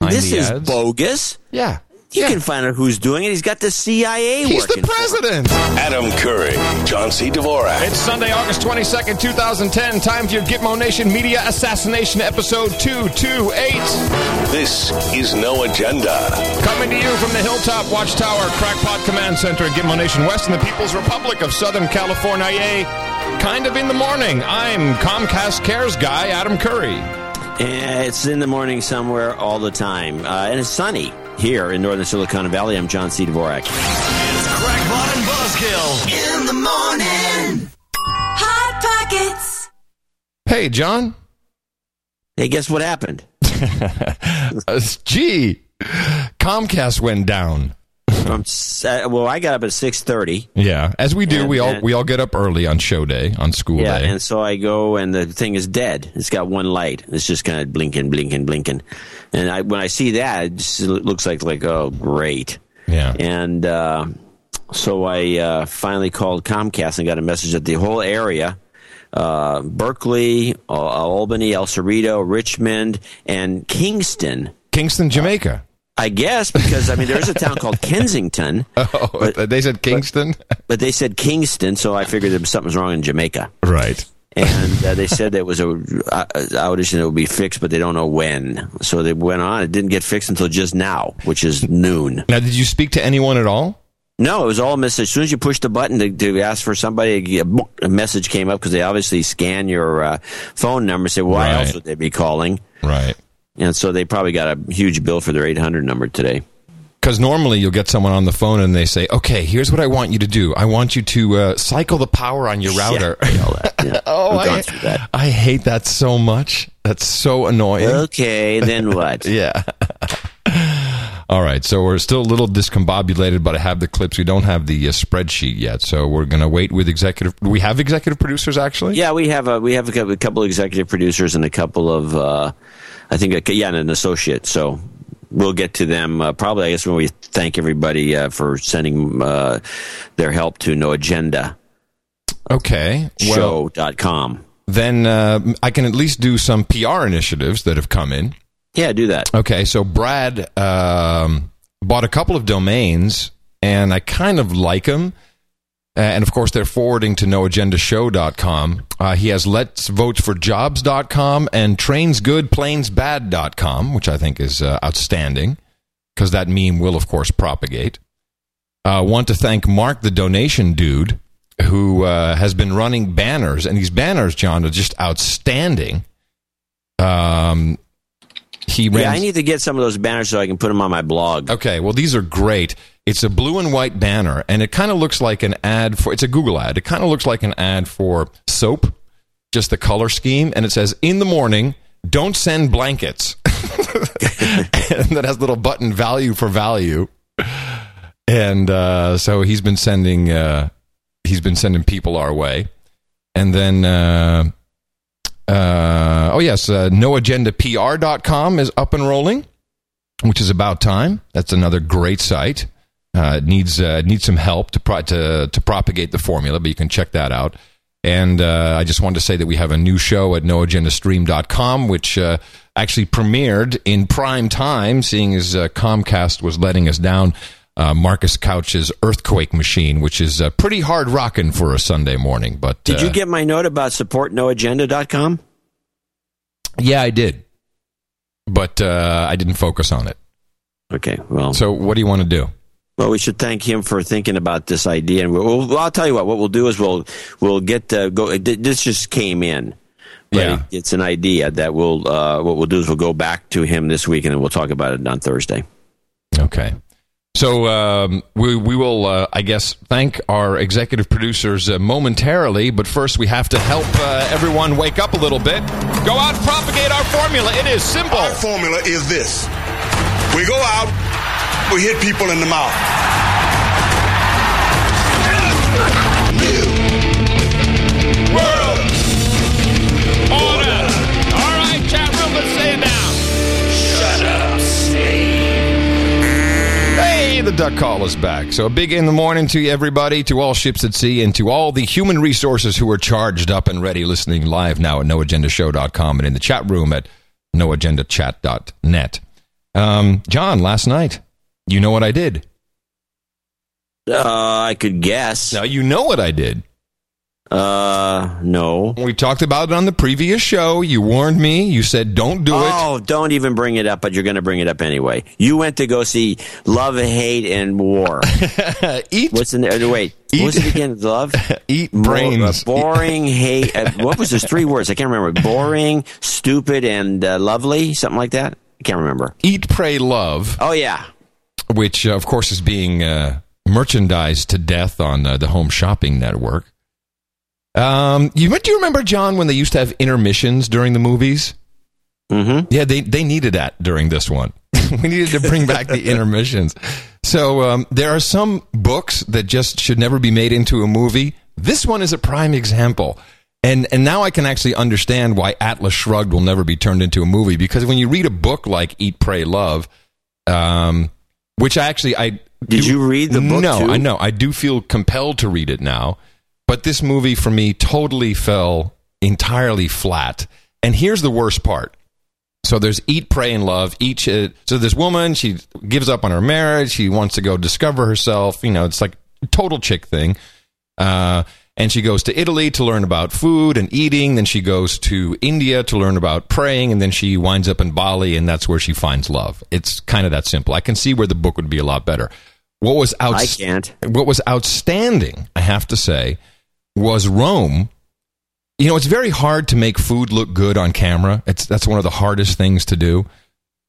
behind This is ads. bogus. yeah. You yeah. can find out who's doing it. He's got the CIA He's working. the for him. president. Adam Curry, John C. Dvorak. It's Sunday, August 22nd, 2010. Time for your Gitmo Nation Media Assassination Episode 228. This is No Agenda. Coming to you from the Hilltop Watchtower Crackpot Command Center in Gitmo Nation West in the People's Republic of Southern California. Kind of in the morning. I'm Comcast Cares guy, Adam Curry. Eh, It's in the morning somewhere all the time. Uh, and it's sunny here in northern Silicon Valley. I'm John C. Dvorak. It's Crackpot and Buzzkill in the morning. Hot Pockets. Hey, John. Hey, guess what happened? Uh, gee, Comcast went down. From, s- uh, well, I got up at 6.30. Yeah, as we do, And we all then- we all get up early on show day, on school Yeah, day. and so I go, and the thing is dead. It's got one light. It's just kind of blinking, blinking, blinking. And I, when I see that, it just looks like like oh great. yeah. And uh, so I uh, finally called Comcast and got a message that the whole area, uh, Berkeley, uh, Albany, El Cerrito, Richmond, and Kingston. Kingston, Jamaica. I guess because I mean there's a town called Kensington, Oh, they said Kingston. but they said Kingston, so I figured there was something's wrong in Jamaica. right. and uh, they said there was a uh, outage and it would be fixed, but they don't know when. So they went on. It didn't get fixed until just now, which is noon. Now, did you speak to anyone at all? No, it was all a message. As soon as you push the button to, to ask for somebody, a a message came up because they obviously scan your uh, phone number. Say, why Right. else would they be calling? Right. And so they probably got a huge bill for their 800 number today. Because normally you'll get someone on the phone and they say, "Okay, here's what I want you to do. I want you to uh, cycle the power on your router." Yeah, that. Yeah. oh, I, that. I hate that so much. That's so annoying. Okay, then what? Yeah. All right, so we're still a little discombobulated, but I have the clips. We don't have the uh, spreadsheet yet, so we're going to wait with executive. We have executive producers actually? Yeah, we have a we have a couple, a couple of executive producers and a couple of uh, I think a, yeah, and an associate. So we'll get to them uh, probably. I guess when we thank everybody uh, for sending uh, their help to No Agenda Okay. Well, Show.com. then uh, I can at least do some PR initiatives that have come in. Yeah, do that. Okay, so Brad um, bought a couple of domains, and I kind of like them. Uh, and of course, they're forwarding to noagendashow.com. Uh, he has let's vote for jobs.com and trainsgoodplanesbad.com, which I think is uh, outstanding because that meme will, of course, propagate. Uh, want to thank Mark, the donation dude, who uh, has been running banners. And these banners, John, are just outstanding. Um, he ran Yeah, I need to get some of those banners so I can put them on my blog. Okay, well, these are great. It's a blue and white banner, and it kind of looks like an ad for. It's a Google ad. It kind of looks like an ad for soap, just the color scheme, and it says, "In the morning, don't send blankets." and that has a little button value for value, and uh, so he's been sending uh, he's been sending people our way, and then. Uh, uh, oh yes, uh, noagendapr.com is up and rolling which is about time. That's another great site. Uh, it needs uh, needs some help to, pro- to to propagate the formula, but you can check that out. And uh, I just wanted to say that we have a new show at noagendastream.com, which uh, actually premiered in prime time, seeing as uh, Comcast was letting us down. Uh, Marcus Couch's Earthquake Machine, which is uh, pretty hard rocking for a Sunday morning. But Did uh, you get my note about supportnoagenda.com? Yeah, I did, but uh, I didn't focus on it. Okay, well, So, what do you want to do? Well, we should thank him for thinking about this idea, and we'll, well, I'll tell you what. What we'll do is we'll we'll get uh, go. This just came in. Yeah. it- it's an idea that we'll uh, what we'll do is we'll go back to him this week, and then we'll talk about it on Thursday. Okay. So um, we we will, uh, I guess, thank our executive producers uh, momentarily, but first we have to help uh, everyone wake up a little bit. Go out and propagate our formula. It is simple. Our formula is this. We go out, we hit people in the mouth. The duck call is back. So a big in the morning to everybody, to all ships at sea, and to all the human resources who are charged up and ready listening live now at noagendashow.com and in the chat room at noagendachat.net. Um, John, last night, you know what I did. Uh, I could guess. Now you know what I did. Uh, no. We talked about it on the previous show. You warned me. You said don't do it. Oh, don't even bring it up, but you're going to bring it up anyway. You went to go see Love, Hate, and War. Eat, What's in there? Wait, Eat- what was it again? Love? eat More- brains. uh, boring, hate. Uh, what was those three words? I can't remember. Boring, stupid, and uh, lovely? Something like that? I can't remember. Eat, pray, love. Oh, yeah. which uh, of course is being uh, merchandised to death on uh, the Home Shopping Network. Um, you do you remember John when they used to have intermissions during the movies? Mm-hmm. Yeah, they they needed that during this one. we needed to bring back the intermissions. So um, there are some books that just should never be made into a movie. This one is a prime example. And and now I can actually understand why Atlas Shrugged will never be turned into a movie because when you read a book like Eat, Pray, Love, um, which I actually I Did do- you read the book, No, too? I know I do feel compelled to read it now, but this movie for me totally fell entirely flat. And here's the worst part. So there's eat, pray, and love. Each uh, so this woman she gives up on her marriage. She wants to go discover herself. You know, it's like total chick thing. Uh, and she goes to Italy to learn about food and eating. Then she goes to India to learn about praying, and then she winds up in Bali, and that's where she finds love. It's kind of that simple. I can see where the book would be a lot better. What was I can't. what was outstanding, I have to say, was Rome. You know, it's very hard to make food look good on camera. It's that's one of the hardest things to do.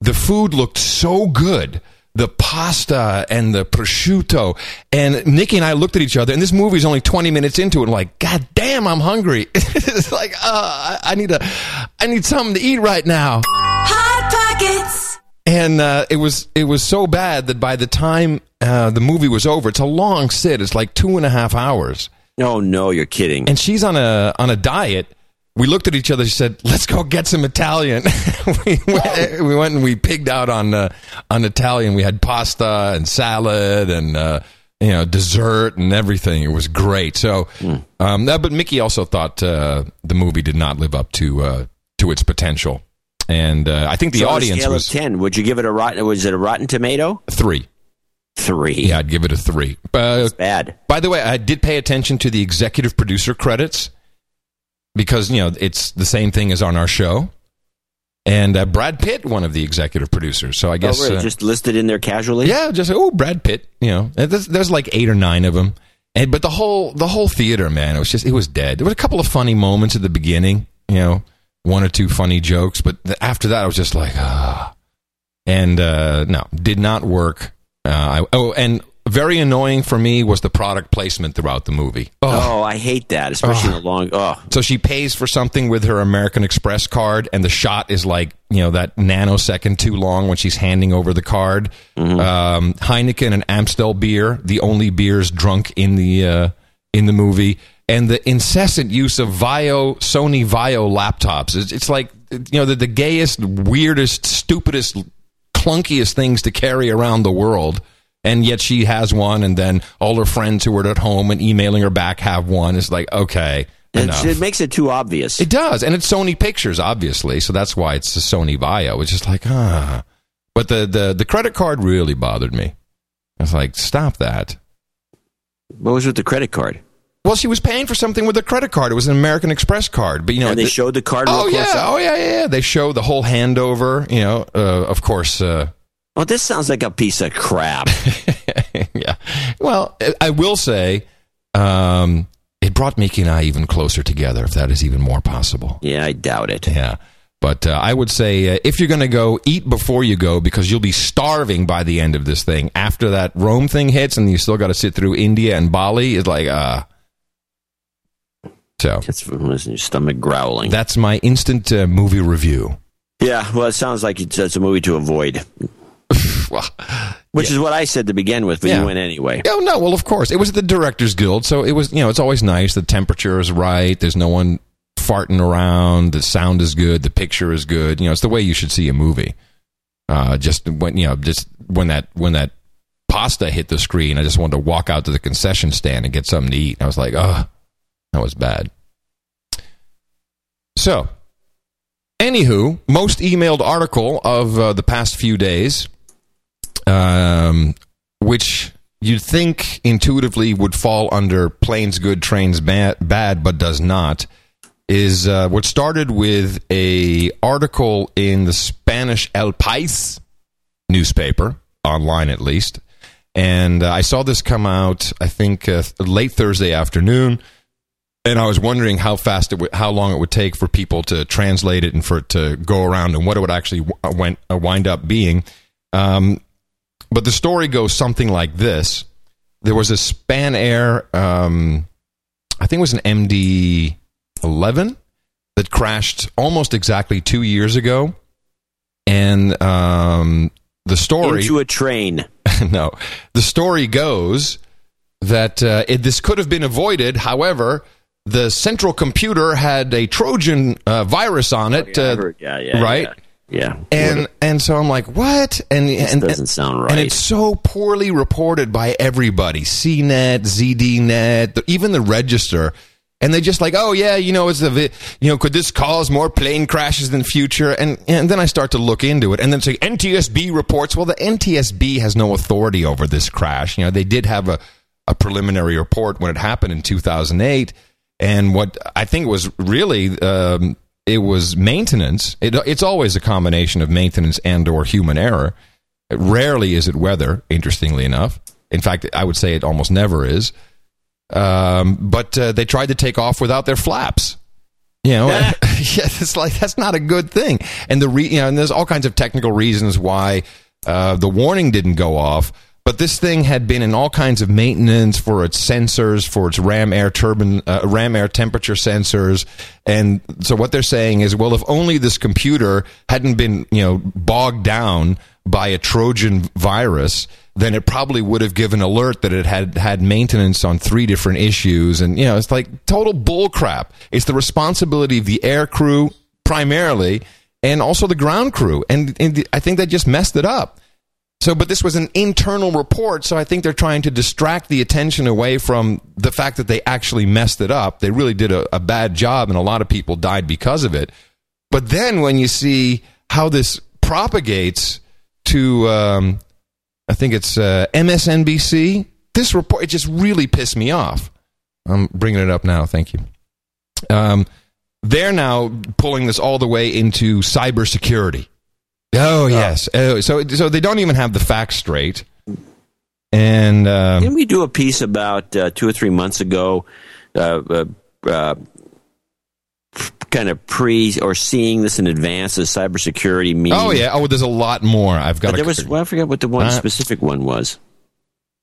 The food looked so good. The pasta and the prosciutto. And Nikki and I looked at each other, and this movie's only 20 minutes into it. And like, God damn, I'm hungry. it's like, uh, I need a, I need something to eat right now Hot Pockets. and uh, it was it was so bad that by the time uh, the movie was over, it's a long sit. It's like two and a half hours, No, no, you're kidding. and she's on a on a diet. We looked at each other. She said, "Let's go get some Italian." we, went, we went and we pigged out on uh, on Italian. We had pasta and salad and uh, you know dessert and everything. It was great. So, um, that, but Mickey also thought uh, the movie did not live up to uh, to its potential, and uh, I think the So on a audience scale was of 10, would you give it a rotten, was it a rotten tomato? three. Three. Yeah, I'd give it a three. Uh, Bad. by the way, I did pay attention to the executive producer credits because you know it's the same thing as on our show, and uh, Brad Pitt, one of the executive producers. So I guess, oh, really? uh, just listed in there casually? yeah, just oh, Brad Pitt. You know, there's, there's like eight or nine of them, and but the whole the whole theater, man, it was just it was dead. There was a couple of funny moments at the beginning, you know, one or two funny jokes, but th- after that, I was just like, ah, and uh, no, did not work. Uh, I, oh, and very annoying for me was the product placement throughout the movie. Oh. Oh, I hate that, especially in the long. Oh, So she pays for something with her American Express card, and the shot is like you know that nanosecond too long when she's handing over the card. Um, Heineken and Amstel beer, the only beers drunk in the uh, in the movie, and the incessant use of VAIO Sony VAIO laptops. It's, it's like you know the, the gayest, weirdest, stupidest, clunkiest things to carry around the world. And yet she has one, and then all her friends who are at home and emailing her back have one. It's like, okay. It makes it too obvious. It does, and it's Sony Pictures, obviously, so that's why it's a Sony VAIO. It's just like, ah. But the, the, the credit card really bothered me. I was like, stop that. what was with the credit card? Well, she was paying for something with a credit card. It was an American Express card, but you know, and they the- showed the card. oh real yeah, up. oh yeah, yeah. They show the whole handover. You know, uh, of course. Uh, Oh, this sounds like a piece of crap. yeah. Well, I- I will say, um, it brought Mickey and I even closer together, if that is even more possible. yeah, I doubt it. Yeah. But uh, I would say uh, if you're going to go, eat before you go because you'll be starving by the end of this thing. After that Rome thing hits and you still got to sit through India and Bali, it's like, uh. So That's listen, your stomach growling. that's my instant uh, movie review. yeah, well, it sounds like it's, it's a movie to avoid, Well, which is what I said to begin with, but Yeah. you went anyway. oh, no, well, of course. It was at the Directors Guild, so it was, you know, it's always nice. The temperature is right. There's no one farting around. The sound is good. The picture is good. You know, it's the way you should see a movie. Uh, just when, you know, just when that, when that pasta hit the screen, I just wanted to walk out to the concession stand and get something to eat. And I was like, oh, that was bad. So, Anywho, most emailed article of uh, the past few days, um, which you'd think intuitively would fall under planes good, trains bad, bad but does not, is uh, what started with a article in the Spanish El País newspaper, online at least. And uh, I saw this come out, I think, uh, late Thursday afternoon and I was wondering how fast it would, how long it would take for people to translate it and for it to go around and what it would actually w- uh, went, uh, wind up being. Um, but the story goes something like this: There was a Spanair, um, I think it was an MD eleven that crashed almost exactly two years ago, and um, the story Into a train. no, the story goes that uh, it, this could have been avoided. However, the central computer had a Trojan uh, virus on it. Yeah, uh, yeah, yeah, right. Yeah. yeah. And and so I'm like, what? And and doesn't sound right. And it's so poorly reported by everybody. CNET, ZDNet, the- even the Register. And they just like, oh yeah, you know, it's vi- you know, could this cause more plane crashes in the future? And and then I start to look into it, and then say NTSB reports. Well, the NTSB has no authority over this crash. You know, they did have a a preliminary report when it happened in 2008, and what I think was really um, it was maintenance. It, it's always a combination of maintenance and or human error. Rarely is it weather. Interestingly enough, in fact, I would say it almost never is. Um, but uh, they tried to take off without their flaps. You know, yeah, it's like that's not a good thing. And the re, you know, and there's all kinds of technical reasons why uh, the warning didn't go off. But this thing had been in all kinds of maintenance for its sensors, for its ram air turbine, uh, ram air temperature sensors, and so what they're saying is, well, if only this computer hadn't been, you know, bogged down by a Trojan virus, then it probably would have given alert that it had had maintenance on three different issues, and you know, it's like total bullcrap. It's the responsibility of the air crew primarily, and also the ground crew, and, and I think they just messed it up. So, but this was an internal report, so I think they're trying to distract the attention away from the fact that they actually messed it up. They really did a, a bad job, and a lot of people died because of it. But then when you see how this propagates to, um, I think it's uh, MSNBC, this report, it just really pissed me off. I'm bringing it up now. Thank you. Um, they're now pulling this all the way into cybersecurity. Oh yes. Oh, so so they don't even have the facts straight. And um, Didn't we do a piece about uh, two or three months ago, uh, uh, uh, kind of pre or seeing this in advance as cybersecurity means? oh yeah. Oh, there's a lot more. I've got. But there was, well, I forget what the one Uh, specific one was.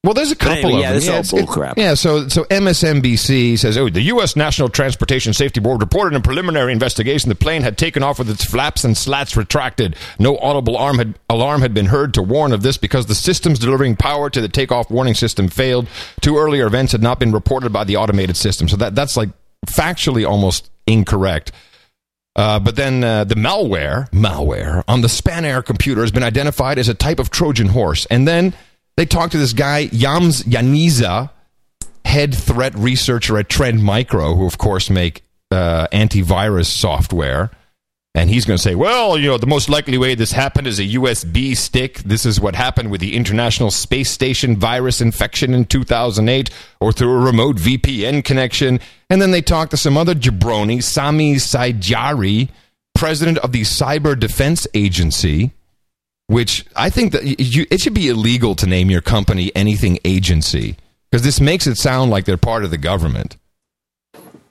Well, there's a couple anyway, of yeah, them. this is all it's- bull crap. Yeah, so so MSNBC says, "Oh, the U.S. National Transportation Safety Board reported in a preliminary investigation the plane had taken off with its flaps and slats retracted. No audible alarm had, alarm had been heard to warn of this because the systems delivering power to the takeoff warning system failed. Two earlier events had not been reported by the automated system. So that that's like factually almost incorrect." Uh, but then uh, the malware, malware on the Spanair computer has been identified as a type of Trojan horse. And then they talked to this guy, Jamz Yaneza, head threat researcher at Trend Micro, who of course make uh, antivirus software. And he's going to say, well, you know, the most likely way this happened is a USB stick. This is what happened with the International Space Station virus infection in 2008, or through a remote VPN connection. And then they talked to some other jabroni, Sami Saydjari, president of the Cyber Defense Agency, which I think that you, it should be illegal to name your company anything agency because this makes it sound like they're part of the government.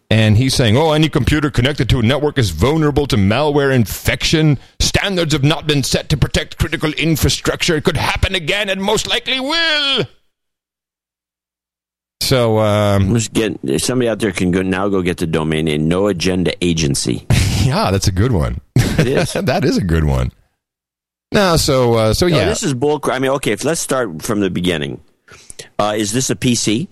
And he's saying, oh, any computer connected to a network is vulnerable to malware infection. Standards have not been set to protect critical infrastructure. It could happen again and most likely will. So, um, Let's get if somebody out there can go now go get the domain name No Agenda Agency. yeah, that's a good one. It is. that is a good one. No, so, uh, so No, yeah. this is bull. I mean, okay, if let's start from the beginning. Uh, is this a PC?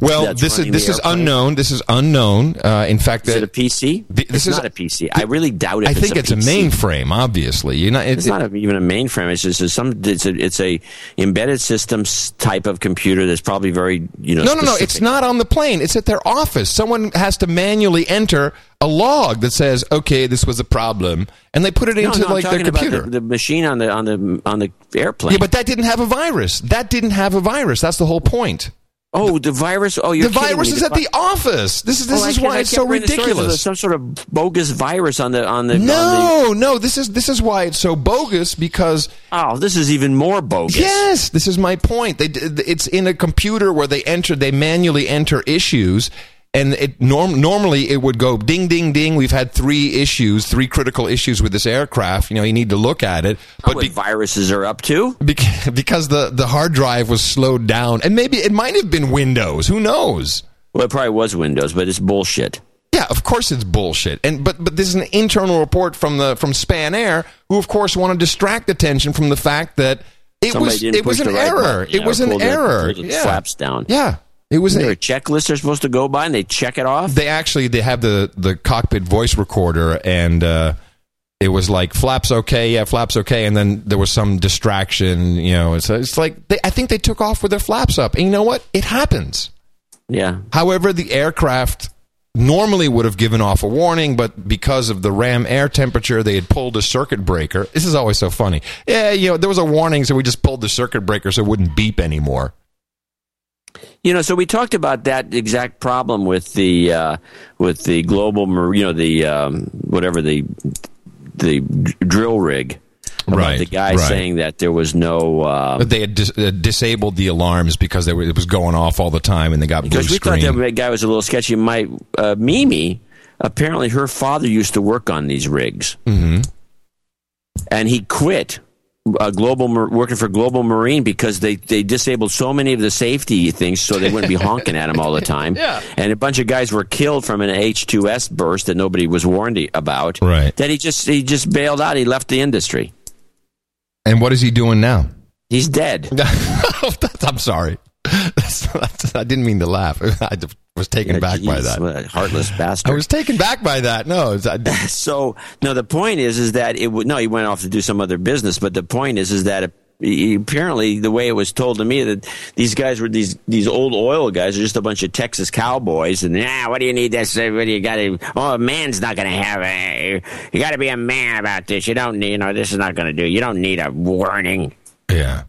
Well, this is this is unknown. This is unknown. Uh, in fact, Is it a PC? The- this it's is- not a PC. I really doubt it. I think it's a PC. mainframe. Obviously, you know, it, It's not a, even a mainframe. It's just a, some. It's a, it's a embedded systems type of computer that's probably very you know. No, no, no. It's not on the plane. It's at their office. Someone has to manually enter a log that says, "Okay, this was a problem," and they put it No, into no, like their computer. The, the machine on the on the on the airplane. yeah, but that didn't have a virus. That didn't have a virus. That's the whole point. Oh, the virus. Oh, you're the virus me. is at the office. This is this Oh, is why it's so reading the stories of ridiculous. Some sort of bogus virus on the on the. on the- No, no. This is this is why it's so bogus because oh, this is even more bogus. Yes, this is my point. They, it's in a computer where they enter, they manually enter issues, and it norm, normally it would go ding, ding, ding. We've had three issues, three critical issues with this aircraft. You know, you need to look at it, oh, But but what be, viruses are up to? bec- because the the hard drive was slowed down, and maybe it might have been Windows. Who knows? Well, it probably was Windows, but it's bullshit. Yeah, of course it's bullshit. And but but this is an internal report from the from Spanair, who of course want to distract attention from the fact that it Somebody was it was an right error. button, it yeah, was an error. pulled the yeah. flaps down. Yeah, it was. There A, a checklist they're supposed to go by, and they check it off? they actually they have the the cockpit voice recorder, and uh, it was like flaps okay, yeah, flaps okay, and then there was some distraction. You know, it's it's like they, I think they took off with their flaps up, and you know what? It happens. yeah. However, the aircraft normally would have given off a warning, but because of the RAM air temperature, they had pulled a circuit breaker. This is always so funny. Yeah, you know, there was a warning, so we just pulled the circuit breaker so it wouldn't beep anymore. You know, so we talked about that exact problem with the uh, with the global, you know, the um, whatever the the drill rig. About Right, The guy right. saying that there was no. Uh, But they had dis- uh, disabled the alarms because they were, it was going off all the time, and they got blue because we screen. thought that guy was a little sketchy. My uh, Mimi, apparently her father used to work on these rigs, mm-hmm. and he quit. Uh, global working for Global Marine because they, they disabled so many of the safety things so they wouldn't be honking at them all the time. Yeah. And a bunch of guys were killed from an H2S burst that nobody was warned about. Right. That he just he just bailed out. He left the industry. and what is he doing now? He's dead. I'm sorry. That's, that's, I didn't mean to laugh. I was taken back by that. heartless bastard. I was taken back by that. No, I- So no, the point is, is that it would no. He went off to do some other business, but the point is, is that he- apparently the way it was told to me that these guys were these these old oil guys are just a bunch of Texas cowboys, and yeah, what do you need this? What do you got to? Oh, a man's not going to have a. You got to be a man about this. You don't need. You know, this is not going to do. You don't need a warning. yeah.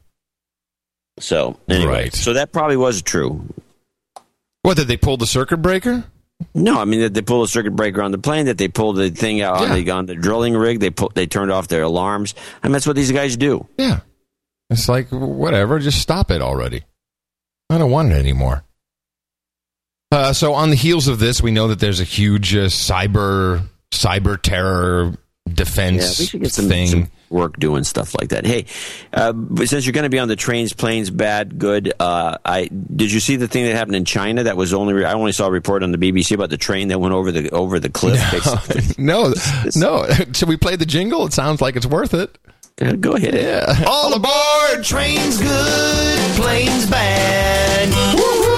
So anyway, Right. so that probably was true. What did they pull the circuit breaker? No, I mean that they pulled a circuit breaker on the plane, that they pulled the thing out on Yeah. the on the drilling rig. They they turned off their alarms. I mean that's what these guys do. Yeah. It's like whatever, just stop it already. I don't want it anymore. Uh, so on the heels of this, we know that there's a huge uh, cyber cyber terror Yeah, defense we should get some, thing. some work doing stuff like that. Hey, uh, since you're going to be on the trains, planes, bad, good. Uh, I did you see the thing that happened in China? That was only I only saw a report on the BBC about the train that went over the over the cliff. basically. no, no. Should we play the jingle? It sounds like it's worth it. Yeah, Go ahead. Yeah. All aboard! Train's good, plane's bad.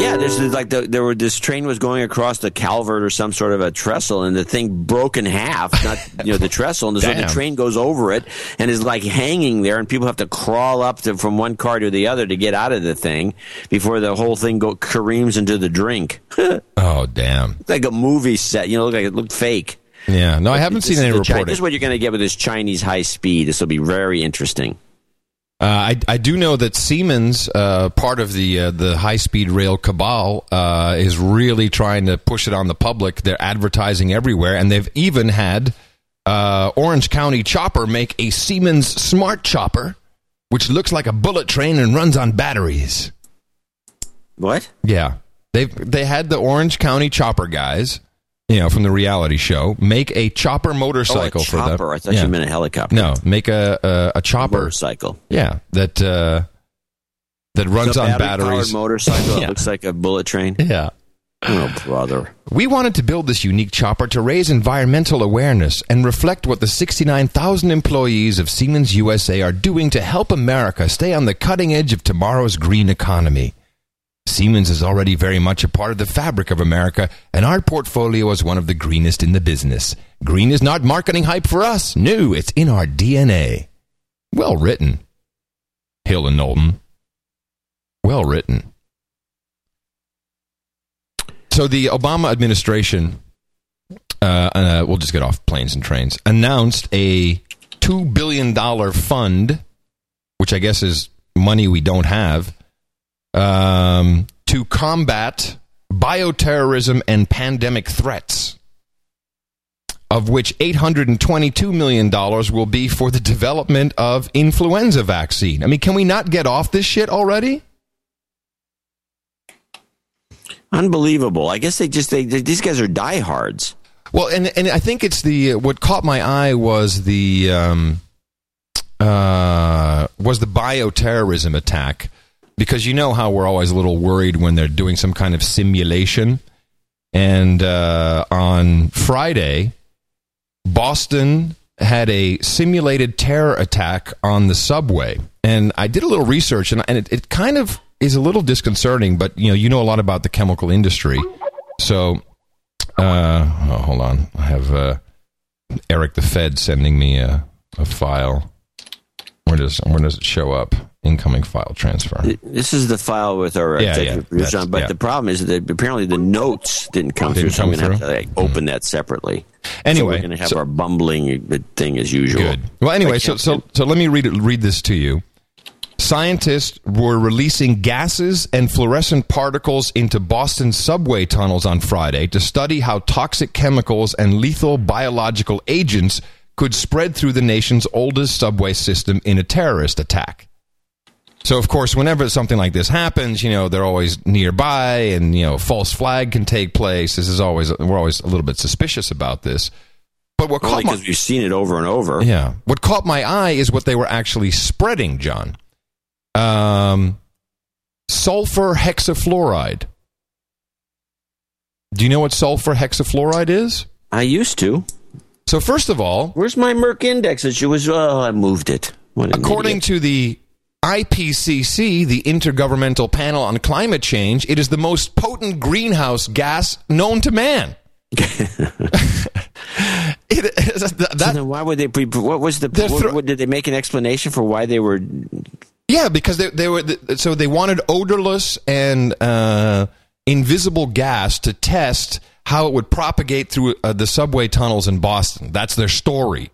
Yeah, this is like the, there were this train was going across the culvert or some sort of a trestle, and the thing broke in half. Not you know the trestle, and so the train goes over it and is like hanging there, and people have to crawl up to, from one car to the other to get out of the thing before the whole thing go careens into the drink. Oh, damn. like a movie set, you know, look like it looked fake. Yeah. No, I haven't This seen any Chi- reporting. This is what you're going to get with this Chinese high speed. This will be very interesting. Uh, I, I do know that Siemens, uh, part of the uh, the high speed rail cabal, uh, is really trying to push it on the public. They're advertising everywhere, and they've even had uh, Orange County Chopper make a Siemens Smart Chopper, which looks like a bullet train and runs on batteries. What? Yeah, they they had the Orange County Chopper guys, you know, from the reality show, make a chopper motorcycle oh, a for them. chopper. I thought Yeah. you meant a helicopter. no, make a a, a chopper. motorcycle. Yeah, that uh, that runs a on batteries. motorcycle. Yeah. It looks like a bullet train. Yeah. Oh, brother. We wanted to build this unique chopper to raise environmental awareness and reflect what the 69,000 employees of Siemens USA are doing to help America stay on the cutting edge of tomorrow's green economy. Siemens is already very much a part of the fabric of America, and our portfolio is one of the greenest in the business. Green is not marketing hype for us. No, it's in our DNA. Well written. Hill and Knowlton. Well written. So the Obama administration, uh, uh, we'll just get off planes and trains, announced a $2 billion fund, which I guess is money we don't have, um, to combat bioterrorism and pandemic threats, of which $822 million will be for the development of influenza vaccine. I mean, can we not get off this shit already? Unbelievable. I guess they just they, they these guys are diehards. Well, and and I think it's the what caught my eye was the um, uh, was the bioterrorism attack because you know how we're always a little worried when they're doing some kind of simulation. And uh, on Friday, Boston had a simulated terror attack on the subway, and I did a little research, and, and it, it kind of is a little disconcerting. But you know, you know a lot about the chemical industry, so uh, oh, hold on. I have uh, Eric the Fed sending me a, a file. Where does where does it show up? Incoming file transfer. This is the file with our Yeah, yeah, on, but yeah. the problem is that apparently the notes didn't come Didn't through, so come I'm going to have to like, mm-hmm. open that separately. Anyway, so we're going to have so- our bumbling thing as usual. Good. Well, anyway, so so so let me read it, read this to you. Scientists were releasing gases and fluorescent particles into Boston subway tunnels on Friday to study how toxic chemicals and lethal biological agents could spread through the nation's oldest subway system in a terrorist attack. So, of course, whenever something like this happens, you know, they're always nearby and, you know, false flag can take place. This is always, we're always a little bit suspicious about this. But what Only caught my, because we've seen it over and over. yeah. What caught my eye is what they were actually spreading, John. Um, sulfur hexafluoride. Do you know what sulfur hexafluoride is? I used to. So, first of all, Where's my Merck index? It was, oh, I moved it. According idiot. to the IPCC, the Intergovernmental Panel on Climate Change, it is the most potent greenhouse gas known to man. it, So that, then why would they? Be, what was the? What, what- did they make an explanation for why they were? Yeah, because they, they were so they wanted odorless and uh, invisible gas to test how it would propagate through uh, the subway tunnels in Boston. That's their story.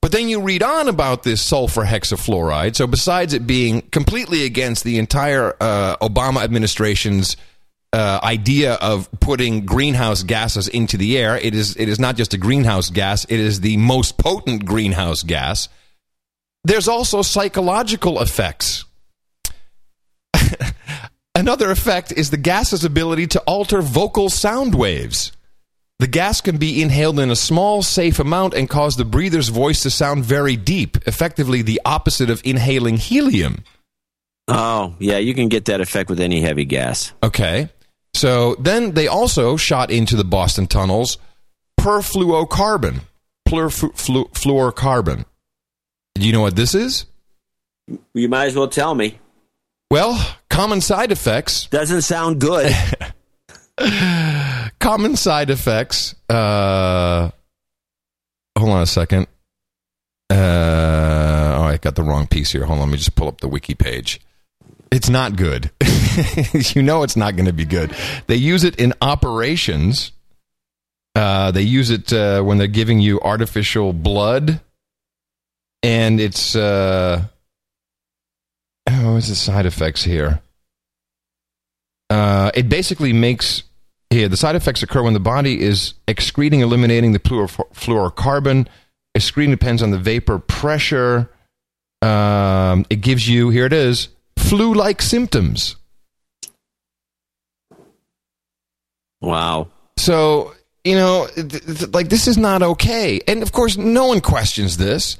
But then you read on about this sulfur hexafluoride. So besides it being completely against the entire uh, Obama administration's uh, idea of putting greenhouse gases into the air, it is it is not just a greenhouse gas; it is the most potent greenhouse gas there's also psychological effects. Another effect is the gas's ability to alter vocal sound waves. The gas can be inhaled in a small, safe amount and cause the breather's voice to sound very deep, effectively the opposite of inhaling helium. Oh, yeah, you can get that effect with any heavy gas. Okay. So then they also shot into the Boston tunnels perfluocarbon. Perfluorocarbon. Do you know what this is? You might as well tell me. Well, common side effects Doesn't sound good. common side effects. Uh, hold on a second. Uh, oh, I got the wrong piece here. Hold on, let me just pull up the wiki page. It's not good. you know, it's not going to be good. They use it in operations. Uh, they use it uh, when they're giving you artificial blood, and it's uh, oh, what's the side effects here? Uh, it basically makes here the side effects occur when the body is excreting, eliminating the fluor- fluorocarbon. Excreting depends on the vapor pressure. Um, it gives you here it is flu-like symptoms. wow. So you know, th- th- like this is not okay. And of course, no one questions this.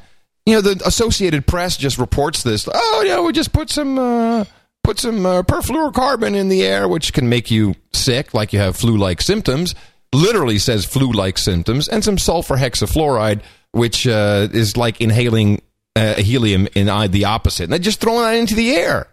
You know, the Associated Press just reports this. Oh, yeah, we just put some uh, put some uh, perfluorocarbon in the air, which can make you sick, like you have flu-like symptoms. Literally says flu-like symptoms, and some sulfur hexafluoride, which uh, is like inhaling uh, helium in the opposite. And they're just throwing that into the air.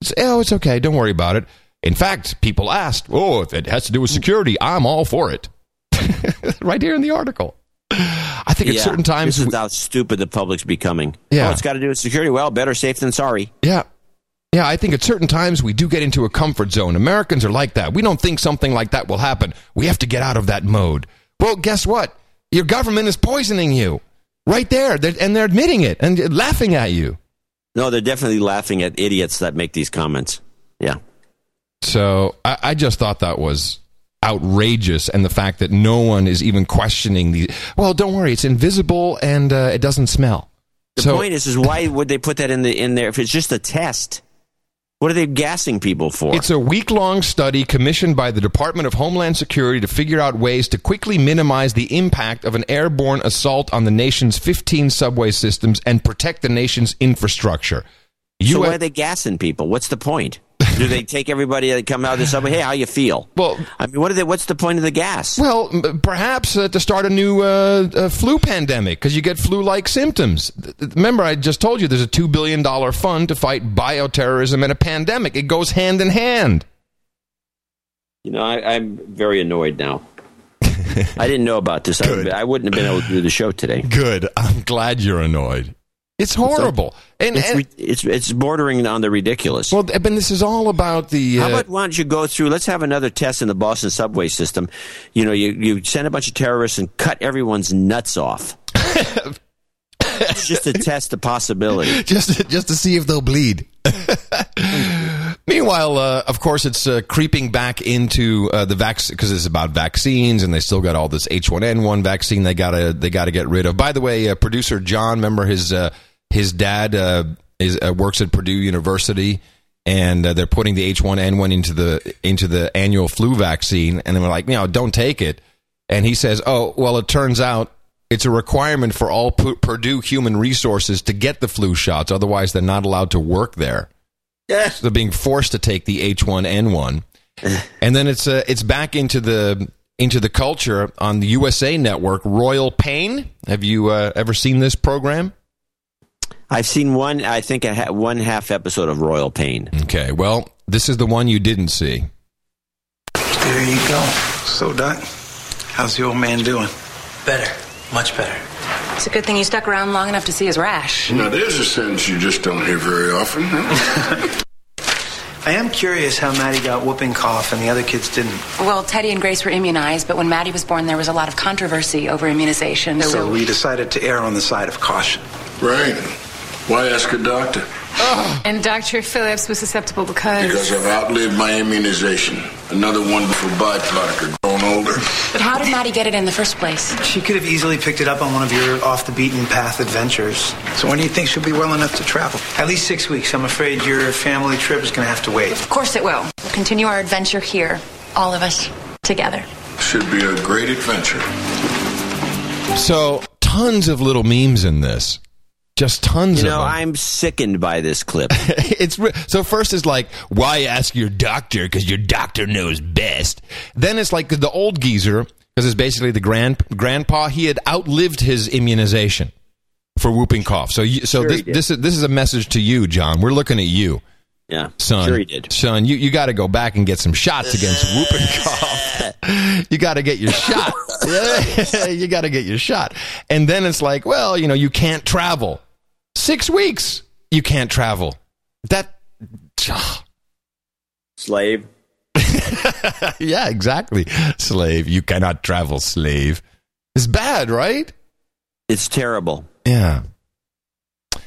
It's, oh, it's okay. Don't worry about it. In fact, people asked, "Oh, if it has to do with security, I'm all for it." right here in the article. I think at certain times, this is we- how stupid the public's becoming. Yeah. oh, it's got to do with security. Well, better safe than sorry. yeah, yeah. I think at certain times we do get into a comfort zone. Americans are like that. We don't think something like that will happen. We have to get out of that mode. Well, guess what? Your government is poisoning you right there, They're- and they're admitting it and laughing at you. No, they're definitely laughing at idiots that make these comments. Yeah. So I, I just thought that was outrageous, and the fact that no one is even questioning the. Well, don't worry, it's invisible and uh, it doesn't smell. The so point is, is why would they put that in the in there if it's just a test? What are they gassing people for? it's a week long study commissioned by the Department of Homeland Security to figure out ways to quickly minimize the impact of an airborne assault on the nation's 15 subway systems and protect the nation's infrastructure. so why are they gassing people? What's the point? Do they take everybody that come out of the subway? Hey, how you feel? Well- I mean, what are they? What's the point of the gas? Well, perhaps uh, to start a new uh, uh, flu pandemic because you get flu-like symptoms. Th- th- Remember, I just told you there's a two billion dollar fund to fight bioterrorism and a pandemic. It goes hand in hand. You know, I, I'm very annoyed now. I didn't know about this. I, I wouldn't have been able to do the show today. Good. I'm glad you're annoyed. It's horrible. And, It's and re- it's it's bordering on the ridiculous. well, but this is all about the. How Uh, about why don't you go through? Let's have another test in the Boston subway system. You know, you, you send a bunch of terrorists and cut everyone's nuts off. it's just to test the possibility. just just to see if they'll bleed. Meanwhile, uh, of course, it's uh, creeping back into uh, the vaccine because it's about vaccines, and they still got all this H1N1 vaccine they gotta they gotta get rid of. By the way, uh, producer John, remember his uh, his dad uh, is works at Purdue University, and they're putting the H1N1 into the into the annual flu vaccine, and they're like, you know, don't take it. And he says, oh, well, it turns out it's a requirement for all P- Purdue human resources to get the flu shots. Otherwise, they're not allowed to work there. Yes. They're being forced to take the H1N1. and then it's uh, it's back into the into the culture on the USA Network. Royal Pain. Have you uh, ever seen this program? I've seen one. I think a ha- one half episode of Royal Pain. Okay. Well, this is the one you didn't see. There you go. So, Doc, how's the old man doing? Better. Much better. It's a good thing you stuck around long enough to see his rash. Now, there's a sentence you just don't hear very often. Huh? I am curious how Maddie got whooping cough and the other kids didn't. Well, Teddy and Grace were immunized, but when Maddie was born, there was a lot of controversy over immunization. So we decided to err on the side of caution. right. Why ask a doctor? And Dr. Phillips was susceptible because. Because I've outlived my immunization. Another wonderful byproduct of growing older. But how did Maddie get it in the first place? She could have easily picked it up on one of your off the beaten path adventures. So when do you think she'll be well enough to travel? At least six weeks. I'm afraid your family trip is going to have to wait. Of course it will. We'll continue our adventure here, all of us together. Should be a great adventure. So tons of little memes in this. Just tons You of know, them. I'm sickened by this clip. it's so first is like why ask your doctor because your doctor knows best. Then it's like the old geezer because it's basically the grand grandpa. He had outlived his immunization for whooping cough. So you, so Sure this this is this is a message to you, John. We're looking at you, Yeah, son. Sure, he did. Son, you you got to go back and get some shots against whooping cough. you got to get your shot. You got to get your shot. And then it's like, well, you know, you can't travel. Six weeks, you can't travel. That. Slave. yeah, exactly. Slave. You cannot travel, slave. It's bad, right? It's terrible. Yeah.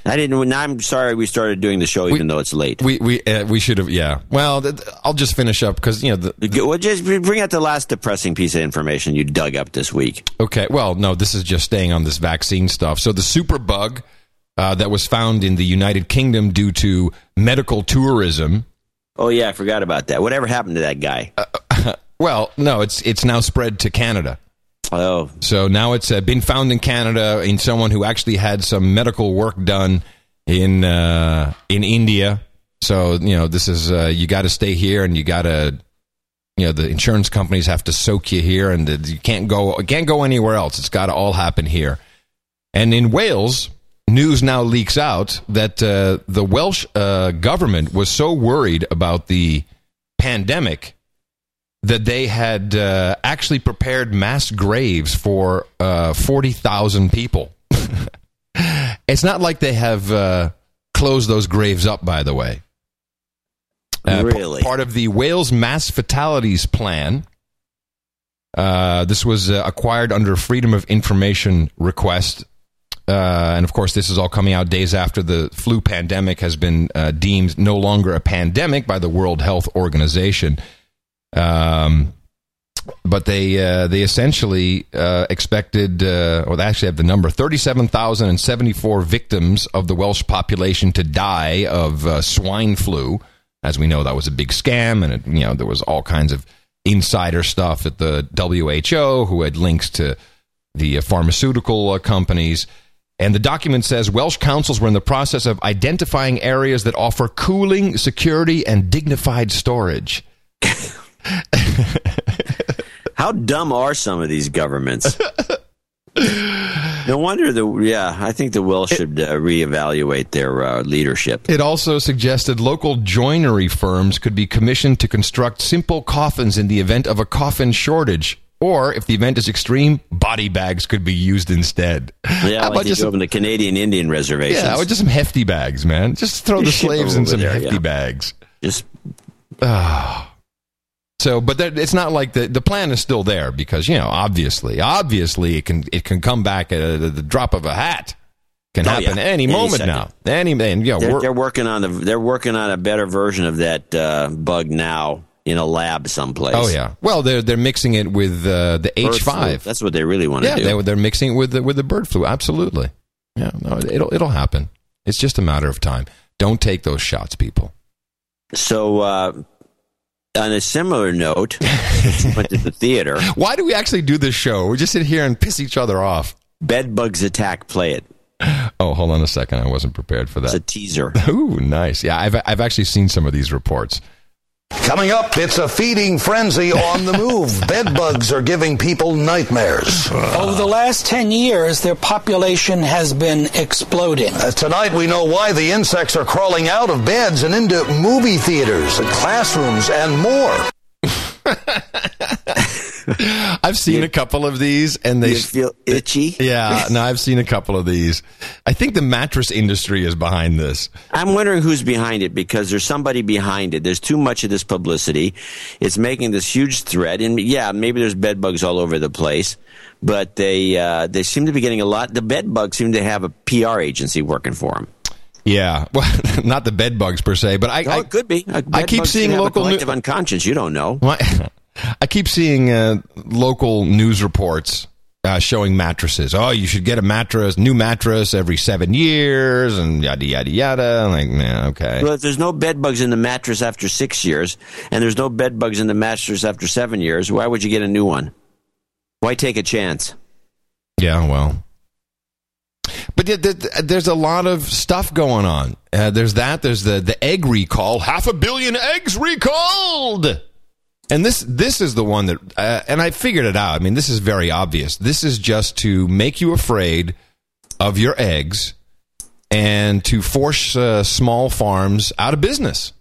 I didn't. Now I'm sorry we started doing the show even though it's late. We we uh, we should have. Yeah. Well, th- I'll just finish up because you know the, Well, just bring out the last depressing piece of information you dug up this week. Okay. Well, no, this is just staying on this vaccine stuff. So the superbug uh, that was found in the United Kingdom due to medical tourism. Oh yeah, I forgot about that. Whatever happened to that guy? Well, no, it's it's now spread to Canada. oh, So now it's uh, been found in Canada in someone who actually had some medical work done in uh, in India. So you know this is uh, you got to stay here and you got to you know the insurance companies have to soak you here and uh, you can't go can't go anywhere else. It's got to all happen here. And in Wales, news now leaks out that uh, the Welsh uh, government was so worried about the pandemic that they had uh, actually prepared mass graves for uh, 40,000 people. it's not like they have uh, closed those graves up, by the way. Uh, p- Really? part of the Wales Mass Fatalities Plan. Uh, this was uh, acquired under Freedom of Information request. Uh, and of course, this is all coming out days after the flu pandemic has been uh, deemed no longer a pandemic by the World Health Organization. Um, but they uh, they essentially uh, expected, uh, or they actually have the number thirty seven thousand and seventy four victims of the Welsh population to die of swine flu. As we know, that was a big scam, and it, you know there was all kinds of insider stuff at the WHO who had links to the pharmaceutical companies. And the document says Welsh councils were in the process of identifying areas that offer cooling, security, and dignified storage. How dumb are some of these governments? no wonder the yeah. I think the Welsh should uh, reevaluate their uh, leadership. It also suggested local joinery firms could be commissioned to construct simple coffins in the event of a coffin shortage. Or, if the event is extreme, body bags could be used instead. Yeah, How like about just do the Canadian Indian reservations. yeah, or just some hefty bags, man. Just throw the slaves in some there, hefty yeah. bags. just So, but that, it's not like the the plan is still there because you know, obviously, obviously, it can it can come back at a, the drop of a hat. Can Oh, happen yeah. any, Any moment second. now. Any and you know, they're, they're working on the they're working on a better version of that uh, bug now in a lab someplace. oh yeah. Well, they're they're mixing it with uh, the H five. That's what they really want to do. Yeah, do. they, they're mixing it with the, with the bird flu. Absolutely. Yeah, no, it'll it'll happen. It's just a matter of time. Don't take those shots, people. So, uh, on a similar note, went to the theater. Why do we actually do this show? We just sit here and piss each other off. Bed bugs attack. Play it. Oh, hold on a second. I wasn't prepared for that. It's a teaser. Ooh, nice. Yeah, I've I've actually seen some of these reports. Coming up, it's a feeding frenzy on the move. Bed bugs are giving people nightmares. Over the last 10 years, their population has been exploding. Uh, tonight, we know why the insects are crawling out of beds and into movie theaters, and classrooms, and more. I've seen a couple of these, and they feel itchy? Yeah, no, I've seen a couple of these. I think the mattress industry is behind this. I'm wondering who's behind it because there's somebody behind it. There's too much of this publicity. It's making this huge threat, and yeah, maybe there's bed bugs all over the place, but they uh, they seem to be getting a lot. The bed bugs seem to have a PR agency working for them. Yeah, well, not the bed bugs per se, but I, Oh, I it could be. I keep seeing local a new- unconscious. You don't know. My, I keep seeing uh, local news reports uh, showing mattresses. Oh, you should get a mattress, new mattress every seven years, and yada yada yada. I'm like, man, okay. Well, if there's no bed bugs in the mattress after six years, and there's no bed bugs in the mattress after seven years, why would you get a new one? Why take a chance? Yeah, well. But th- th- there's a lot of stuff going on. Uh, there's that. There's the, the egg recall. Half a billion eggs recalled. And this this is the one that, uh, and I figured it out. I mean, this is very obvious. This is just to make you afraid of your eggs and to force uh, small farms out of business.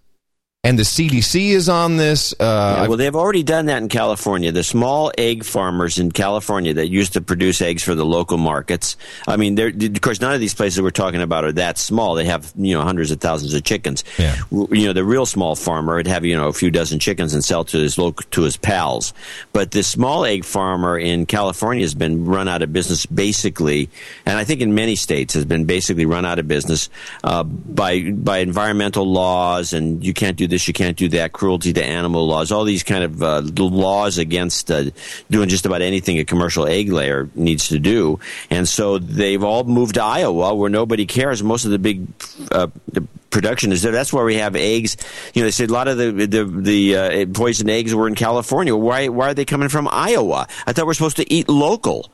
And the CDC is on this. Uh, Yeah, well, they've already done that in California. The small egg farmers in California that used to produce eggs for the local markets. I mean, of course, none of these places we're talking about are that small. They have you know hundreds of thousands of chickens. Yeah. You know, the real small farmer would have you know a few dozen chickens and sell to his local to his pals. But the small egg farmer in California has been run out of business basically, and I think in many states has been basically run out of business uh, by by environmental laws and you can't do this, you can't do that, cruelty to animal laws, all these kind of uh, laws against uh, doing just about anything a commercial egg layer needs to do. And so they've all moved to Iowa where nobody cares. Most of the big uh, the production is there. That's where we have eggs. You know, they said a lot of the the, the uh, poisoned eggs were in California. Why why are they coming from Iowa? I thought we're supposed to eat local.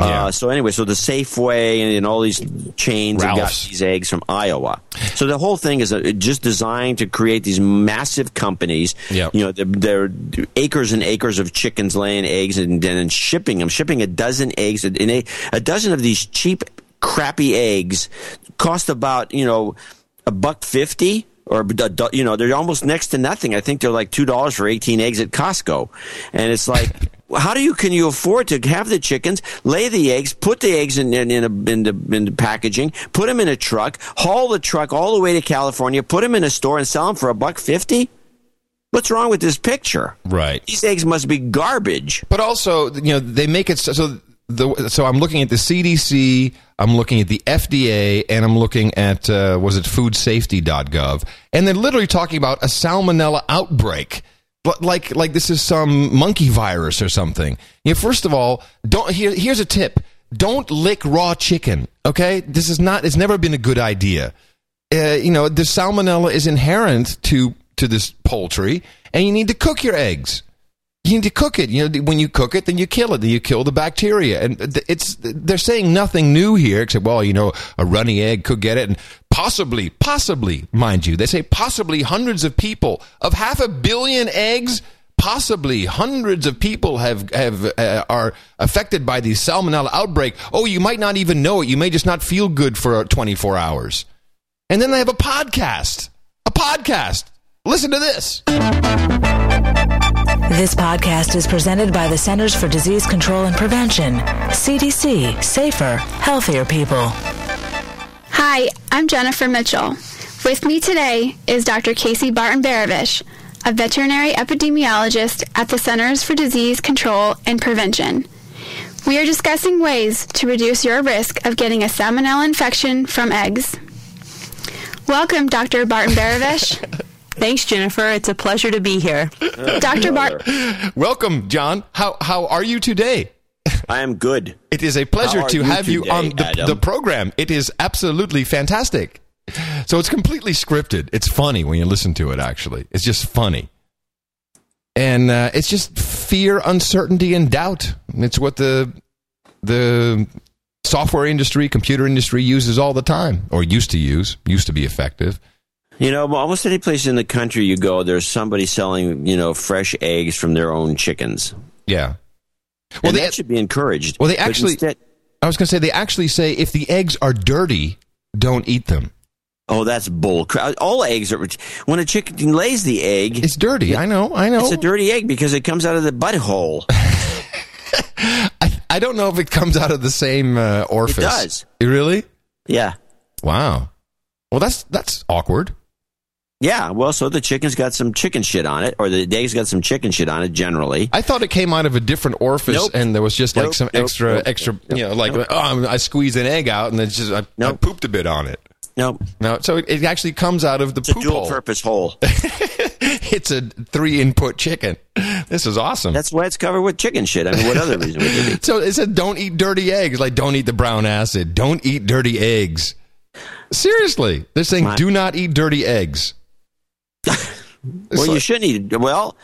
Yeah. Uh, so anyway, so the Safeway and, and all these chains have got these eggs from Iowa. So the whole thing is uh, just designed to create these massive companies. Yep. You know, they're, they're acres and acres of chickens laying eggs and then shipping them, shipping a dozen eggs, and a, a dozen of these cheap crappy eggs cost about you know a buck fifty or you know they're almost next to nothing. I think they're like two dollars for eighteen eggs at Costco, and it's like. How do you can you afford to have the chickens, lay the eggs, put the eggs in in, in, a, in, the, in the packaging, put them in a truck, haul the truck all the way to California, put them in a store, and sell them for a buck fifty? What's wrong with this picture? Right. These eggs must be garbage. But also, you know, they make it so. so the, so I'm looking at the CDC, I'm looking at the FDA, and I'm looking at uh, was it FoodSafety.gov, and they're literally talking about a salmonella outbreak, like like this is some monkey virus or something. You know, first of all, don't here, here's a tip: don't lick raw chicken. Okay, this is not. It's never been a good idea. Uh, you know, the salmonella is inherent to to this poultry, and you need to cook your eggs you need to cook it. You know, when you cook it, then you kill it. Then you kill the bacteria. And it's they're saying nothing new here, except well, you know, a runny egg could get it, and possibly, possibly, mind you, they say possibly hundreds of people of half a billion eggs. Possibly hundreds of people have have uh, are affected by the salmonella outbreak. Oh, you might not even know it. You may just not feel good for 24 hours. And then they have a podcast. A podcast. Listen to this. This podcast is presented by the Centers for Disease Control and Prevention, CDC, safer, healthier people. Hi, I'm Jennifer Mitchell. With me today is Dr. Casey Barton Behravesh, a veterinary epidemiologist at the Centers for Disease Control and Prevention. We are discussing ways to reduce your risk of getting a salmonella infection from eggs. Welcome, Dr. Barton Behravesh. Thanks, Jennifer. It's a pleasure to be here. Dr. Bart. Welcome, John. How, how are you today? I am good. It is a pleasure to you have you on the, the program. It is absolutely fantastic. So it's completely scripted. It's funny when you listen to it, actually. It's just funny. And uh, it's just fear, uncertainty, and doubt. It's what the the software industry, computer industry uses all the time, or used to use, used to be effective. You know, almost any place in the country you go, there's somebody selling, you know, fresh eggs from their own chickens. Yeah. Well, that should be encouraged. Well, they actually, instead- I was going to say, they actually say if the eggs are dirty, don't eat them. oh, that's bull crap. All eggs are. When a chicken lays the egg, It's dirty. I know. I know. it's a dirty egg because it comes out of the butthole. I, I don't know if it comes out of the same uh, orifice. It does. It Really? Yeah. Wow. Well, that's that's awkward. Yeah, well, so the chicken's got some chicken shit on it, or the egg's got some chicken shit on it. Generally, I thought it came out of a different orifice, Nope. and there was just like some nope, extra, nope, extra, nope, you know, like nope. oh, I'm- squeezed an egg out, and then just I, I pooped a bit on it. no, No, so it, it actually comes out of the it's a poop dual hole. purpose hole. it's a three input chicken. This is awesome. That's why it's covered with chicken shit. I mean, what other reason would there be? so it said, "Don't eat dirty eggs." Like, don't eat the brown acid. Don't eat dirty eggs. Seriously, they're saying, My- "Do not eat dirty eggs." Well, you shouldn't eat it. Well,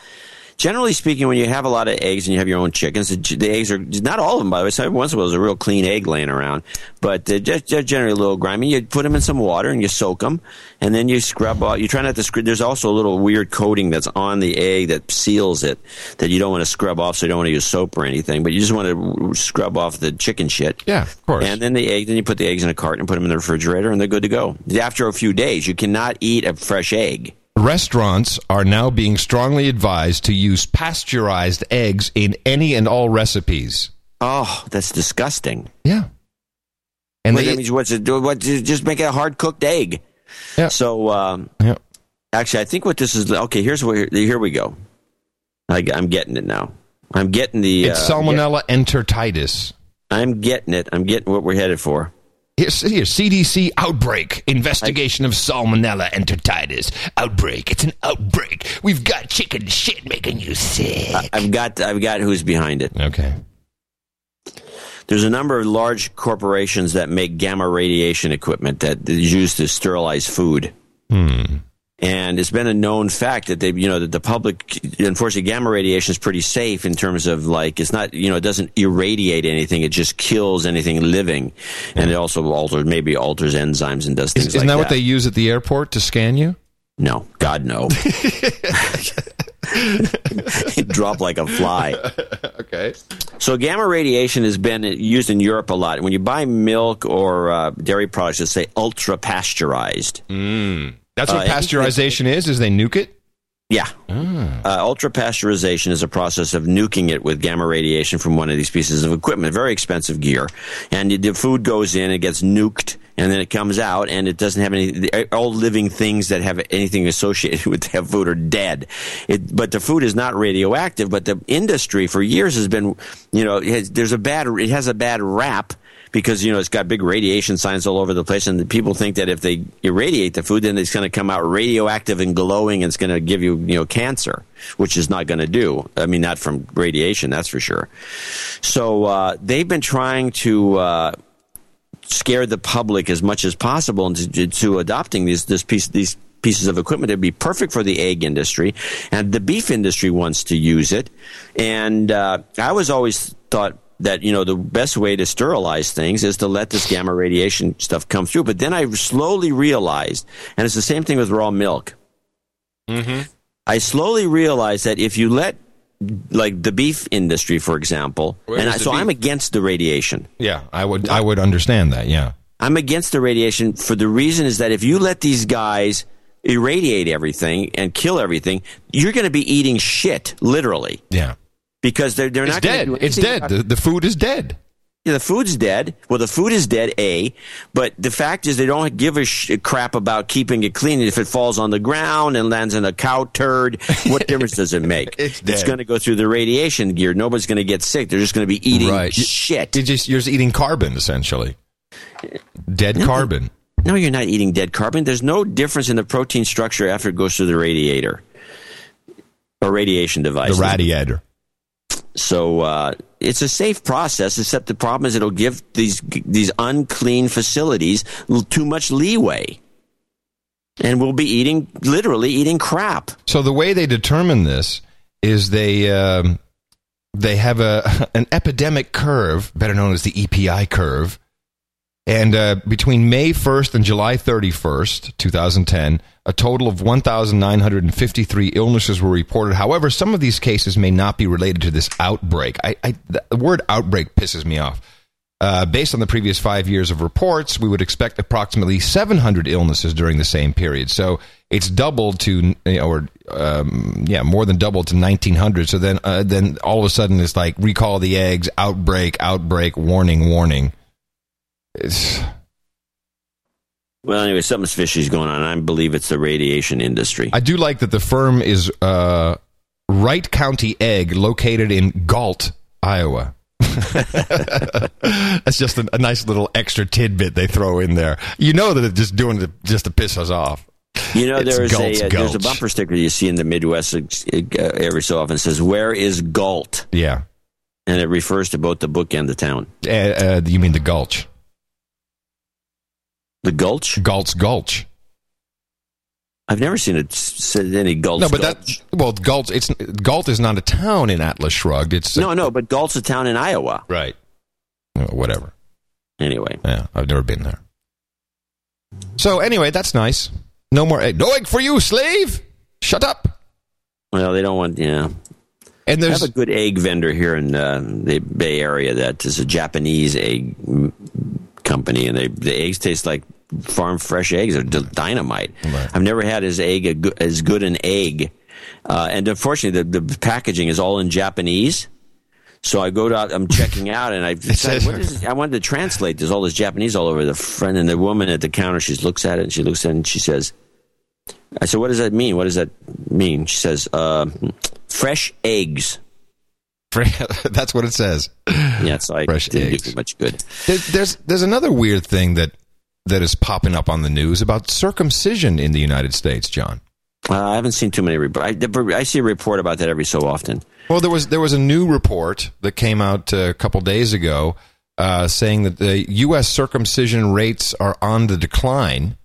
generally speaking, when you have a lot of eggs and you have your own chickens, the, the eggs are not all of them. By the way, so every once in a while, there's a real clean egg laying around, but they're, just, they're generally a little grimy. You put them in some water and you soak them, and then you scrub off. You try not to scrub. There's also a little weird coating that's on the egg that seals it that you don't want to scrub off, so you don't want to use soap or anything, but you just want to scrub off the chicken shit. Yeah, of course. And then the egg, then you put the eggs in a carton and put them in the refrigerator, and they're good to go. After a few days, you cannot eat a fresh egg. Restaurants are now being strongly advised to use pasteurized eggs in any and all recipes. Oh, that's disgusting. Yeah. And Well, they, that means what's it do? What just make it a hard cooked egg? Yeah. So um, yeah. actually, I think what this is. Okay, here's where here we go. I, am getting it now. I'm getting the. it's uh, salmonella enteritis. I'm getting it. I'm getting what we're headed for. Here's, here, CDC outbreak investigation of salmonella enteritis outbreak. It's an outbreak. We've got chicken shit making you sick. I- I've got. I've got who's behind it. okay. There's a number of large corporations that make gamma radiation equipment that is used to sterilize food. Hmm. And it's been a known fact that they, you know, that the public, unfortunately, gamma radiation is pretty safe in terms of like, it's not, you know, it doesn't irradiate anything. It just kills anything living. And it also alters, maybe alters enzymes and does things Isn't like that that. what they use at the airport to scan you? No, God, no. it dropped like a fly. okay. So gamma radiation has been used in Europe a lot. When you buy milk or uh, dairy products, they say ultra pasteurized. Mm. That's what Uh, pasteurization is. Is they nuke it? Yeah. Ah. Uh, ultra pasteurization is a process of nuking it with gamma radiation from one of these pieces of equipment. Very expensive gear. And the food goes in, it gets nuked, and then it comes out, and it doesn't have any. All living things that have anything associated with that food are dead. It, but the food is not radioactive. But the industry for years has been, you know, it has, there's a bad. It has a bad rap because you know it's got big radiation signs all over the place, and people think that if they irradiate the food, then it's going to come out radioactive and glowing, and it's going to give you you know cancer, which is not going to do. I mean, not from radiation, that's for sure. So uh, they've been trying to. Uh, scare the public as much as possible into to adopting these this piece these pieces of equipment It'd be perfect for the egg industry, and the beef industry wants to use it. And uh, I was always thought that you know the best way to sterilize things is to let this gamma radiation stuff come through. But then I slowly realized, and it's the same thing with raw milk. Mm-hmm. I slowly realized that if you let like the beef industry, for example, Where and I, so I'm against the radiation. Yeah, I would. I would understand that. Yeah. I'm against the radiation for the reason is that if you let these guys irradiate everything and kill everything, you're going to be eating shit, literally, Yeah. Because they're they're It's not dead. It's dead. The, the food is dead. Yeah, the food's dead. Well, the food is dead, A. But the fact is, they don't give a sh- crap about keeping it clean. If it falls on the ground and lands in a cow turd, what difference does it make? It's dead. going to go through the radiation gear. Nobody's going to get sick. They're just going to be eating Right. Shit. You're just you're just eating carbon essentially. Dead carbon. No, you're not eating dead carbon. There's no difference in the protein structure after it goes through the radiator or radiation device. The radiator. So uh, it's a safe process, except the problem is it'll give these these unclean facilities too much leeway, and we'll be eating literally eating crap. So the way they determine this is they um, they have a an epidemic curve, better known as the EPI curve, and uh, between May 1st and July 31st, 2010, a total of 1,953 illnesses were reported. However, some of these cases may not be related to this outbreak. I, I, the word outbreak pisses me off. Uh, based on the previous five years of reports, we would expect approximately 700 illnesses during the same period. So it's doubled to, you know, or um, yeah, more than doubled to 1900. So then, uh, then all of a sudden, it's like recall the eggs, outbreak, outbreak, warning, warning. It's Well, anyway, something's fishy is going on. I believe it's the radiation industry. I do like that the firm is uh, Wright County Egg, located in Galt, Iowa. That's just a, a nice little extra tidbit they throw in there. You know that it's just doing it just to piss us off. You know, It's there's Galt's a uh, there's a bumper sticker you see in the Midwest uh, every so often says "Where is Galt?" Yeah. and it refers to both the book and the town. Uh, uh, you mean the Gulch? The Gulch? Galt's Gulch. I've never seen it said any Gulch. no, but Gulch. that well, Galt. It's Galt is not a town in Atlas Shrugged. It's no, no, but Galt's a town in Iowa. right. Uh, whatever. Anyway, Yeah, I've never been there. So anyway, that's nice. No more egg. No egg for you, slave. Shut up. well, they don't want yeah. And I there's have a good egg vendor here in uh, the Bay Area that is a Japanese egg company, and they the eggs taste like farm fresh eggs. They're dynamite. Right. I've never had as egg a as good an egg, uh, and unfortunately, the, the packaging is all in Japanese. So I go to, I'm checking out, and I decided, is, I wanted to translate. There's all this Japanese all over the front, and the woman at the counter, she looks at it, and she looks at it, and she says, I said, what does that mean? What does that mean? She says, uh, fresh eggs. that's what it says. Yeah, so I Fresh didn't eggs. do much good. There, there's there's another weird thing that that is popping up on the news about circumcision in the United States, John. Uh, I haven't seen too many reports. I, I see a report about that every so often. Well, there was there was a new report that came out uh, a couple days ago uh, saying that the U.S. circumcision rates are on the decline,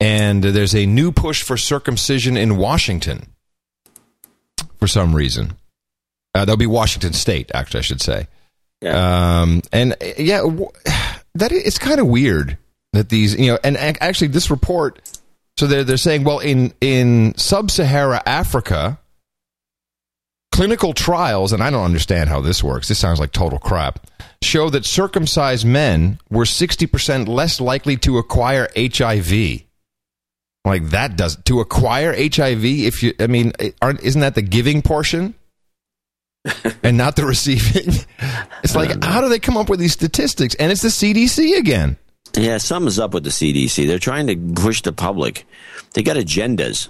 and there's a new push for circumcision in Washington for some reason. Uh, that'll be Washington State, actually, I should say. Um, and uh, yeah, w- that it's kind of weird that these you know, and actually this report. So they're they're saying, well, in in sub-Sahara Africa, clinical trials, and I don't understand how this works. This sounds like total crap. Show that circumcised men were 60% less likely to acquire HIV. Like that does to acquire HIV. If you, I mean, aren't isn't that the giving portion, and not the receiving? It's like how do they come up with these statistics? And it's the CDC again. Yeah, something's up with the CDC. They're trying to push the public. They got agendas.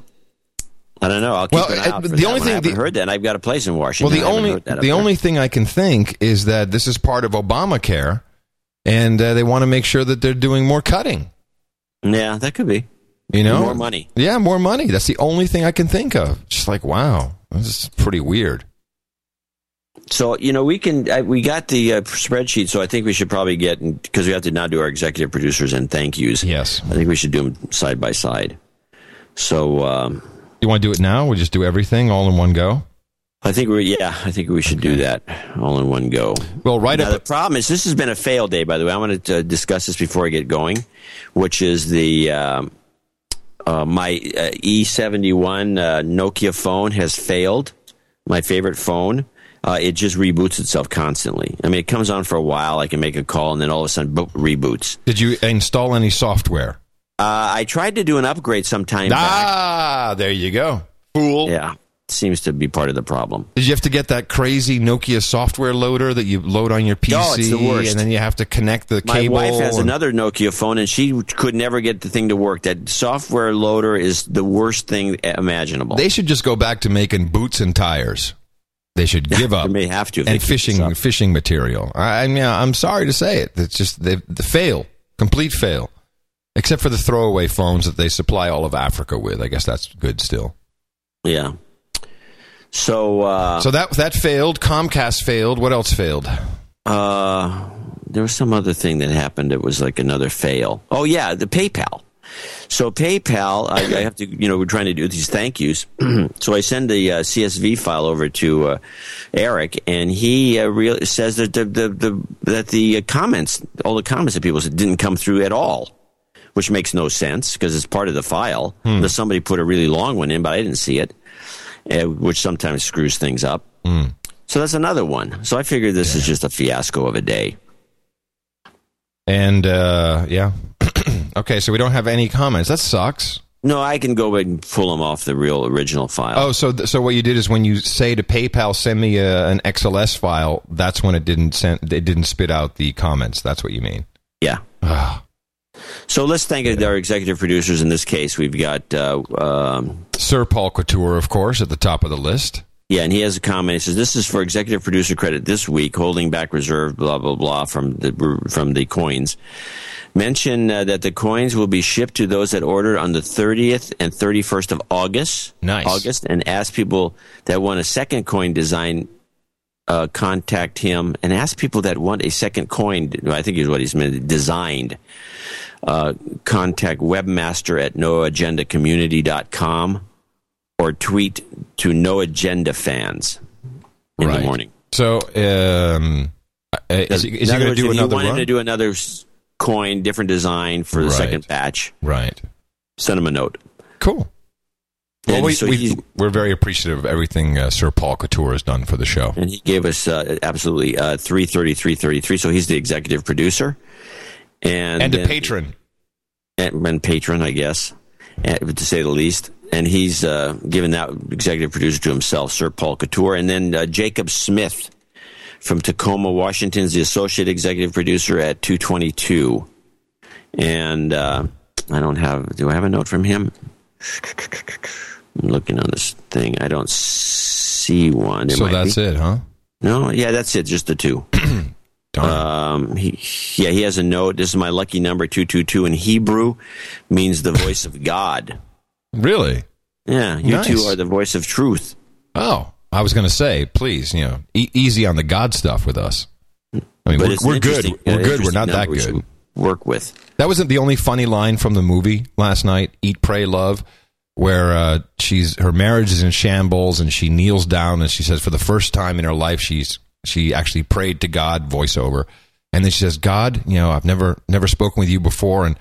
I don't know. I'll keep Well, an eye out uh, for the that only one. I haven't the- heard that. I've got a place in Washington. Well, the only heard that up the there. only thing I can think is that this is part of Obamacare, and uh, they want to make sure that they're doing more cutting. Yeah, that could be. You know, More money. Yeah, more money. That's the only thing I can think of. Just like, wow, this is pretty weird. So you know we can uh, we got the uh, spreadsheet. So I think we should probably get because we have to now do our executive producers and thank yous. Yes, I think we should do them side by side. So um, You want to do it now? We just do everything all in one go. I think we yeah I think we should do that all in one go. Well, right now, up. the problem is this has been a fail day. By the way, I want to uh, discuss this before I get going, which is the. Um, uh, my uh, E71 uh, Nokia phone has failed. My favorite phone. Uh, it just reboots itself constantly. I mean, it comes on for a while. I can make a call, and then all of a sudden, boop, reboots. Did you install any software? Uh, I tried to do an upgrade sometime back. Ah, there you go. Fool. Yeah, seems to be part of the problem. Did you have to get that crazy Nokia software loader that you load on your PC? Oh, it's the worst. And then you have to connect the My cable. wife has and- another Nokia phone, and she could never get the thing to work. That software loader is the worst thing imaginable. They should just go back to making boots and tires. They should give up. They may have to and fishing fishing material. I, I mean, I'm sorry to say it. It's just they the fail, complete fail. Except for the throwaway phones that they supply all of Africa with. I guess that's good still. Yeah. So, uh, So that that failed. Comcast failed. What else failed? uh, there was some other thing that happened. It was like another fail. Oh yeah, the PayPal. So PayPal, I, I have to, you know, we're trying to do these thank yous. so I send the uh, CSV file over to uh, Eric, and he uh, real, says that the, the, the that the comments, all the comments that people said, didn't come through at all, which makes no sense because it's part of the file. Unless somebody put a really long one in, but I didn't see it, uh, which sometimes screws things up. So that's another one. So I figured this is just a fiasco of a day. And uh, yeah, okay. So we don't have any comments. That sucks. No, I can go and pull them off the real original file. Oh, so th- so what you did is when you say to PayPal, send me a, an XLS file. That's when it didn't send. It didn't spit out the comments. That's what you mean. Yeah. So let's thank our executive producers. In this case, we've got uh, um, Sir Paul Couture, of course, at the top of the list. Yeah, and he has a comment. He says, "This is for executive producer credit this week, holding back reserve, blah blah blah, from the from the coins. Mention uh, that the coins will be shipped to those that order on the 30th and 31st of August. Nice. August, and ask people that want a second coin design." Uh, contact him and ask people that want a second coin. I think is what he's meant designed. Uh, contact webmaster at noagendacommunity.com or tweet to no agenda fans in Right. the morning. So, um, uh, is he, is he going to do another you want him run? to do another coin, different design for the Right. second batch, right. send him a note. Cool. Well, And we, so we, we're very appreciative of everything uh, Sir Paul Couture has done for the show. And he gave us uh, absolutely uh, three thirty three thirty three. So he's the executive producer and And a then- patron. and, and patron, I guess, to say the least. And he's uh, given that executive producer to himself, Sir Paul Couture, and then uh, Jacob Smith from Tacoma, Washington, is the associate executive producer at 222. And uh, I don't have. Do I have a note from him? I'm looking on this thing. I don't see one. There So that's be. it, huh? No, yeah, that's it. Just the two. um, he, yeah, he has a note. This is my lucky number two two two in Hebrew, means the voice of God. Really? Yeah, you Nice. two are the voice of truth. Oh, I was going to say, please, you know, e- easy on the God stuff with us. I mean, we're, we're good. We're good. We're not that we good. Work with. That wasn't the only funny line from the movie last night, Eat, Pray, Love, where uh, she's her marriage is in shambles and she kneels down and she says for the first time in her life she's she actually prayed to God voiceover. And then she says, God, you know, I've never never spoken with you before and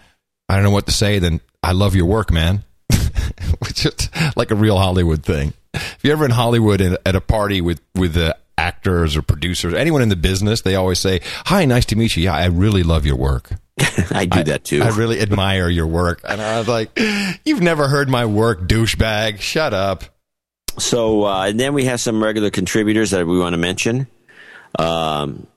I don't know what to say, then I love your work, man. Which is like a real Hollywood thing. If you're ever in Hollywood and at a party with with the actors or producers, anyone in the business, they always say, "Hi, nice to meet you." Yeah, I really love your work. I do that too. I really admire your work, and I was like, "You've never heard my work, douchebag. Shut up." So, uh, and then we have some regular contributors that we want to mention, um,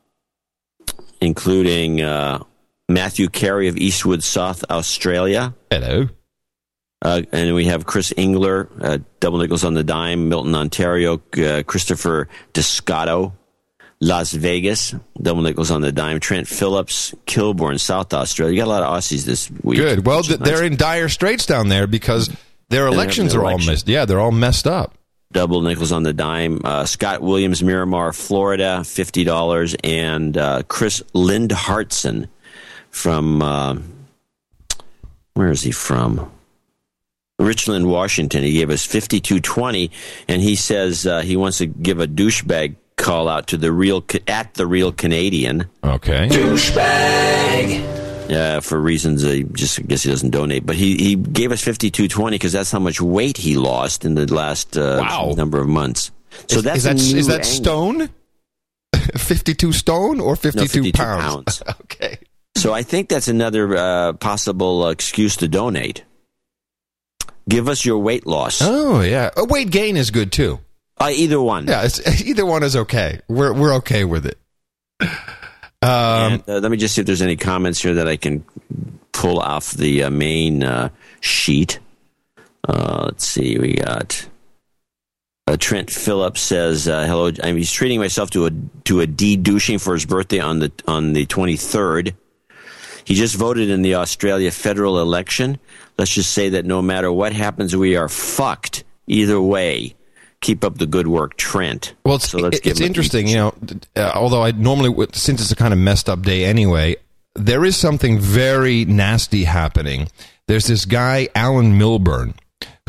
including uh, Matthew Carey of Eastwood, South Australia. Hello. Uh, and we have Chris Engler, uh, double nickels on the dime, Milton, Ontario. Uh, Christopher Descato, Las Vegas, double nickels on the dime. Trent Phillips, Kilburn, South Australia. You got a lot of Aussies this week. Good. Well, th- they're in dire straits down there because their elections are all election. messed. Yeah, they're all messed up. double nickels on the dime. Uh, Scott Williams, Miramar, Florida, fifty dollars, and uh, Chris Lindhartson from uh, where is he from? Richland, Washington. He gave us fifty two twenty, and he says uh, he wants to give a douchebag call out to the real at the real Canadian. Okay. Douchebag. Yeah, for reasons I just I guess he doesn't donate, but he, he gave us fifty two twenty because that's how much weight he lost in the last uh, Wow. number of months. So is, that's is that a new is that stone? Fifty-two stone or No, fifty-two, 52 pounds? pounds. okay. So I think that's another uh, possible uh, excuse to donate. Give us your weight loss. Oh yeah, a weight gain is good too. Uh, either one. Yeah, it's, either one is okay. We're we're okay with it. Um, And, uh, let me just see if there's any comments here that I can pull off the uh, main uh, sheet. Uh, let's see, we got uh, Trent Phillips says, uh, "Hello, I'm he's treating myself to a to a D douching for his birthday on the on the 23rd. He just voted in the Australia federal election. Let's just say that no matter what happens, we are fucked either way. Keep up the good work, Trent. Well, it's, so let's it's interesting, you know. Uh, although I normally, would- since it's a kind of messed up day anyway, there is something very nasty happening. There's this guy Alan Milburn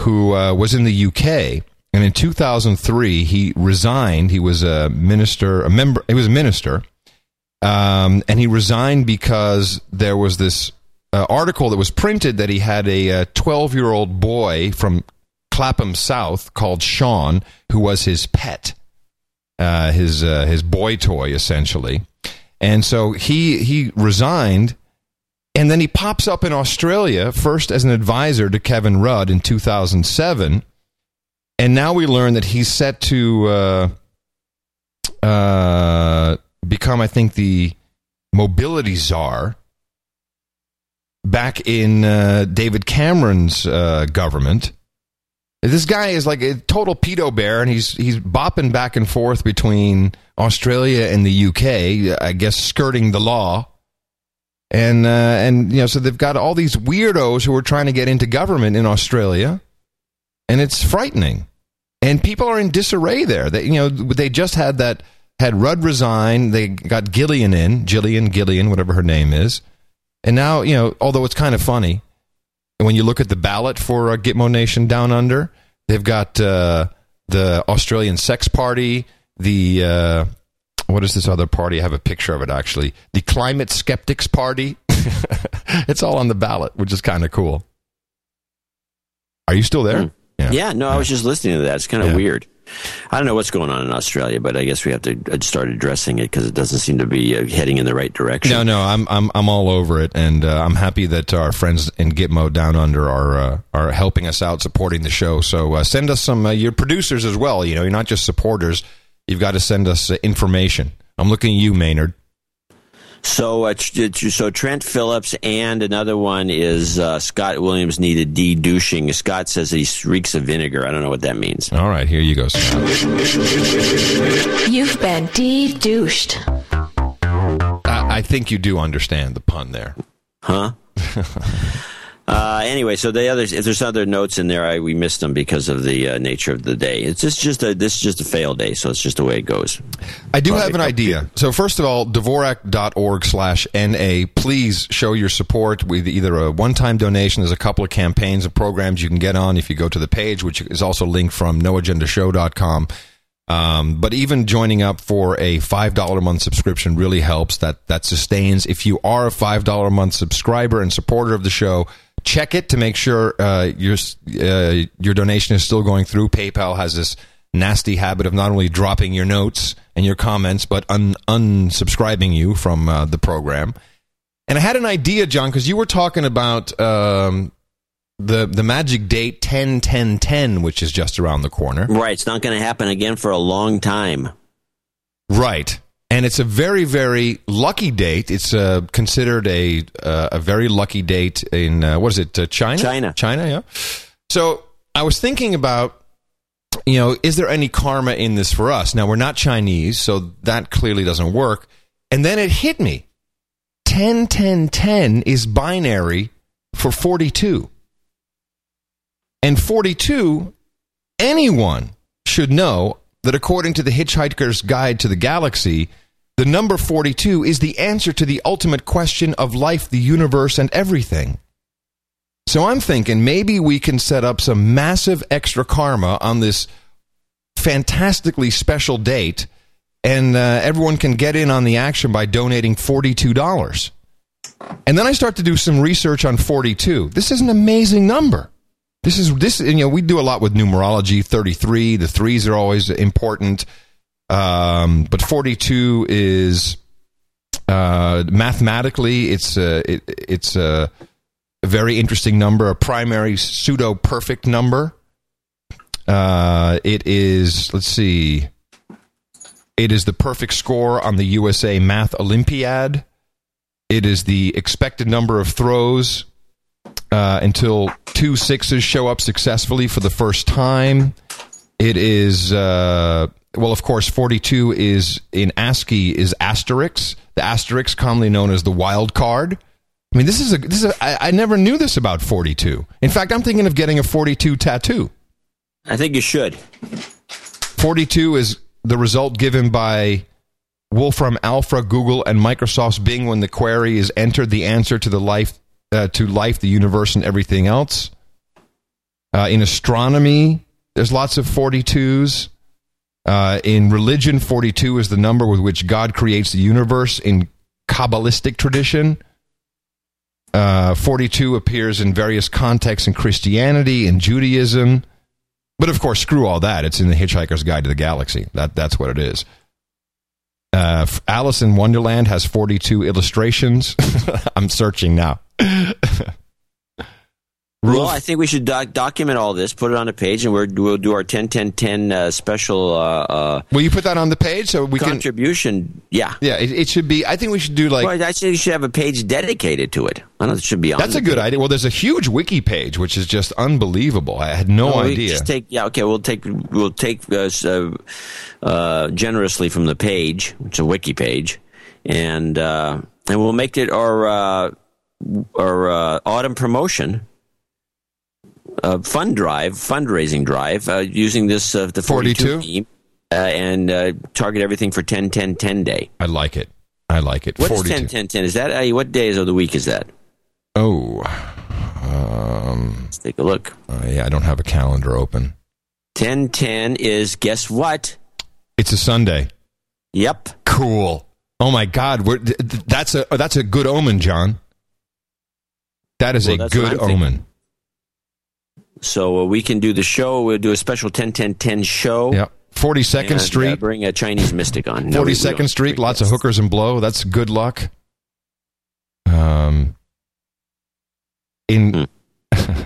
who uh, was in the UK, and in 2003 he resigned. He was a minister, a member. He was a minister, um, and he resigned because there was this uh, article that was printed that he had a 12 year old boy from Clapham South called Sean, who was his pet, uh, his uh, his boy toy essentially, and so he he resigned, and then he pops up in Australia first as an advisor to Kevin Rudd in 2007, and now we learn that he's set to uh, uh, become, I think, the mobility czar back in uh, David Cameron's uh, government. This guy is like a total pedo bear, and he's he's bopping back and forth between Australia and the UK. I guess skirting the law, and uh, and you know, so they've got all these weirdos who are trying to get into government in Australia, and it's frightening. And people are in disarray there. They, you know, they just had that had Rudd resign. They got Gillian in, Gillian, Gillian, whatever her name is, and now you know. Although it's kind of funny, when you look at the ballot for uh, Gitmo Nation Down Under, they've got uh, the Australian Sex Party, the uh, what is this other party? I have a picture of it actually. The Climate Skeptics Party. it's all on the ballot, which is kind of cool. Are you still there? Yeah. no, I was just listening to that. It's kind of Yeah. weird. I don't know what's going on in Australia, but I guess we have to uh, start addressing it because it doesn't seem to be uh, heading in the right direction. No, no, I'm I'm I'm all over it, and uh, I'm happy that our friends in Gitmo Down Under are uh, are helping us out, supporting the show. So uh, send us some. Uh, your producers as well. You know, you're not just supporters. You've got to send us information. I'm looking at you, Maynard. So, uh, tr- tr- so Trent Phillips and another one is uh, Scott Williams needed de-douching. Scott says he reeks of vinegar. I don't know what that means. All right, here you go. Scott. You've been de-douched. I, I think you do understand the pun there. Huh? uh, anyway, so the others, if there's other notes in there, I, we missed them because of the uh, nature of the day. It's just, just a, this is just a fail day, so it's just the way it goes. I do Probably have an idea. So first of all, Dvorak.org slash NA. Please show your support with either a one-time donation. There's a couple of campaigns and programs you can get on if you go to the page, which is also linked from noagendashow.com. Um, but even joining up for a $5 a month subscription really helps. That, that sustains. If you are a $5 a month subscriber and supporter of the show, check it to make sure uh, your uh, your donation is still going through. PayPal has this nasty habit of not only dropping your notes and your comments, but un- unsubscribing you from uh, the program. And I had an idea, John, because you were talking about um, the the magic date 10 10 10 which is just around the corner right it's not going to happen again for a long time right and it's a very very lucky date. It's uh, considered a uh, a very lucky date in uh, what is it uh, china? China. China yeah. So i was thinking about you know is there any karma in this for us? Now we're not chinese so that clearly doesn't work. And then it hit me. 10 10 10 is binary for 42 and 42, anyone should know that according to the Hitchhiker's Guide to the Galaxy, the number 42 is the answer to the ultimate question of life, the universe, and everything. So I'm thinking maybe we can set up some massive extra karma on this fantastically special date, and uh, everyone can get in on the action by donating $42. And then I start to do some research on 42. This is an amazing number. This is this you know we do a lot with numerology. Thirty three, the threes are always important, um, but forty two is uh, mathematically it's a, it, it's a very interesting number, a primary pseudo perfect number. Uh, it is let's see, it is the perfect score on the USA Math Olympiad. It is the expected number of throws uh, until two sixes show up successfully for the first time. It is uh, well, of course, forty-two is in ASCII is asterisk. The asterisk, commonly known as the wild card. I mean, this is a this is a, I, I never knew this about forty-two. In fact, I'm thinking of getting a forty-two tattoo. I think you should. Forty-two is the result given by Wolfram Alpha, Google, and Microsoft's Bing when the query is entered the answer to the life uh, to life, the universe, and everything else. Uh, in astronomy, there's lots of 42s. Uh, in religion, 42 is the number with which God creates the universe. In Kabbalistic tradition, uh, 42 appears in various contexts in Christianity and Judaism. But of course, screw all that. It's in the Hitchhiker's Guide to the Galaxy. That, that's what it is. Uh, Alice in Wonderland has 42 illustrations. I'm searching now. well, I think we should doc- document all this, put it on a page, and we will do our 10 10 10 uh, special. Uh, uh, will you put that on the page so we contribution, can? Yeah. Yeah, it, it, should be. I think we should do like. Well, I think you should have a page dedicated to it. I don't know it should be on That's a good page. idea. Well, there's a huge wiki page, which is just unbelievable. I had no well, idea. Just take, yeah, okay, we'll take, we'll take uh, uh, generously from the page, which is a wiki page, and, uh, and we'll make it our, our autumn promotion uh, fund drive, fundraising drive, uh, using this uh, the 42, 42? Theme, and target everything for 10 10 10 day. I like it. I like it. What 42. is 10 10 10? Is that what days of the week is that? Oh, um, let's take a look. yeah, I don't have a calendar open. 10 10 is guess what? It's a Sunday. Yep. Cool. Oh my God, that's a that's a good omen, John. That is well, a good omen. So uh, we can do the show. We'll do a special 10 10 10 show. Yep. 42nd and, Street. Uh, bring a Chinese mystic on. 42nd Street, lots of hookers and blow. That's good luck. Um, in. Hmm.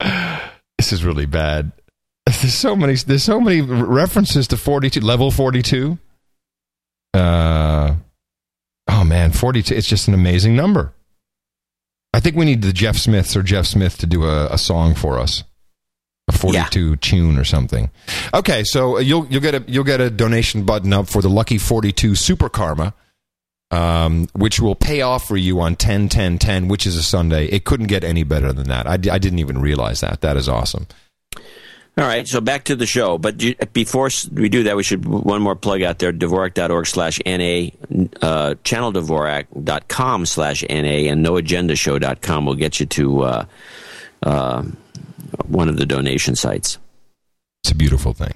this is really bad. There's so many. There's so many references to 42 level 42. Uh, oh man, 42. It's just an amazing number. I think we need the Jeff Smiths or Jeff Smith to do a, a song for us, a forty-two yeah. tune or something. Okay, so you'll you'll get a you'll get a donation button up for the Lucky Forty-Two Super Karma, um, which will pay off for you on 10 10 10, which is a Sunday. It couldn't get any better than that. I, I didn't even realize that. That is awesome. All right, so back to the show. But before we do that, we should one more plug out there, Dvorak.org slash NA, uh, channeldvorak.com slash NA, and noagendashow.com will get you to uh, uh, one of the donation sites. It's a beautiful thing.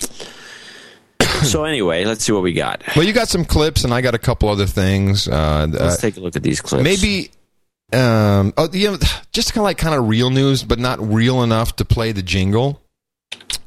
so anyway, let's see what we got. Well, you got some clips, and I got a couple other things. Uh, let's take a look at these clips. Maybe um, oh, you know, just kind of like kind of real news, but not real enough to play the jingle.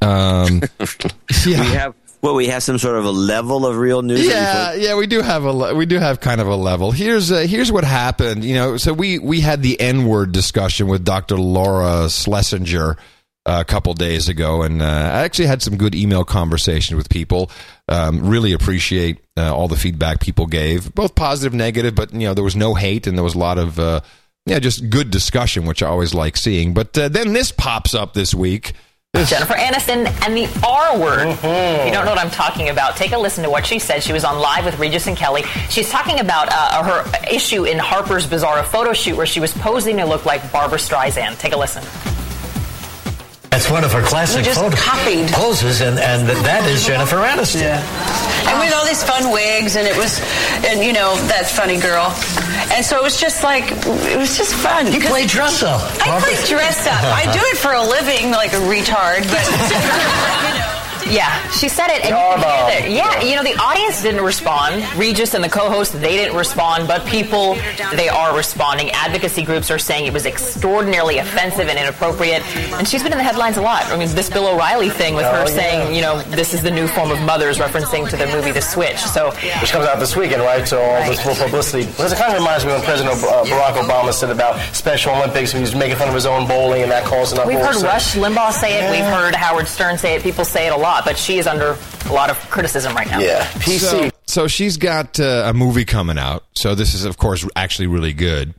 Um, yeah. We have well, we have some sort of a level of real news. Yeah, yeah, we do have a le- we do have kind of a level. Here's uh, here's what happened. You know, so we we had the N word discussion with Dr. Laura Schlesinger a couple days ago, and uh, I actually had some good email conversations with people. Um, really appreciate uh, all the feedback people gave, both positive, negative. But you know, there was no hate, and there was a lot of uh, yeah, just good discussion, which I always like seeing. But uh, then this pops up this week. Jennifer Aniston and the R word. You don't know what I'm talking about. Take a listen to what she said. She was on live with Regis and Kelly. She's talking about uh, her issue in Harper's Bazaar, a photo shoot where she was posing to look like Barbra Streisand. Take a listen. That's one of her classic just photo copied. poses, and, and that is Jennifer Aniston. Yeah. And with all these fun wigs, and it was, and you know, that funny girl. And so it was just like, it was just fun. You play dress up. I play dress up. I do it for a living, like a retard, but. Yeah, she said it, and you can hear that. Yeah, you know, the audience didn't respond. Regis and the co-host, they didn't respond, but people, they are responding. Advocacy groups are saying it was extraordinarily offensive and inappropriate, and she's been in the headlines a lot. I mean, this Bill O'Reilly thing with her Oh, yeah. saying, you know, this is the new form of mothers, referencing to the movie The Switch. So, Which comes out this weekend, right? So all this full publicity. Because it kind of reminds me when President uh, Barack Obama said about Special Olympics, when he was making fun of his own bowling, and that caused an we've heard So- Rush Limbaugh say it, we've heard Howard Stern say it, people say it a lot, but she is under a lot of criticism right now. Yeah. So, so she's got uh, a movie coming out. So this is, of course, actually really good.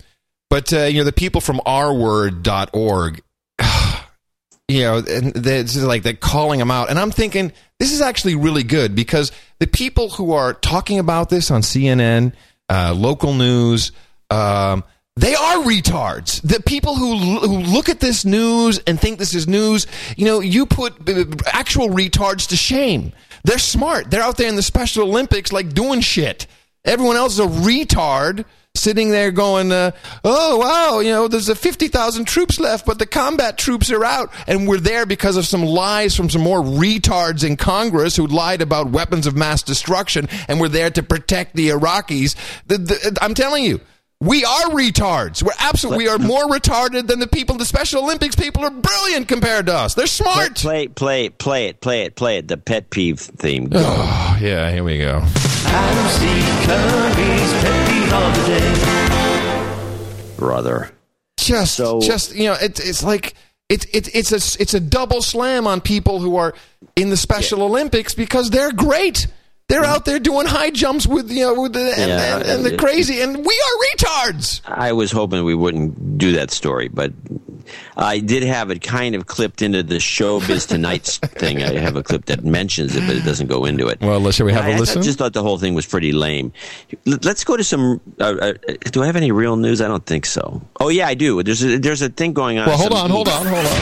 But uh, you know, the people from rword.org, you know, and they're it's like they're calling them out, and I'm thinking this is actually really good because the people who are talking about this on CNN, uh, local news. Um, they are retards. The people who who look at this news and think this is news, you know, you put uh, actual retards to shame. They're smart. They're out there in the Special Olympics, like doing shit. Everyone else is a retard sitting there going, uh, "Oh wow, you know, there's a fifty thousand troops left, but the combat troops are out, and we're there because of some lies from some more retards in Congress who lied about weapons of mass destruction, and we're there to protect the Iraqis." The, the, I'm telling you. We are retards. We're absolutely. We are more retarded than the people. The Special Olympics people are brilliant compared to us. They're smart. Play, play, play it, play it, play it. The pet peeve theme. Go. Oh, yeah, here we go. Adam C. Curry's Peppy Holiday. brother. Just, just you know, it, it's like it's it, it's a it's a double slam on people who are in the Special Olympics because they're great. They're out there doing high jumps with you know with the, and, Yeah, and, and the crazy, and we are retards. I was hoping we wouldn't do that story, but I did have it kind of clipped into the Showbiz Tonight's thing. I have a clip that mentions it, but it doesn't go into it. Well, shall we have I- a I listen? I just thought the whole thing was pretty lame. L- Let's go to some. Uh, uh, do I have any real news? I don't think so. Oh yeah, I do. There's a, there's a thing going on. Well, hold on, hold on, hold on.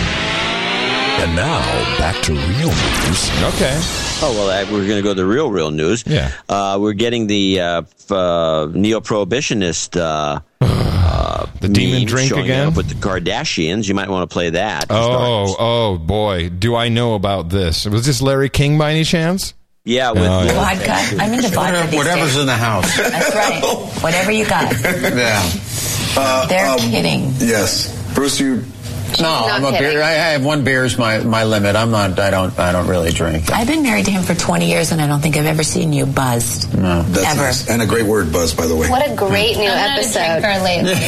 And now back to real news. Okay. Oh well, we're going to go to the real, real news. Yeah. Uh, we're getting the uh, uh, neo-prohibitionist. Uh, uh, The demon drink showing again? up with the Kardashians. You might want to play that. Oh, start. oh boy, do I know about this? Was this Larry King by any chance? yeah. With, Oh, yeah. Vodka. I'm into vodka. these Whatever's days. in the house. That's right. Whatever you got. yeah. Uh, They're um, kidding. Yes, Bruce. You. No, Not I'm a kidding. beer. I I have one beer is my, my limit. I'm not. I don't. I don't really drink. I've been married to him for 20 years, and I don't think I've ever seen you buzzed. No. That's Ever. nice. And a great word, Buzz, by the way. What a great new episode.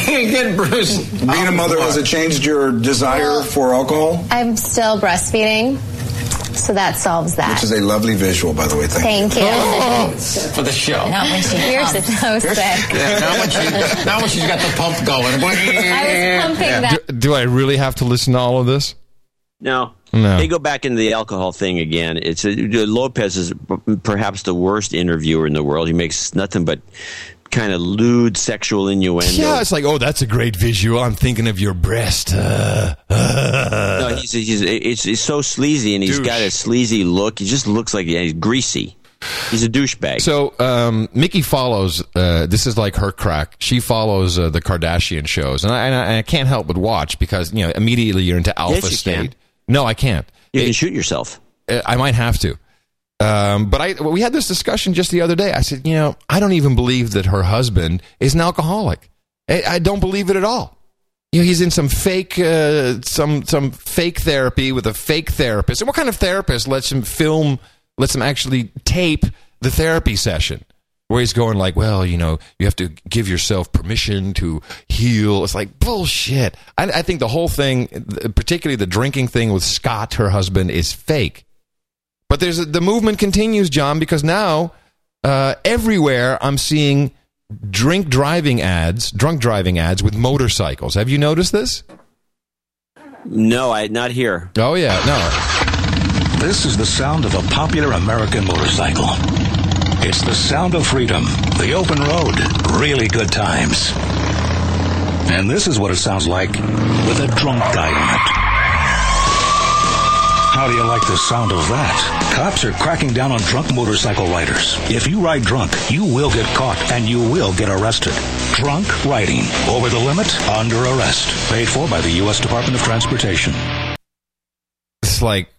Good, Bruce. Being a mother, has it changed your desire for alcohol? I'm still breastfeeding, so that solves that. Which is a lovely visual, by the way. Thank, Thank you. Oh, for the show. Not when she You're comes. so sick. Yeah, now when she now when she's got the pump going. I was pumping that. Do, do I really have to listen to all of this? No. No. They go back into the alcohol thing again. It's a, Lopez is perhaps the worst interviewer in the world. He makes nothing but kind of lewd sexual innuendo. Yeah, it's like, oh, that's a great visual. I'm thinking of your breast. Uh, uh. no, he's, he's it's, it's so sleazy, and he's Douche. got a sleazy look. He just looks like yeah, he's greasy. He's a douchebag. So, um, Mickey follows. Uh, this is like her crack. She follows uh, the Kardashian shows, and I, and I, I can't help but watch because you know immediately you're into alpha Yes, state. can. No, I can't. you can shoot yourself. I might have to. Um, but I we had this discussion just the other day. I said, you know, I don't even believe that her husband is an alcoholic. I, I don't believe it at all. You know, he's in some fake, uh, some some fake therapy with a fake therapist. And what kind of therapist lets him film, lets him actually tape the therapy session? Where he's going like, well, you know, you have to give yourself permission to heal. It's like bullshit. I, I think the whole thing, particularly the drinking thing with Scott, her husband, is fake. But there's a, the movement continues, John, because now uh, everywhere I'm seeing drink driving ads, drunk driving ads with motorcycles. Have you noticed this? No, I not here. Oh yeah, no. This is the sound of a popular American motorcycle. It's the sound of freedom, the open road, really good times. And this is what it sounds like with a drunk guy in it. How do you like the sound of that? Cops are cracking down on drunk motorcycle riders. If you ride drunk, you will get caught and you will get arrested. Drunk riding. Over the limit, under arrest. Paid for by the U.S. Department of Transportation. It's like.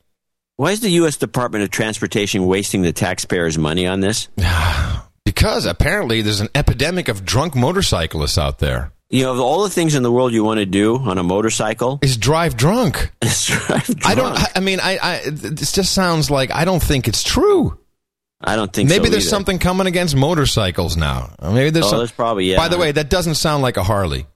Why is the U.S. Department of Transportation wasting the taxpayers' money on this? Because apparently there's an epidemic of drunk motorcyclists out there. You know, of all the things in the world you want to do on a motorcycle, is drive drunk. Drive drunk. I don't. I mean, I, I. This just sounds like I don't think it's true. I don't think. Maybe so there's either. something coming against motorcycles now. Maybe there's. Oh, some, there's probably, yeah. By the way, that doesn't sound like a Harley.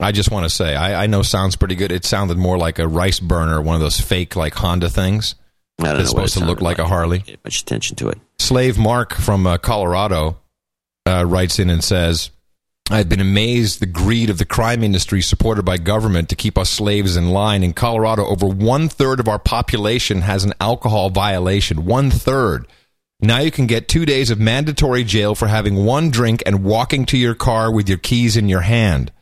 I just want to say, I, I know sounds pretty good. It sounded more like a rice burner, one of those fake like Honda things. I don't know That's it supposed to look sounded like a Harley. Pay much attention to it. Slave Mark from uh, Colorado uh, writes in and says, I've been amazed the greed of the crime industry supported by government to keep us slaves in line. In Colorado, over one third of our population has an alcohol violation. One third. Now you can get two days of mandatory jail for having one drink and walking to your car with your keys in your hand.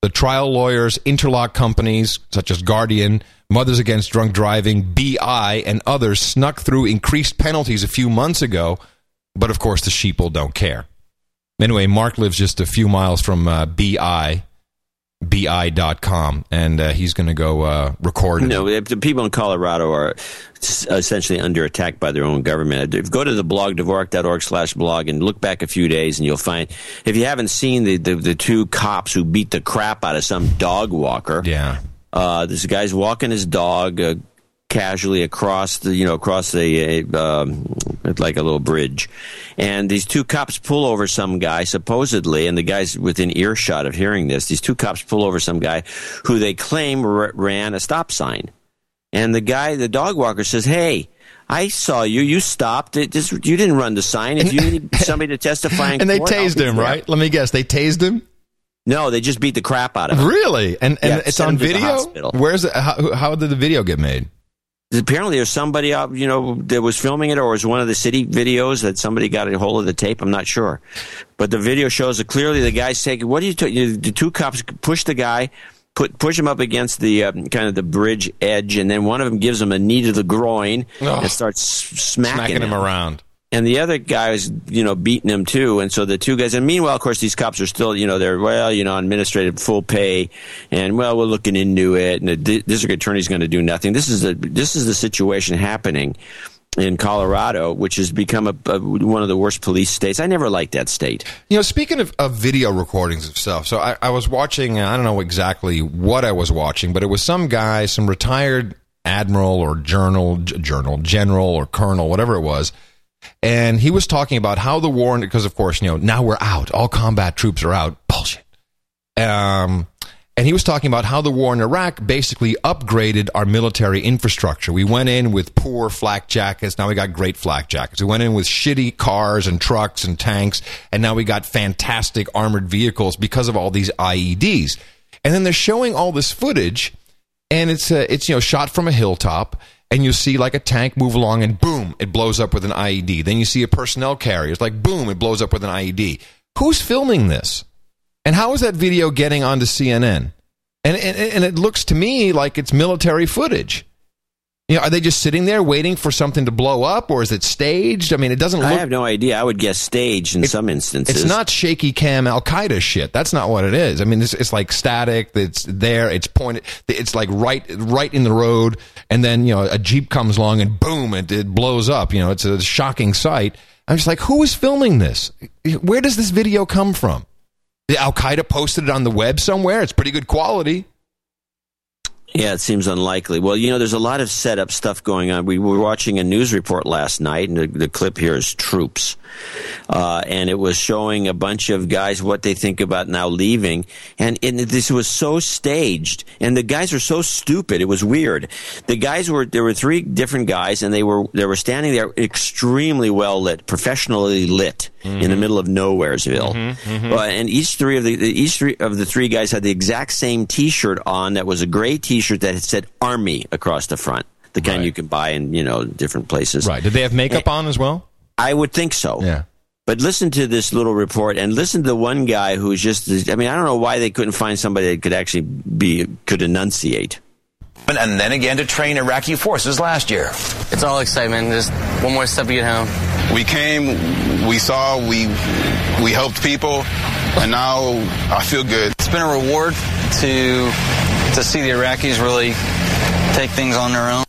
The trial lawyers, interlock companies such as Guardian, Mothers Against Drunk Driving, BI, and others snuck through increased penalties a few months ago, but of course the sheeple don't care. Anyway, Mark lives just a few miles from uh, BI, bi.com, and uh, he's going to go uh, record. No, the people in Colorado are essentially under attack by their own government. Go to the blog, Dvorak.org slash blog, and look back a few days, and you'll find, if you haven't seen the, the, the two cops who beat the crap out of some dog walker. Yeah. Uh, this guy's walking his dog uh, casually across the, you know, across the, uh, um, like a little bridge. And these two cops pull over some guy, supposedly, and the guy's within earshot of hearing this. These two cops pull over some guy who they claim r- ran a stop sign. And the guy, the dog walker says, Hey, I saw you. You stopped. It just, you didn't run the sign. If you need somebody to testify in And they court, tased him, there." right? Let me guess. They tased him? No, they just beat the crap out of him. Really? And, and Yeah, it's on the video? Where's it? How, how did the video get made? Apparently, there's somebody out, you know, that was filming it, or it was one of the city videos that somebody got a hold of the tape. I'm not sure, but the video shows that clearly the guy's taking. What do you? T- the two cops push the guy, put push him up against the um, kind of the bridge edge, and then one of them gives him a knee to the groin Ugh. and starts smacking, Smacking him around. And the other guy is, you know, beating him too. And so the two guys, and meanwhile, of course, these cops are still, you know, they're, well, you know, administrative full pay. And, well, we're looking into it. And the di- district attorney's going to do nothing. This is the, this is the situation happening in Colorado, which has become a, a, one of the worst police states. I never liked that state. You know, speaking of, of video recordings of stuff, so I, I was watching, I don't know exactly what I was watching, but it was some guy, some retired admiral or journal, journal, general or colonel, whatever it was. And he was talking about how the war, because of course, you know, now we're out. All combat troops are out. Bullshit. Um, and he was talking about how the war in Iraq basically upgraded our military infrastructure. We went in with poor flak jackets. Now we got great flak jackets. We went in with shitty cars and trucks and tanks. And now we got fantastic armored vehicles because of all these IEDs. And then they're showing all this footage and it's, uh, it's, you know, shot from a hilltop and you see like a tank move along and boom, it blows up with an IED. Then you see a personnel carrier. It's like boom, it blows up with an IED. Who's filming this? And how is that video getting onto CNN? And, and and it looks to me like it's military footage. You know, are they just sitting there waiting for something to blow up, or is it staged? I mean, it doesn't look. I have no idea. I would guess staged in some instances. It's not shaky cam Al Qaeda shit. That's not what it is. I mean, it's, it's like static. It's there. It's pointed. It's like right, right in the road, and then you know a jeep comes along and boom, it, it blows up. You know, it's a shocking sight. I'm just like, who is filming this? Where does this video come from? The Al Qaeda posted it on the web somewhere. It's pretty good quality. Yeah, it seems unlikely. Well, you know, there's a lot of setup stuff going on. We were watching a news report last night, and the, the clip here is troops. Uh, and it was showing a bunch of guys what they think about now leaving. And, and this was so staged, and the guys were so stupid. It was weird. The guys were, there were three different guys, and they were, they were standing there extremely well lit, professionally lit in the middle of nowheresville. Uh, and each three of the each three of the three guys had the exact same T-shirt on. That was a gray T-shirt that had said "Army" across the front, the kind you can buy in you know different places. Right. Did they have makeup on as well? I would think so. Yeah. But listen to this little report and listen to the one guy who's just, I mean, I don't know why they couldn't find somebody that could actually be, could enunciate. And then again to train Iraqi forces last year. It's all excitement. Just one more step to get home. We came, we saw, we we helped people, and now I feel good. It's been a reward to to see the Iraqis really take things on their own.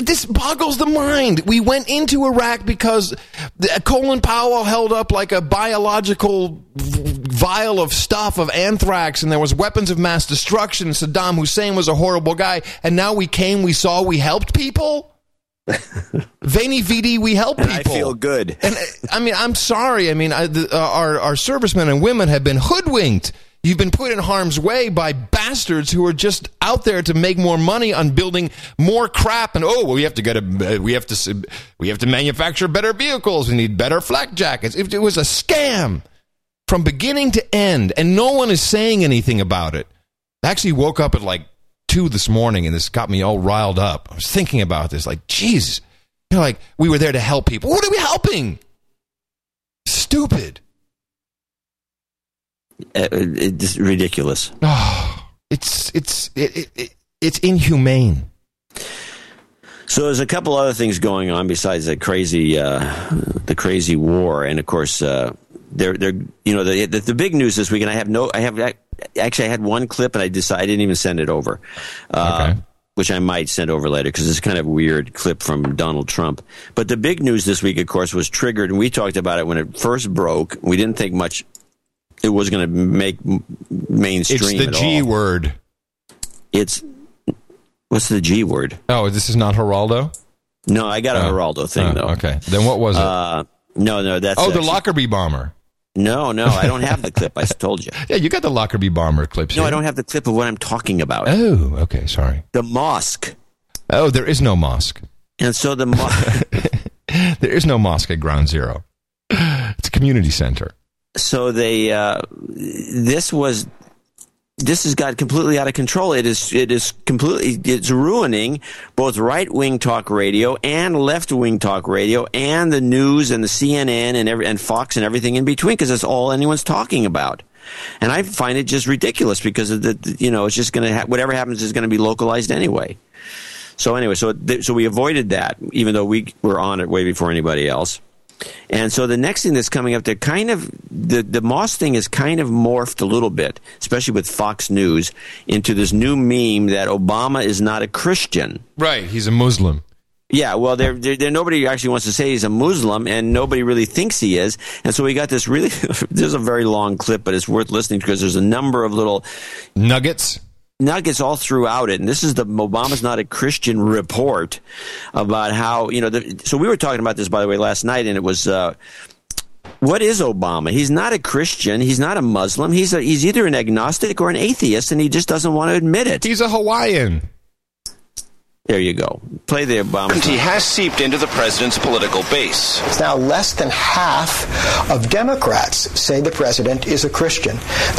This boggles the mind. We went into Iraq because Colin Powell held up like a biological v- vial of stuff of anthrax, and there was weapons of mass destruction. Saddam Hussein was a horrible guy, and now we came, we saw, we helped people. Veni Vidi, we help people. I feel good. And I mean, I'm sorry. I mean, I, the, uh, our our servicemen and women have been hoodwinked. You've been put in harm's way by bastards who are just out there to make more money on building more crap. And oh, well, we have to get a, uh, we have to, we have to manufacture better vehicles. We need better flak jackets. If it was a scam from beginning to end, and no one is saying anything about it. I actually woke up at like two this morning, and this got me all riled up. I was thinking about this, like, Jesus, you know, like we were there to help people. What are we helping? Stupid. Uh, it's ridiculous. Oh, it's it's it, it, it, it's inhumane. So there's a couple other things going on besides the crazy, uh, the crazy war, and of course, uh, they're they're you know the, the the big news this week, and I have no, I have actually I had one clip, and I decided I didn't even send it over, uh, which I might send over later because it's kind of a weird clip from Donald Trump. But the big news this week, of course, was triggered, and we talked about it when it first broke. We didn't think much it was going to make mainstream. It's the G all. word. It's what's the G word? Oh, this is not Geraldo. No, I got a Oh. Geraldo thing Oh, though. okay. Then what was it? Uh, no, no, that's oh, the actually- Lockerbie bomber. No, no, I don't have the clip. I told you. Yeah, you got the Lockerbie bomber clips. No, here. I don't have the clip of what I'm talking about. Oh, okay, sorry. The mosque. Oh, there is no mosque. And so the mo- There is no mosque at Ground Zero. It's a community center. so they uh, this was this has got completely out of control. It is it is completely it's ruining both right wing talk radio and left wing talk radio and the news and the CNN and every and Fox and everything in between because that's all anyone's talking about. And I find it just ridiculous because of the, you know it's just going to ha- whatever happens is going to be localized anyway. So anyway, so th- so we avoided that, even though we were on it way before anybody else. And so the next thing that's coming up, they're kind of the the Moss thing is kind of morphed a little bit, especially with Fox News, into this new meme that Obama is not a Christian. Right, he's a Muslim. Yeah, well, there, there, there nobody actually wants to say he's a Muslim, and nobody really thinks he is. And so we got this really. this is a very long clip, but it's worth listening because there's a number of little nuggets nuggets all throughout it. And this is the Obama's not a Christian report about how you know. The, so we were talking about this by the way last night, and it was. Uh, what is Obama? He's not a Christian. He's not a Muslim. He's a, he's either an agnostic or an atheist, and he just doesn't want to admit it. He's a Hawaiian. There you go. Play the Obama. He has seeped into the president's political base. It's now less than half of Democrats say the president is a Christian.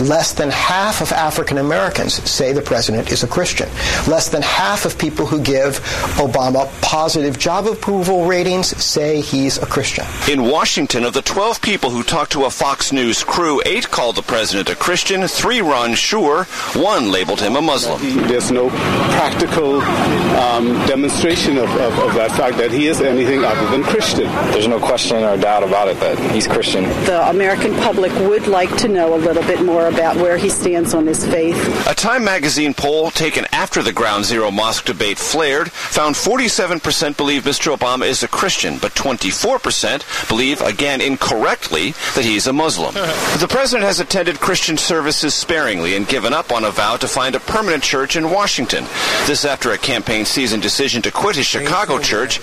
Less than half of African Americans say the president is a Christian. Less than half of people who give Obama positive job approval ratings say he's a Christian. In Washington, of the 12 people who talked to a Fox News crew, eight called the president a Christian, three were unsure, one labeled him a Muslim. There's no practical uh, um, demonstration of, of, of that fact that he is anything other than Christian. There's no question or doubt about it that he's Christian. The American public would like to know a little bit more about where he stands on his faith. A Time magazine poll taken after the Ground Zero mosque debate flared found 47% believe Mr. Obama is a Christian, but 24% believe, again incorrectly, that he's a Muslim. the president has attended Christian services sparingly and given up on a vow to find a permanent church in Washington. This after a campaign season decision to quit his Chicago church.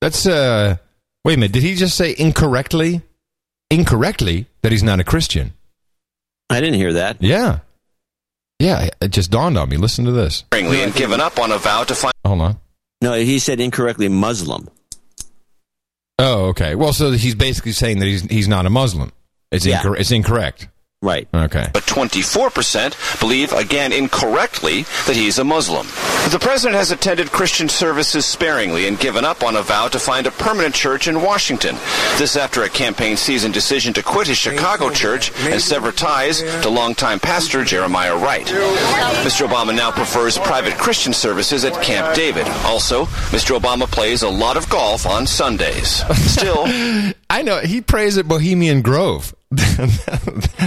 That's uh wait a minute, did he just say incorrectly? Incorrectly that he's not a Christian. I didn't hear that. Yeah. Yeah, it just dawned on me. Listen to this. Sparingly and given up on a vow to find Hold on. No, he said incorrectly Muslim. Oh, okay. Well, so he's basically saying that he's he's not a Muslim. It's Yeah. incor- it's incorrect. Right. Okay. but 24% believe, again incorrectly, that he's a Muslim. The president has attended Christian services sparingly and given up on a vow to find a permanent church in Washington. This after a campaign season decision to quit his Chicago church and sever ties to longtime pastor Jeremiah Wright. Mr. Obama now prefers private Christian services at Camp David. Also, Mr. Obama plays a lot of golf on Sundays. Still, I know he prays at Bohemian Grove.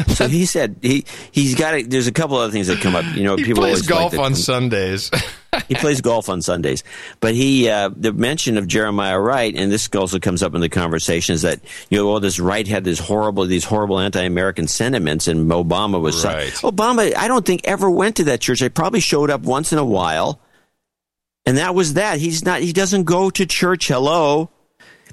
So he said he he's got. A, there's a couple other things that come up. You know, he people plays like golf to- on Sundays. he plays golf on Sundays. But he, uh, the mention of Jeremiah Wright, and this also comes up in the conversation, is that, you know, all this Wright had this horrible, these horrible anti-American sentiments, and Obama was, Right. Obama, I don't think ever went to that church. They probably showed up once in a while. And that was that. He's not, he doesn't go to church. Hello.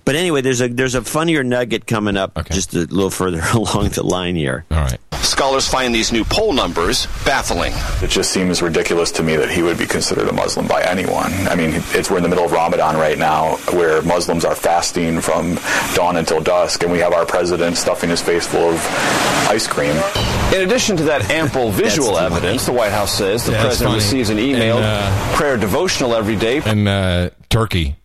But anyway, there's a, there's a funnier nugget coming up just a little further along the line here. All right. scholars find these new poll numbers baffling. It just seems ridiculous to me that he would be considered a Muslim by anyone. I mean, it's we're in the middle of Ramadan right now, where Muslims are fasting from dawn until dusk, and we have our president stuffing his face full of ice cream. In addition to that ample visual evidence, the White House says the Yeah, president receives an email And, uh, prayer devotional every day. and uh, turkey.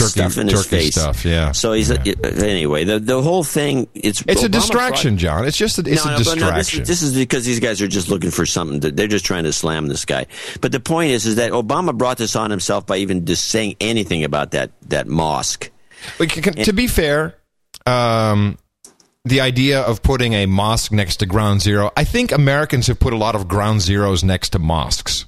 Turkey stuff in his face. stuff, yeah. So he's anyway. The the whole thing. It's It's a distraction, brought- John. It's just a, it's No, a no, but no, this, distraction. this is because these guys are just looking for something. To, they're just trying to slam this guy. But the point is, is that Obama brought this on himself by even just saying anything about that that mosque. Like, can- to be fair, um, the idea of putting a mosque next to ground zero, I think Americans have put a lot of ground zeros next to mosques.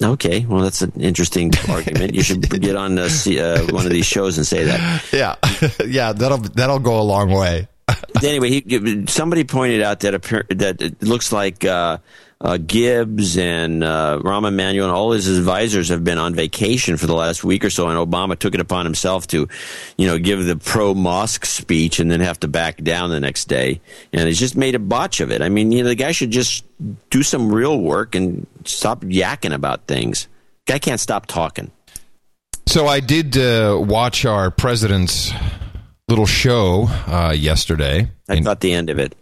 Okay, well that's an interesting argument. You should get on uh, see, uh, one of these shows and say that. Yeah, yeah, that'll that'll go a long way. anyway, he, somebody pointed out that that it looks like uh, uh, Gibbs and uh, Rahm Emanuel and all his advisors have been on vacation for the last week or so, and Obama took it upon himself to, you know, give the pro mosque speech and then have to back down the next day, and he's just made a botch of it. I mean, you know, the guy should just do some real work and stop yakking about things. Guy can't stop talking. So I did uh, watch our president's little show uh, yesterday. I caught the end of it.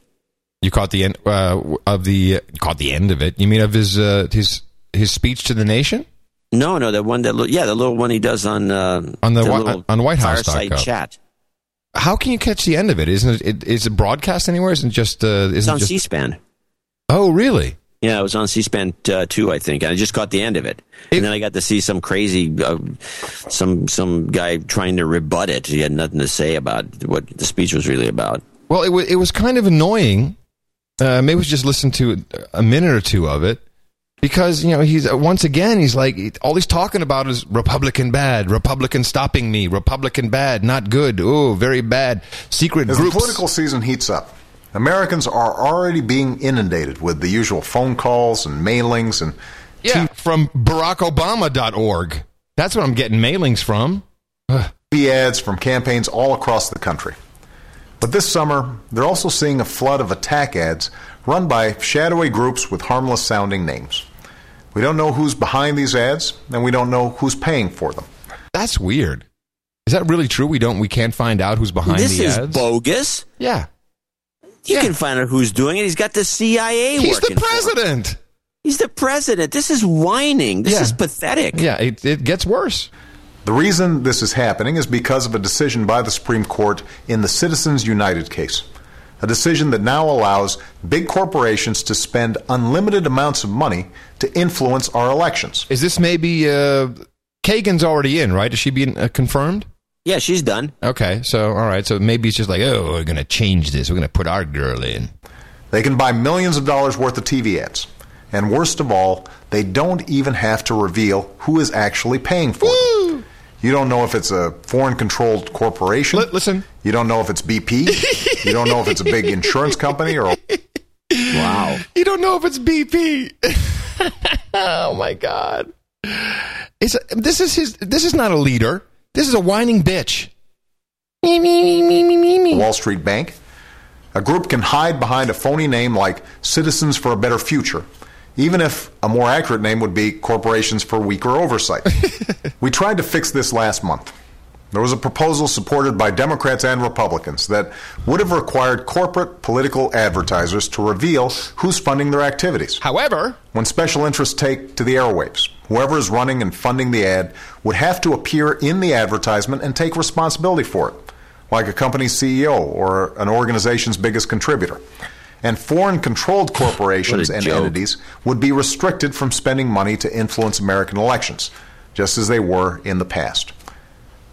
You caught the end uh, of the caught the end of it. You mean of his uh, his his speech to the nation? No, no, the one that yeah, the little one he does on uh, On the little on Whitehouse fireside chat. How can you catch the end of it? Isn't it? it is it broadcast anywhere? Isn't just? Uh, It's isn't on just, C-SPAN. Oh, really? Yeah, it was on C-SPAN uh, two, I think. And I just caught the end of it, and then I got to see some crazy, uh, some some guy trying to rebut it. He had nothing to say about what the speech was really about. Well, it, wa it was kind of annoying. Uh, maybe we should just listen to a minute or two of it because you know he's uh, once again he's like all he's talking about is Republican bad, Republican stopping me, Republican bad, not good, oh very bad, secret As groups. the political season heats up, Americans are already being inundated with the usual phone calls and mailings and yeah, from BarackObama.org. That's what I'm getting mailings from. TV ads from campaigns all across the country. But this summer, they're also seeing a flood of attack ads run by shadowy groups with harmless sounding names. We don't know who's behind these ads, and we don't know who's paying for them. That's weird. Is that really true? We don't. We can't find out who's behind this the is bogus. Yeah, you can find out who's doing it. He's got the CIA He's working. the for him. president. He's the president. This is whining. This Yeah. is pathetic. Yeah, it, it gets worse. The reason this is happening is because of a decision by the Supreme Court in the Citizens United case. a decision that now allows big corporations to spend unlimited amounts of money to influence our elections. Is this maybe uh, Kagan's already in, right? Is she being uh, confirmed? Yeah, she's done. Okay, so all right, so maybe it's just like, oh, we're gonna change this. We're gonna put our girl in. They can buy millions of dollars worth of TV ads. And worst of all, they don't even have to reveal who is actually paying for them. You don't know if it's a foreign controlled corporation. listen. You don't know if it's BP. you don't know if it's a big insurance company or. Wow. You don't know if it's BP. oh my god. It's this is his. This is not a leader. This is a whining bitch. Wall Street Bank. A group can hide behind a phony name like Citizens for a Better Future, even if a more accurate name would be Corporations for Weaker Oversight. we tried to fix this last month. There was a proposal supported by Democrats and Republicans that would have required corporate political advertisers to reveal who's funding their activities. However, when special interests take to the airwaves, whoever is running and funding the ad would have to appear in the advertisement and take responsibility for it, like a company's CEO or an organization's biggest contributor. And foreign controlled corporations and joke. entities would be restricted from spending money to influence American elections, just as they were in the past.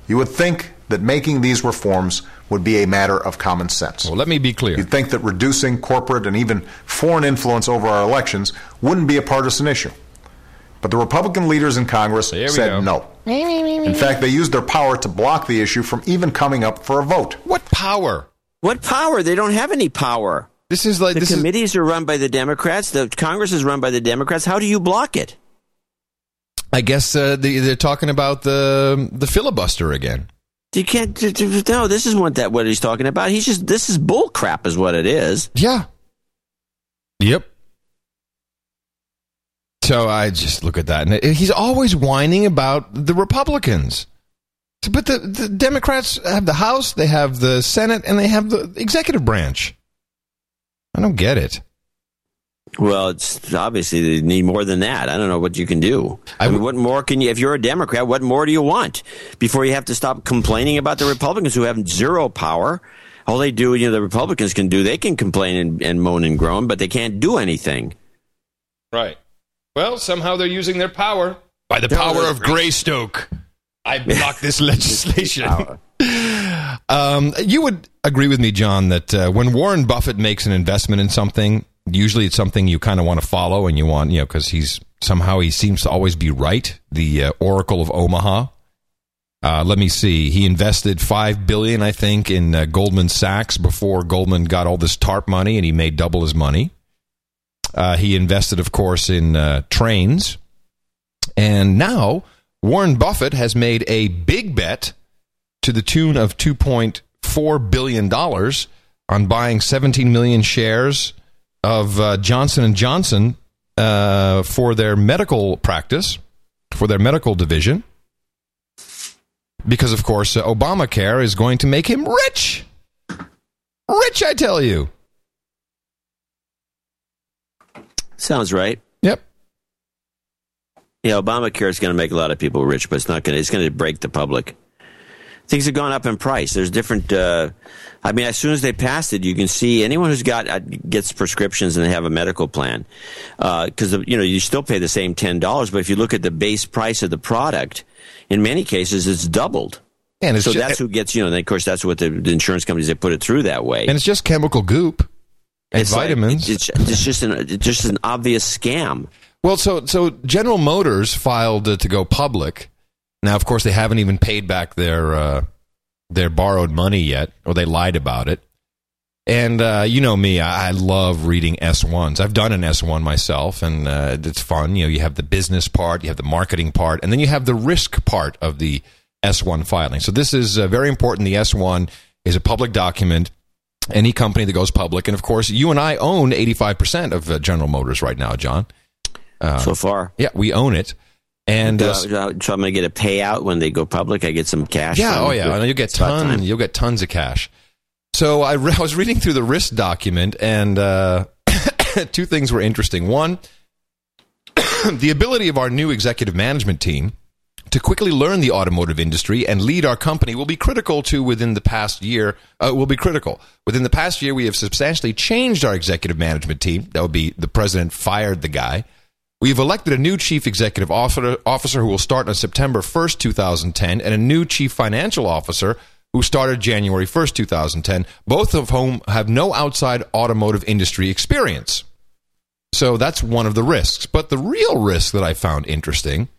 You would think that making these reforms would be a matter of common sense. Well, let me be clear. You'd think that reducing corporate and even foreign influence over our elections wouldn't be a partisan issue. But the Republican leaders in Congress said go. no. In fact, they used their power to block the issue from even coming up for a vote. What power? What power? They don't have any power. This is like the this is- committees are run by the Democrats. The Congress is run by the Democrats. How do you block it? I guess uh, the, they're talking about the the filibuster again. You can't. No, this isn't what that what he's talking about. He's just this is bull crap, is what it is. Yeah. Yep. So I just look at that, and he's always whining about the Republicans. But the, the Democrats have the House, they have the Senate, and they have the executive branch. I don't get it. Well, it's obviously they need more than that. I don't know what you can do. I mean, what more can you? If you're a Democrat, what more do you want before you have to stop complaining about the Republicans who have zero power? All they do, you know, the Republicans can do. They can complain and, and moan and groan, but they can't do anything. Right. Well, somehow they're using their power by the No, power of Grayskull. I block this legislation. Um, you would agree with me, John, that uh, when Warren Buffett makes an investment in something, usually it's something you kind of want to follow and you want, you know, because he's somehow he seems to always be right. The uh, Oracle of Omaha. Uh, let me see. He invested five billion, I think, in uh, Goldman Sachs before Goldman got all this TARP money, and he made double his money. Uh, he invested, of course, in uh, trains, and now Warren Buffett has made a big bet to the tune of two point four billion dollars on buying 17 million shares of uh, Johnson and Johnson uh, for their medical practice, for their medical division because of course uh, Obamacare is going to make him rich. Rich, I tell you. Sounds right. Yep. Yeah, Obamacare is going to make a lot of people rich, but it's not going to. It's going to break the public. Things have gone up in price. There's different. Uh, I mean, as soon as they passed it, you can see anyone who's got uh, gets prescriptions and they have a medical plan, because you know you still pay the same ten dollars, but if you look at the base price of the product, in many cases it's doubled. And it's so ju- that's who gets you know. And of course, that's what the, the insurance companies they put it through that way. And it's just chemical goop and It's like- vitamins. it's, it's just an it's just an obvious scam. Well, so so General Motors filed uh, to go public. Now, of course, they haven't even paid back their uh, their borrowed money yet, or they lied about it. And uh, you know me, I, I love reading S ones. I've done an S one myself, and uh, it's fun. You know, you have the business part, you have the marketing part, and then you have the risk part of the S one filing. So this is uh, very important. The S one is a public document. Any company that goes public, and of course, you and I own eighty five percent of uh, General Motors right now, John. Uh, so far, yeah, we own it. And uh, I- do I- so I'm going to get a payout when they go public. I get some cash. yeah, oh yeah, you'll get tons. You'll get tons of cash. So I, re- I was reading through the risk document, and uh, two things were interesting. One, the ability of our new executive management team to quickly learn the automotive industry and lead our company will be critical to within the past year. Uh, will be critical within the past year. We have substantially changed our executive management team. That would be the president fired the guy. We've elected a new chief executive officer, who will start on September 1st, 2010, and a new chief financial officer who started January 1st, 2010, both of whom have no outside automotive industry experience. So that's one of the risks. But the real risk that I found interesting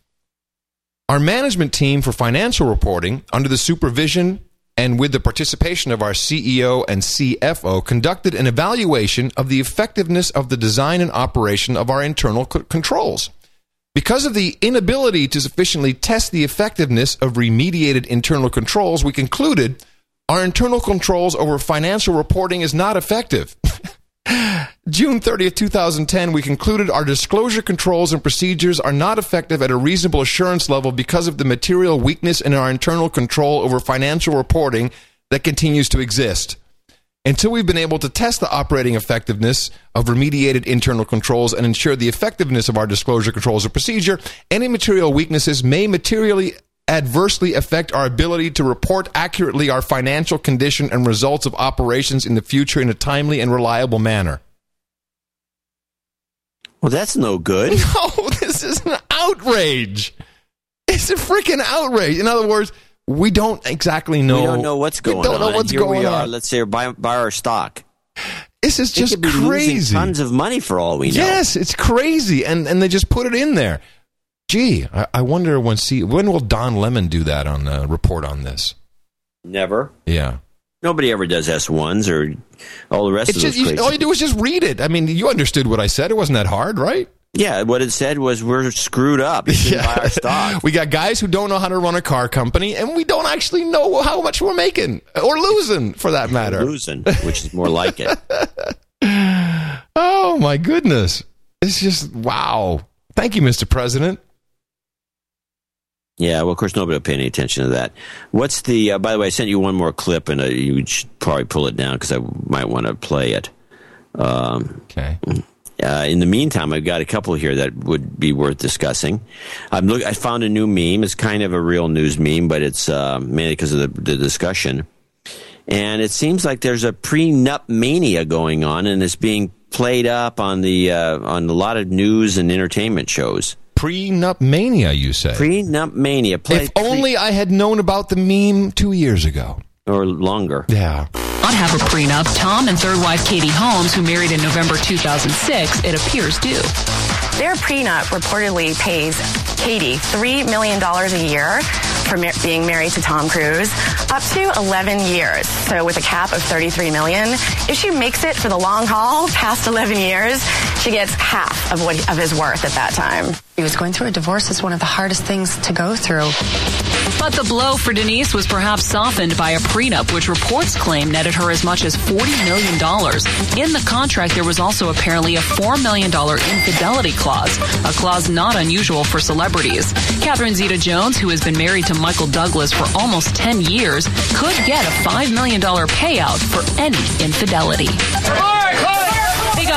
our management team for financial reporting, under the supervision and with the participation of our CEO and CFO, conducted an evaluation of the effectiveness of the design and operation of our internal c- controls. Because of the inability to sufficiently test the effectiveness of remediated internal controls, we concluded our internal controls over financial reporting is not effective. June 30th, 2010, we concluded our disclosure controls and procedures are not effective at a reasonable assurance level because of the material weakness in our internal control over financial reporting that continues to exist. Until we've been able to test the operating effectiveness of remediated internal controls and ensure the effectiveness of our disclosure controls and procedure, any material weaknesses may materially adversely affect our ability to report accurately our financial condition and results of operations in the future in a timely and reliable manner. Well, that's no good. No, this is an outrage. It's a freaking outrage. In other words, we don't exactly know. We don't know what's going we don't on. know And what's here going we are. on. Let's say buy, buy our stock. This is just crazy. Tons of money for all we know. Yes, it's crazy, and and they just put it in there. Gee, I, I wonder when see when will Don Lemon do that on the report on this? Never. Yeah, Nobody ever does S ones or all the rest it's of just you, all you do is just read it. I mean, you understood what I said. It wasn't that hard, right? yeah, what it said was we're screwed up. You shouldn't buy our stock. We got guys who don't know how to run a car company, and we don't actually know how much we're making or losing, for that matter. Losing, which is more like it. Oh my goodness! It's just wow. Thank you, Mr. President. Yeah, well, of course, nobody will pay any attention to that. What's the? Uh, by the way, I sent you one more clip, and uh, you should probably pull it down because I might want to play it. Um, okay. Uh, in the meantime, I've got a couple here that would be worth discussing. I'm look, I found a new meme. It's kind of a real news meme, but it's uh, mainly because of the, the discussion. And it seems like there's a prenup mania going on, and it's being played up on the uh, on a lot of news and entertainment shows. Prenup mania, you say? Prenup mania. Play if only I had known about the meme two years ago or longer. Yeah. Not have a prenup. Tom and third wife Katie Holmes, who married in November 2006, it appears do. Their prenup reportedly pays Katie $3 million a year for mar- being married to Tom Cruise, up to 11 years. So with a cap of 33 million, if she makes it for the long haul past 11 years, she gets half of what of his worth at that time. He was going through a divorce is one of the hardest things to go through. But the blow for Denise was perhaps softened by a prenup, which reports claim netted her as much as $40 million. In the contract, there was also apparently a $4 million infidelity clause, a clause not unusual for celebrities. Catherine Zeta Jones, who has been married to Michael Douglas for almost 10 years, could get a $5 million payout for any infidelity.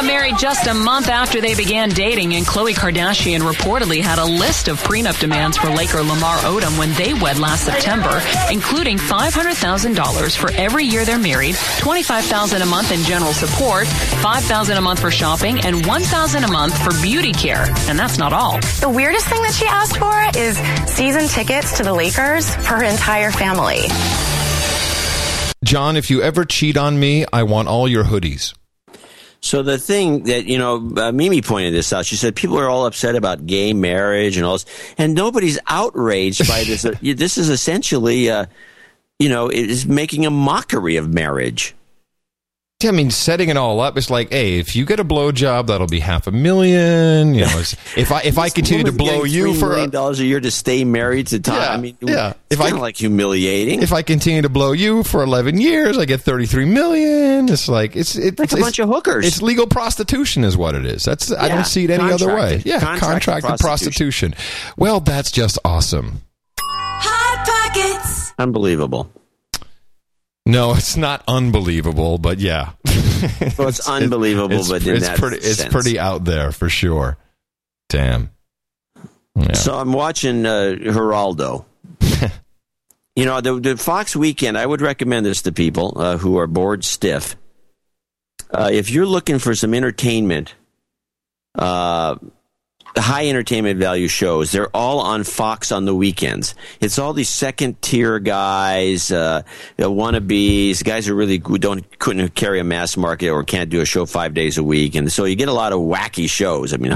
They got married just a month after they began dating, and Khloe Kardashian reportedly had a list of prenup demands for Laker Lamar Odom when they wed last September, including $500,000 for every year they're married, $25,000 a month in general support, $5,000 a month for shopping, and $1,000 a month for beauty care. And that's not all. The weirdest thing that she asked for is season tickets to the Lakers for her entire family. John, if you ever cheat on me, I want all your hoodies. So the thing that you know, uh, Mimi pointed this out. She said people are all upset about gay marriage and all this, and nobody's outraged by this. This is essentially, uh, you know, it is making a mockery of marriage. I mean, setting it all up, it's like, hey, if you get a blowjob, that'll be half a million. You know, if I if I continue to blow you 3 for million dollars a year to stay married to Tom. Yeah, I mean, yeah. If If I I- of like humiliating, if I continue to blow you for eleven years, I get thirty three million. It's like it's it's Like a it's- bunch of hookers. It's legal prostitution, is what it is. That's I don't see it any other way. Yeah, contracted contracted prostitution. Well, that's just awesome. Hot Pockets. unbelievable. No, it's not unbelievable, but yeah. Well, it's unbelievable, it's, but in it's that pretty it's pretty out there for sure. Damn. So I'm watching uh, Geraldo. you know, the, the Fox Weekend. I would recommend this to people uh, who are bored stiff. Uh, if you're looking for some entertainment, uh, high entertainment value shows, they're all on Fox on the weekends. It's all these second tier guys, uh, wannabes, guys who really don't couldn't carry a mass market or can't do a show five days a week, and so you get a lot of wacky shows. I mean,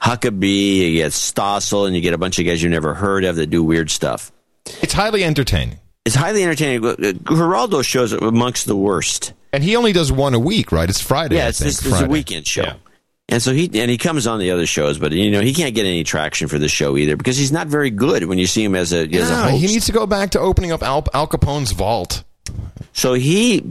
Huckabee, you get Stossel, and you get a bunch of guys you never heard of that do weird stuff. It's highly entertaining. It's highly entertaining. Uh, Geraldo shows amongst the worst. And he only does one a week, right? It's Friday. Yeah, I it's, think. this, this is a weekend show. And so he and he comes on the other shows, but you know he can't get any traction for the show either because he's not very good when you see him as a as a host. he needs to go back to opening up Al, Al Capone's vault. So he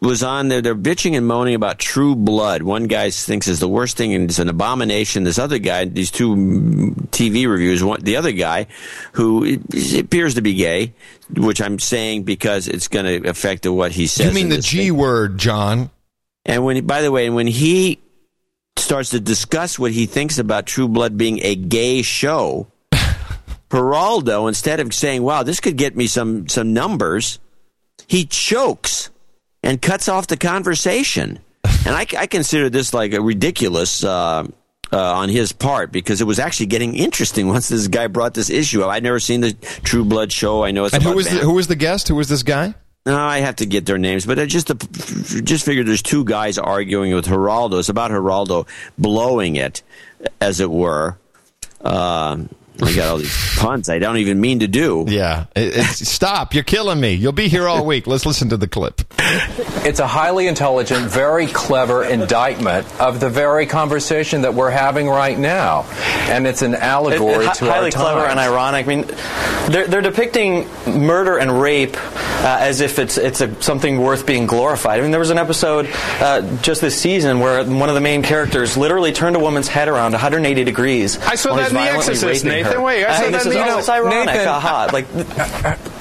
was on there. They're bitching and moaning about True Blood. One guy thinks is the worst thing and it's an abomination. This other guy, these two TV reviews, one, the other guy, who appears to be gay, which I'm saying because it's going to affect what he says. You mean the G word, John? And when, by the way, when he starts to discuss what he thinks about True Blood being a gay show, Geraldo, instead of saying, "Wow, this could get me some some numbers," he chokes and cuts off the conversation. And I, I consider this like a ridiculous. Uh, uh, on his part, because it was actually getting interesting once this guy brought this issue up. I'd never seen the True Blood show. I know it's And who was the, who was the guest? Who was this guy? No, I have to get their names, but I just just figured there's two guys arguing with Geraldo. It's about Geraldo blowing it, as it were. Um, I got all these puns I don't even mean to do. Yeah. It- it's, stop. You're killing me. You'll be here all week. Let's listen to the clip. It's a highly intelligent, very clever indictment of the very conversation that we're having right now. And it's an allegory It- it- to highly our clever and ironic. I mean, they're, they're depicting murder and rape uh, as if it's it's a, something worth being glorified. I mean, there was an episode uh, just this season where one of the main characters literally turned a woman's head around 180 degrees. I saw that in The Exorcist, Nathan. her. Wait, I saw and that this in is The- all- it's ironic. Nathan- aha. Like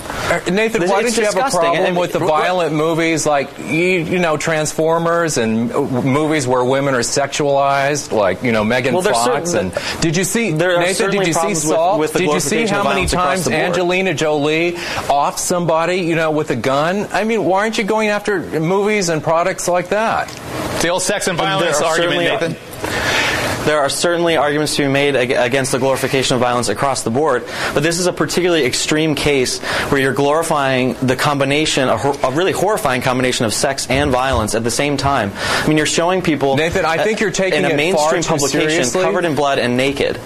Nathan, why it's don't you have a disgusting. problem And- with the violent movies like you, you know Transformers and movies where women are sexualized, like you know Megan Well, Fox? certain- and did you see There Nathan? Did you see problems with- Salt? with did you see how many times. Angelina Jolie off somebody, you know, with a gun? I mean, why aren't you going after movies and products like that? The old sex and violence are argument, certainly- Nathan. There are certainly arguments to be made ag- against the glorification of violence across the board, but this is a particularly extreme case where you're glorifying the combination, a, hor- a really horrifying combination of sex and violence at the same time. I mean, you're showing people. Nathan, I think you're taking in a it mainstream publication seriously. covered in blood and naked.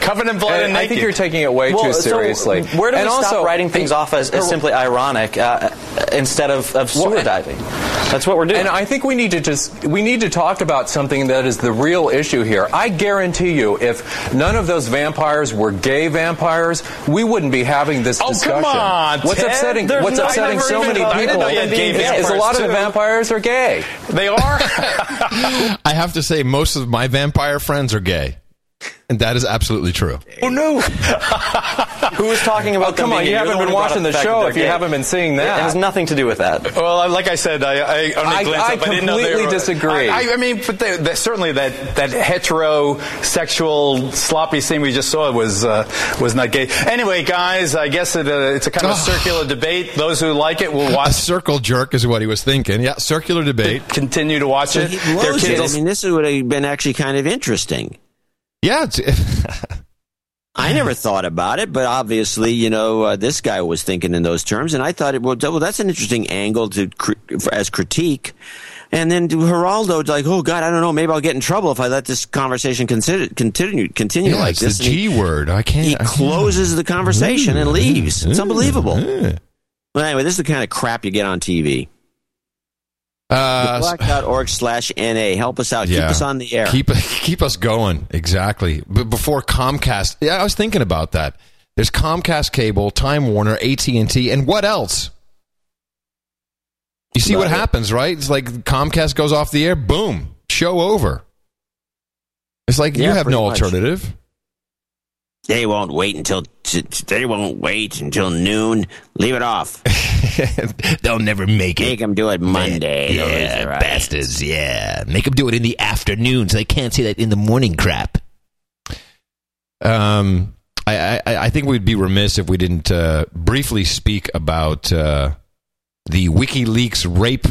Covered in blood and I naked. I think you're taking it way Well, too so seriously. where do and we also, stop writing things off as, as simply ironic uh, instead of, of sewer Well, diving? That's what we're doing. And I think we need to just we need to talk about something that is the real issue here. I guarantee you, if none of those vampires were gay vampires, we wouldn't be having this Oh, discussion. come on, What's Ted. upsetting? There's what's no- upsetting so many thought- I didn't people know you had gay is, is a vampires, lot of the vampires are gay. They are. I have to say, most of my vampire friends are gay. And that is absolutely true. oh no! Who was talking about? Oh, come them on, being you haven't been watching up the show that if you gay. haven't been seeing that. It has nothing to do with that. Well, like I said, I, I only glanced I up. I didn't know they completely were, disagree. I, I mean, but they, they, certainly that that heterosexual sloppy scene we just saw was uh, was not gay. Anyway, guys, I guess it, uh, it's a kind of a circular debate. Those who like it will watch. A circle jerk is what he was thinking. Yeah, circular debate. Continue to watch So it. he Their blows it. I mean, this would have been actually kind of interesting. Yeah, it's, I never thought about it, but obviously, you know, uh, this guy was thinking in those terms, and I thought, it, well, well that's an interesting angle to cr- as critique. And then Geraldo, like, oh God, I don't know, maybe I'll get in trouble if I let this conversation consider, continue continue yeah, like it's this. the And he- G word. I can't. he I can't- closes the conversation and mm-hmm. leaves. It's mm-hmm. unbelievable. Mm-hmm. But anyway, this is the kind of crap you get on TV. Uh, Dvorak.org slash NA. Help us out. Yeah. Keep us on the air. Keep keep us going. Exactly. But before Comcast, yeah, I was thinking about that. There's Comcast Cable, Time Warner, AT and what else? You see what it. happens, right? It's like Comcast goes off the air, boom, show over. It's like you have no alternative. much. They won't wait until t- they won't wait until noon. Leave it off. They'll never make it. Make them do it Monday. Yeah, right. bastards. Yeah, make them do it in the afternoon, so they can't see that in the morning crap. Um, I, I, I think we'd be remiss if we didn't uh, briefly speak about uh, the WikiLeaks rape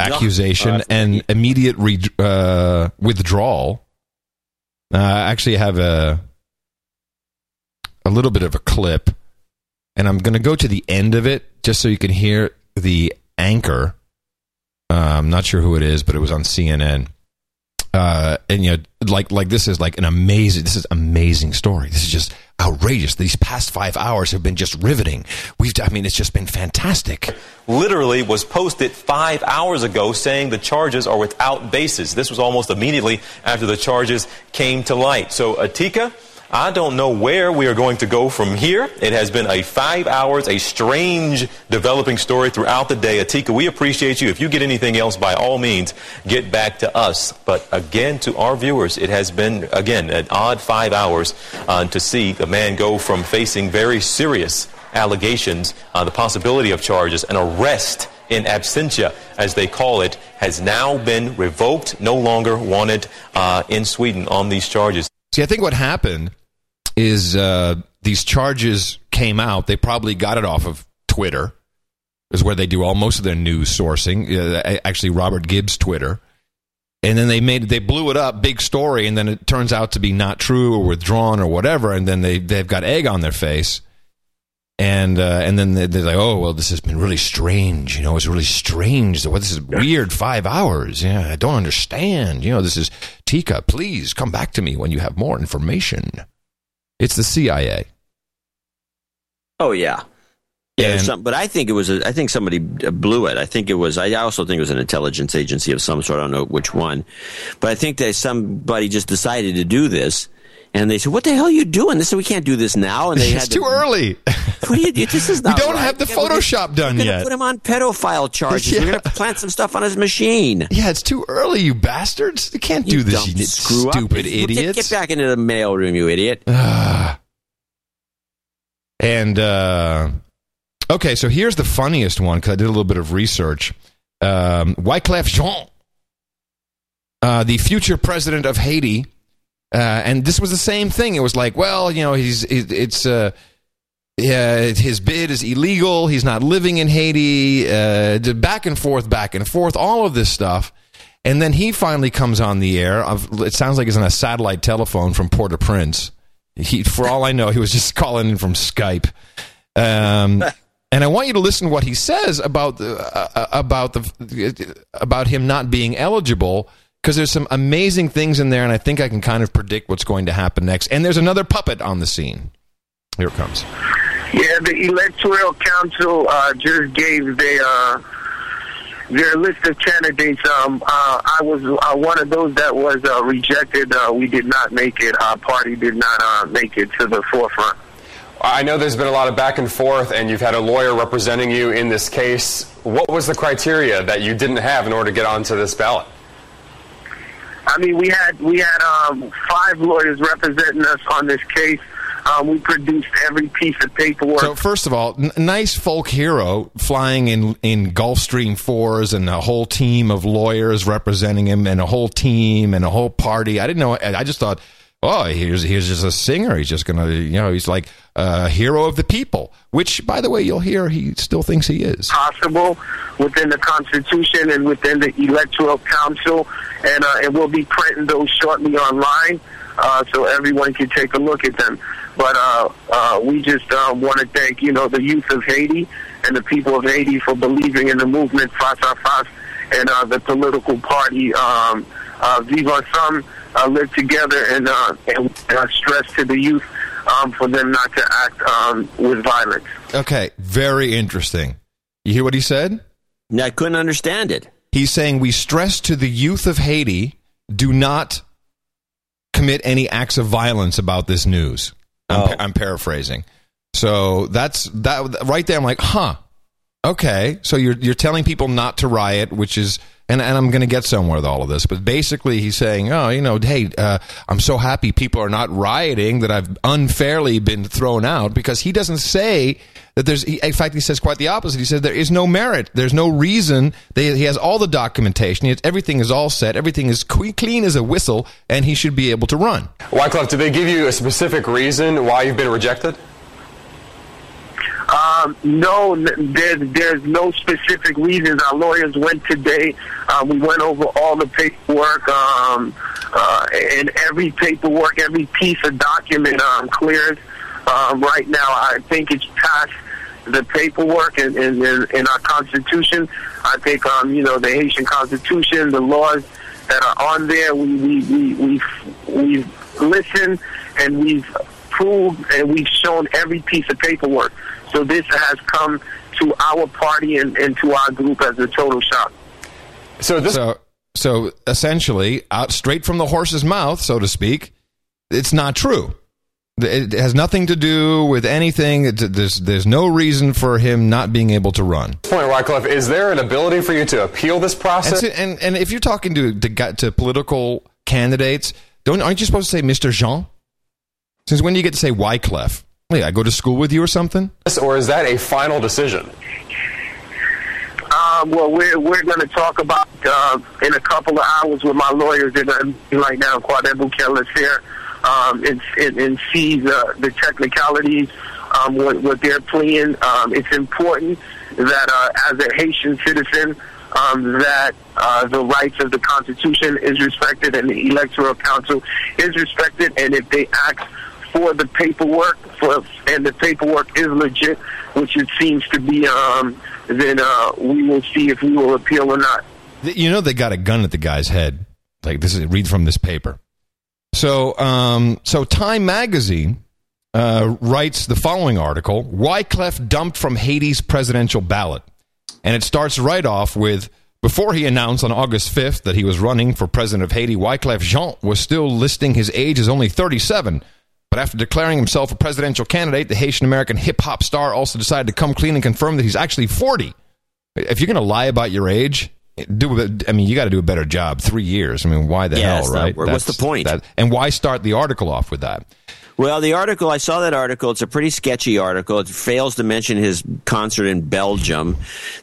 accusation and immediate re- uh, withdrawal. Uh, I actually have a a little bit of a clip, and I'm going to go to the end of it just so you can hear the anchor. Uh, I'm not sure who it is, but it was on CNN. Uh, and you know, like like this is like an amazing. This is amazing story. This is just outrageous. These past five hours have been just riveting. We've, I mean, it's just been fantastic. literally was posted five hours ago saying the charges are without basis. This was almost immediately after the charges came to light. So, Atika, I don't know where we are going to go from here. It has been a five hours, a strange developing story throughout the day. Atika, we appreciate you. If you get anything else, by all means, get back to us. But again, to our viewers, it has been, again, an odd five hours uh, to see the man go from facing very serious allegations, uh, the possibility of charges, an arrest in absentia, as they call it, has now been revoked, no longer wanted uh, in Sweden on these charges. See, I think what happened is uh, these charges came out. They probably got it off of Twitter, is where they do all most of their news sourcing. Uh, actually, Robert Gibbs' Twitter, and then they made they blew it up, big story, and then it turns out to be not true or withdrawn or whatever, and then they they've got egg on their face. And uh, and then they're like, oh well, this has been really strange. You know, it's really strange. Well, this is weird. Five hours. Yeah, I don't understand. You know, this is Tika. Please come back to me when you have more information. It's the CIA. Oh yeah. Yeah, And- some, but I think it was. A, I think somebody uh, blew it. I think it was. I also think it was an intelligence agency of some sort. I don't know which one, but I think that somebody just decided to do this, and they said, "What the hell are you doing?" They said, "We can't do this now." And they It's had too to, early. You? This is We don't right. have the Yeah, Photoshop done we're yet. Put him on pedophile charges. We're going to plant some stuff on his machine. Yeah, it's too early, you bastards. You can't do this, you screw up. stupid Get- idiots. Get back into the mailroom, you idiot. And uh, okay, so here's the funniest one because I did a little bit of research. Um, Wyclef Jean, uh, the future president of Haiti, uh, and this was the same thing. It was like, well, you know, he's it, it's uh, yeah, his bid is illegal. He's not living in Haiti. Uh, back and forth, back and forth, all of this stuff. And then he finally comes on the air. Of, it sounds like he's on a satellite telephone from Port-au-Prince. He, for all I know, he was just calling in from Skype. Um, and I want you to listen to what he says about the uh, about the about him not being eligible because there's some amazing things in there, and I think I can kind of predict what's going to happen next. And there's another puppet on the scene. Here it comes. Yeah, the electoral council uh, just gave their uh, their list of candidates. Um, uh, I was uh, one of those that was uh, rejected. Uh, we did not make it. Our party did not uh, make it to the forefront. I know there's been a lot of back and forth, and you've had a lawyer representing you in this case. What was the criteria that you didn't have in order to get onto this ballot? I mean, we had we had um, five lawyers representing us on this case. Um, we produced every piece of paperwork. So first of all, n- nice folk hero flying in in Gulfstream fours and a whole team of lawyers representing him and a whole team and a whole party. I didn't know. I just thought, oh, here's here's just a singer. He's just gonna, you know, he's like a hero of the people. Which, by the way, you'll hear he still thinks he is. possible within the Constitution and within the Electoral Council, and uh, and we'll be printing those shortly online, uh, so everyone can take a look at them. But uh, uh, we just uh, want to thank you know the youth of Haiti and the people of Haiti for believing in the movement Face à and uh, the political party um, uh, Vive Ensemble uh, live together and uh, and uh, stress to the youth um, for them not to act um, with violence. Okay, very interesting. You hear what he said? I couldn't understand it. He's saying we stress to the youth of Haiti do not commit any acts of violence about this news. I'm, pa- I'm paraphrasing. So that's that right there. I'm like, huh. Okay, so you're you're telling people not to riot, which is and, and I'm going to get somewhere with all of this, but basically he's saying, oh, you know, hey, uh, I'm so happy people are not rioting that I've unfairly been thrown out because he doesn't say that there's, he, in fact, he says quite the opposite. He says there is no merit. There's no reason. They, he has all the documentation. Has, everything is all set. Everything is clean as a whistle, and he should be able to run. Wyclef, did they give you a specific reason why you've been rejected? Um, no, n- there, there's no specific reasons. Our lawyers went today. Uh, we went over all the paperwork, um, uh, and every paperwork, every piece of document um, clears. Um, right now, I think it's past the paperwork in, in, in, in our Constitution. I think, um, you know, the Haitian Constitution, the laws that are on there, we, we, we, we've, we've listened and we've proved and we've shown every piece of paperwork. So this has come to our party and, and to our group as a total shock. So this, so, so essentially, out straight from the horse's mouth, so to speak, it's not true. It has nothing to do with anything. There's there's no reason for him not being able to run. Point, Wyclef, is there an ability for you to appeal this process? And, so- and and if you're talking to to, to political candidates, don't aren't you supposed to say Mr. Jean? Since when do you get to say Wyclef? Wait, I go to school with you or something? Or is that a final decision? Um, well, we're we're going to talk about uh, in a couple of hours with my lawyers. They're going to be right now Quadruple Kellis here um, and, and, and see the, the technicalities. Um, what, what they're pleading. Um, it's important that uh, as a Haitian citizen, um, that uh, the rights of the Constitution is respected and the Electoral Council is respected. And if they ask for the paperwork, for and the paperwork is legit, which it seems to be, um, then uh, we will see if we will appeal or not. You know they got a gun at the guy's head. Like this is read from this paper. So um so Time magazine uh, writes the following article: Wyclef dumped from Haiti's presidential ballot, and it starts right off with. Before he announced on August 5th that he was running for president of Haiti, Wyclef Jean was still listing his age as only 37. But after declaring himself a presidential candidate, the Haitian American hip hop star also decided to come clean and confirm that he's actually 40. If you're going to lie about your age, do a- I mean you got to do a better job. Three years. I mean, why the Yeah, hell, it's not- right? what's the point? that- and why start the article off with that? Well, the article, I saw that article. It's a pretty sketchy article. It fails to mention his concert in Belgium.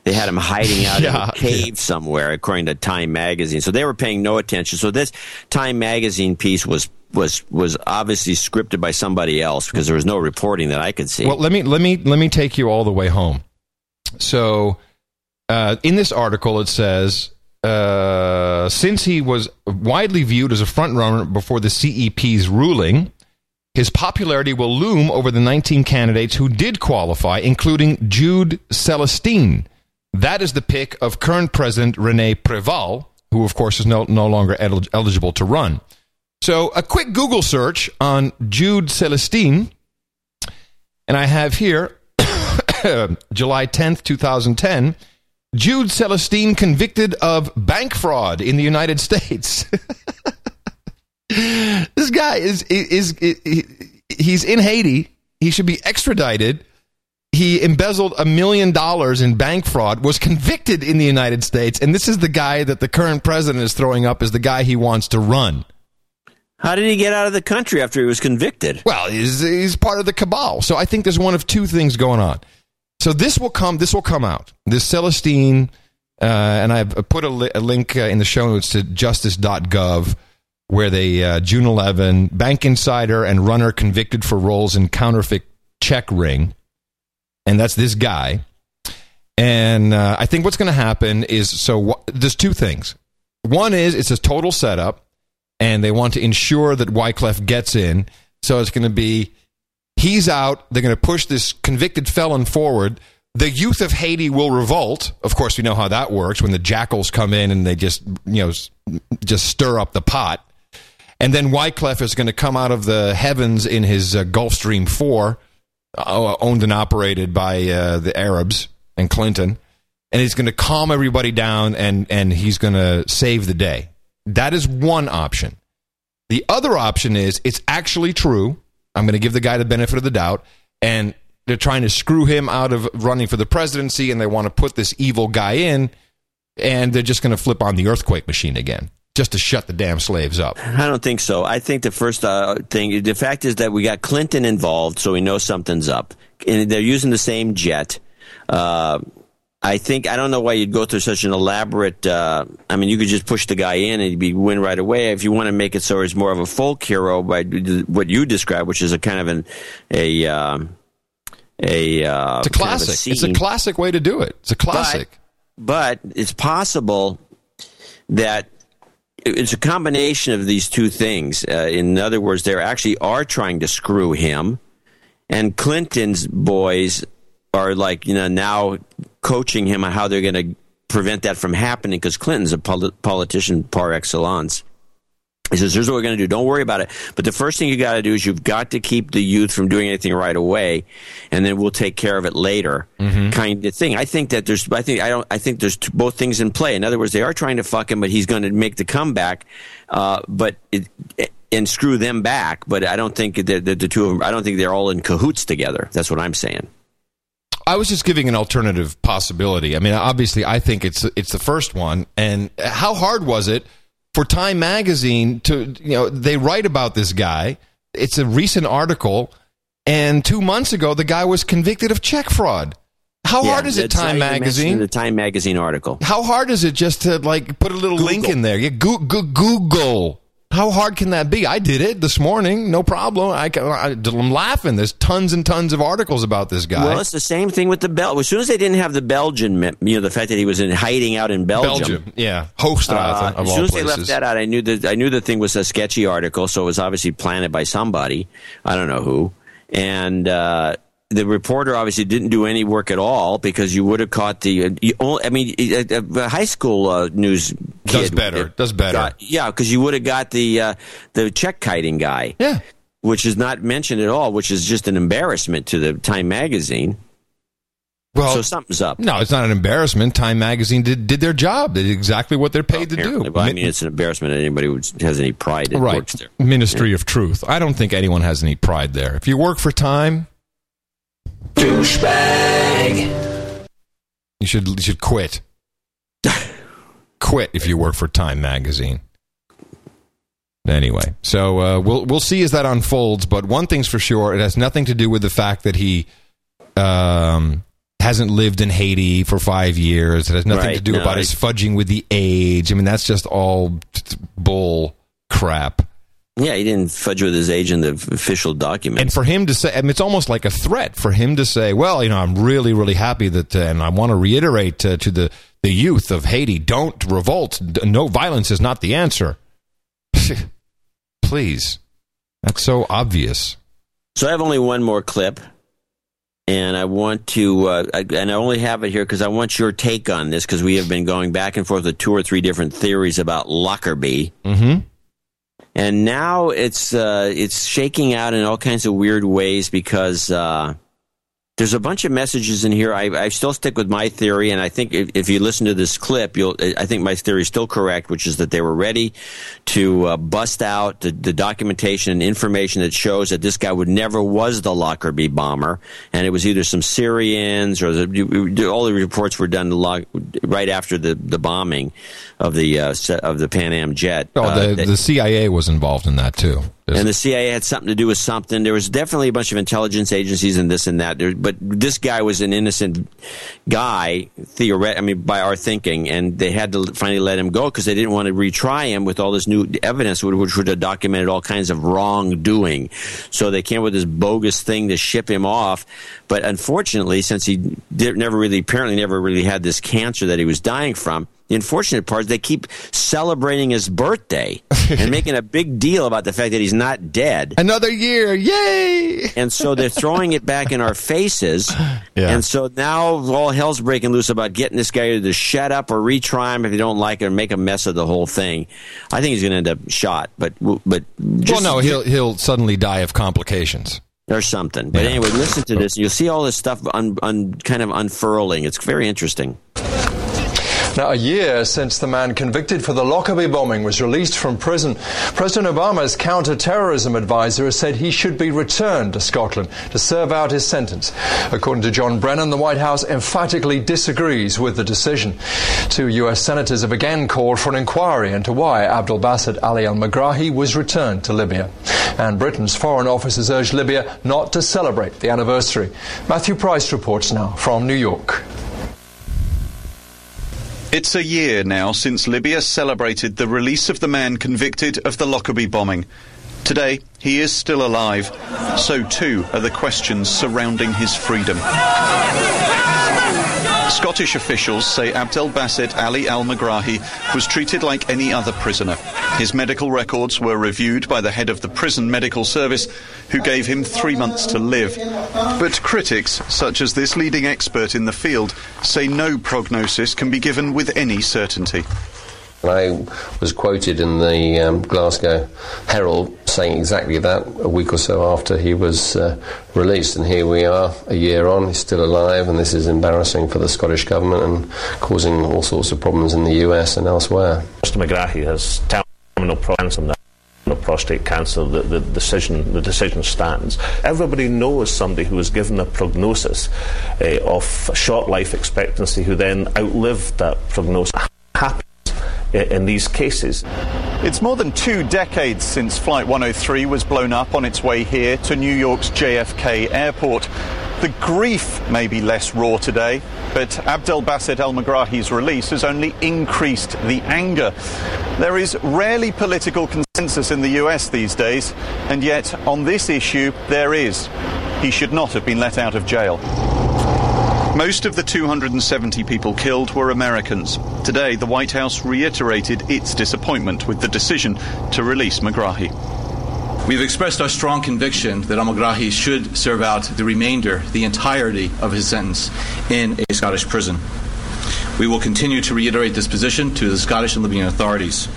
They had him hiding out in a cave somewhere, according to Time magazine. So they were paying no attention. So this Time magazine piece was was was obviously scripted by somebody else because there was no reporting that I could see. Well, let me let me let me take you all the way home. So, uh, in this article, it says uh, since he was widely viewed as a frontrunner before the CEP's ruling, his popularity will loom over the 19 candidates who did qualify, including Jude Celestine. That is the pick of current President Rene Preval, who, of course, is no, no longer el- eligible to run. So, a quick Google search on Jude Celestine, and I have here July 10th, 2010. Jude Celestine convicted of bank fraud in the United States. this guy is, is, is, he's in Haiti. He should be extradited. He embezzled a million dollars in bank fraud, was convicted in the United States, and this is the guy that the current president is throwing up as the guy he wants to run. How did he get out of the country after he was convicted? Well, he's, he's part of the cabal. So I think there's one of two things going on. So this will come. This will come out. This Celestine, uh, and I've put a, li- a link uh, in the show notes to justice.gov, where they uh, June 11 bank insider and runner convicted for roles in counterfeit check ring, and that's this guy. And uh, I think what's going to happen is so wh- there's two things. One is it's a total setup, and they want to ensure that Wyclef gets in. So it's going to be he's out. They're going to push this convicted felon forward. The youth of Haiti will revolt. Of course, we know how that works when the jackals come in and they just you know just stir up the pot. And then Wyclef is going to come out of the heavens in his uh, Gulfstream 4, uh, owned and operated by uh, the Arabs and Clinton. And he's going to calm everybody down and, and he's going to save the day. That is one option. The other option is it's actually true. I'm going to give the guy the benefit of the doubt. And they're trying to screw him out of running for the presidency and they want to put this evil guy in. and they're just going to flip on the earthquake machine again just to shut the damn slaves up. I don't think so. I think the first uh, thing, the fact is that we got Clinton involved, so we know something's up. And they're using the same jet. Uh, I think I don't know why you'd go through such an elaborate. Uh, I mean, you could just push the guy in and he'd be win right away. If you want to make it so he's more of a folk hero by what you describe, which is a kind of an a um, a uh, It's a kind of classic. it's a classic way to do it. It's a classic. But, but it's possible that it's a combination of these two things. Uh, in other words, they actually are trying to screw him, and Clinton's boys are like you know now coaching him on how they're going to prevent that from happening because Clinton's a poli- politician par excellence. He says, "Here's what we're going to do. Don't worry about it. But the first thing you got to do is you've got to keep the youth from doing anything right away, and then we'll take care of it later." Kind of thing. I think that there's. I think I don't. I think there's t- both things in play. In other words, they are trying to fuck him, but he's going to make the comeback, uh, but it, and screw them back. But I don't think that the, the two of them. I don't think they're all in cahoots together. That's what I'm saying. I was just giving an alternative possibility. I mean, obviously, I think it's it's the first one. And how hard was it for Time Magazine to you know they write about this guy? It's a recent article, and two months ago, the guy was convicted of check fraud. How Yeah, hard is it, Time Magazine? in The Time Magazine article. How hard is it just to like put a little link in there? Yeah, go, go, Google. How hard can that be? I did it this morning, no problem. I, I, I'm laughing. There's tons and tons of articles about this guy. Well, it's the same thing with the Bel. As soon as they didn't have the Belgian, you know, the fact that he was in hiding out in Belgium. Belgium, yeah, Hoogstraat Uh, as soon as places. they left that out, I knew that I knew the thing was a sketchy article, so it was obviously planted by somebody. I don't know who. And uh, the reporter obviously didn't do any work at all because you would have caught the. Uh, you, only- I mean, a, a high school uh, news Does better. Does better. got- yeah, because you would have got the uh, the check kiting guy. Yeah. Which is not mentioned at all, which is just an embarrassment to the Time magazine. Well, so something's up. No, it's not an embarrassment. Time Magazine did, did their job. They did exactly what they're paid to do. Well, I mean, it's an embarrassment that anybody who has any pride right. Ministry of Truth. I don't think anyone has any pride there. If you work for Time, Douchebag. you should you should quit. quit if you work for Time Magazine. Anyway, so uh, we'll we'll see as that unfolds. But one thing's for sure, it has nothing to do with the fact that he um, hasn't lived in Haiti for five years. It has nothing Right, to do no, about I- his fudging with the age. I mean, that's just all t- bull crap. Yeah, he didn't fudge with his age in the official document. And for him to say, I mean, it's almost like a threat for him to say, "Well, you know, I'm really, really happy that, uh, and I want to reiterate uh, to the the youth of Haiti, don't revolt. D- No violence is not the answer." Please, that's so obvious. So I have only one more clip, and I want to, uh, I, and I only have it here because I want your take on this because we have been going back and forth with two or three different theories about Lockerbie, Mm-hmm. And now it's uh, it's shaking out in all kinds of weird ways because uh, there's a bunch of messages in here. I, I still stick with my theory, and I think if, if you listen to this clip, you'll. I think my theory is still correct, which is that they were ready to uh, bust out the, the documentation and information that shows that this guy would never was the Lockerbie bomber, and it was either some Syrians or the, all the reports were done right after the, the bombing of the uh, of the Pan Am jet. Oh, Uh, the, that- the CIA was involved in that too. and the CIA had something to do with something. There was definitely a bunch of intelligence agencies and this and that. There, but this guy was an innocent guy, theoret- I mean, by our thinking, and they had to finally let him go because they didn't want to retry him with all this new evidence, which which would have documented all kinds of wrongdoing. So they came up with this bogus thing to ship him off. But unfortunately, since he did, never really, apparently, never really had this cancer that he was dying from. The unfortunate part is they keep celebrating his birthday and making a big deal about the fact that he's not dead. Another year, yay! And so they're throwing it back in our faces. Yeah. And so now all hell's breaking loose about getting this guy to shut up or retry him if you don't like it or make a mess of the whole thing. I think he's going to end up shot, but but just, well, no, he'll he'll suddenly die of complications. or something. But Yeah. anyway, listen to this. You'll see all this stuff un, un, kind of unfurling. It's very interesting. Now, a year since the man convicted for the Lockerbie bombing was released from prison, President Obama's counter-terrorism advisor has said he should be returned to Scotland to serve out his sentence. According to John Brennan, the White House emphatically disagrees with the decision. Two U.S. senators have again called for an inquiry into why Abdel Basset Ali al-Megrahi was returned to Libya. And Britain's Foreign Office has urged Libya not to celebrate the anniversary. Matthew Price reports now from New York. It's a year now since Libya celebrated the release of the man convicted of the Lockerbie bombing. Today, he is still alive. So too are the questions surrounding his freedom. Scottish officials say Abdel Basset Ali Al Megrahi was treated like any other prisoner. His medical records were reviewed by the head of the prison medical service, who gave him three months to live. But critics, such as this leading expert in the field, say no prognosis can be given with any certainty. I was quoted in the um, Glasgow Herald saying exactly that a week or so after he was uh, released. And here we are, a year on, he's still alive, and this is embarrassing for the Scottish Government and causing all sorts of problems in the US and elsewhere. Mr Megrahi has terminal cancer prostate cancer, the, the, decision the decision stands. Everybody knows somebody who was given a prognosis uh, of short life expectancy who then outlived that prognosis. Happens in these cases. It's more than two decades since Flight 103 was blown up on its way here to New York's JFK airport. The grief may be less raw today, but Abdel Basset El Megrahi's release has only increased the anger. There is rarely political consensus in the US these days, and yet on this issue there is. He should not have been let out of jail. Most of the 270 people killed were Americans. Today, the White House reiterated its disappointment with the decision to release Megrahi. We've expressed our strong conviction that al-Megrahi should serve out the remainder, the entirety of his sentence in a Scottish prison. We will continue to reiterate this position to the Scottish and Libyan authorities.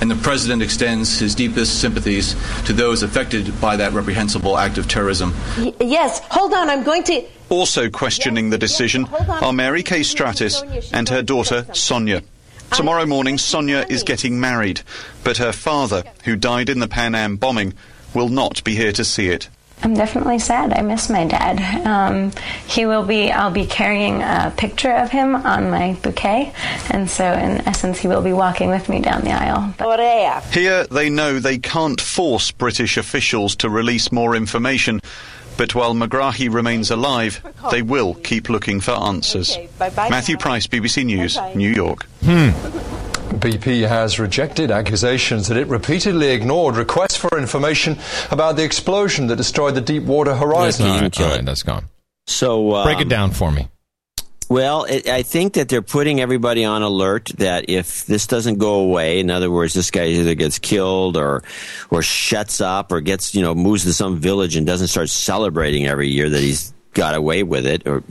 And the President extends his deepest sympathies to those affected by that reprehensible act of terrorism. Y- yes, hold on, I'm going to. Also questioning the decision are Mary Kay Stratis and her daughter Sonia. Tomorrow morning, Sonia is getting married, but her father, who died in the Pan Am bombing, will not be here to see it. I'm definitely sad. I miss my dad. Um, he will be. I'll be carrying a picture of him on my bouquet, and so in essence, he will be walking with me down the aisle. But Here, they know they can't force British officials to release more information. But while Megrahi remains alive, they will keep looking for answers. Matthew Price, BBC News, New York. Hmm. BP has rejected accusations that it repeatedly ignored requests for information about the explosion that destroyed the Deepwater Horizon. all right, all right, that's gone. So um, Break it down for me. Well, it, I think that they're putting everybody on alert that if this doesn't go away, in other words, this guy either gets killed or or shuts up or gets you know moves to some village and doesn't start celebrating every year that he's got away with it, or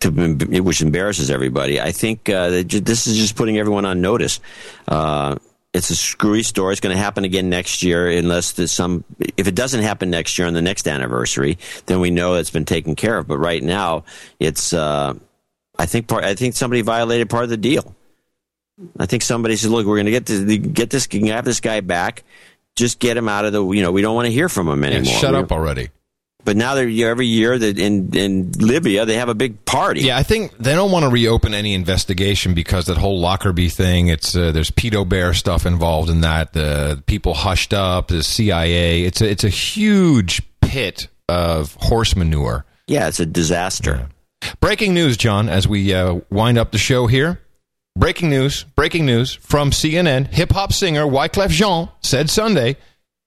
to, which embarrasses everybody. I think uh, this is just putting everyone on notice. Uh, it's a screwy story. It's going to happen again next year, unless there's some. If it doesn't happen next year on the next anniversary, then we know it's been taken care of. But right now, it's. Uh, I think part, I think somebody violated part of the deal. I think somebody said, "Look, we're going to get this, get this, have this guy back. Just get him out of the. You know, we don't want to hear from him anymore. Yeah, shut We're- up already. But now they're every year that in in Libya they have a big party. Yeah, I think they don't want to reopen any investigation because that whole Lockerbie thing. It's uh, there's pedo bear stuff involved in that. The people hushed up. The CIA. It's a it's a huge pit of horse manure. Yeah, it's a disaster. Breaking news, John. As we uh, wind up the show here. Breaking news. Breaking news from CNN. Hip hop singer Wyclef Jean said Sunday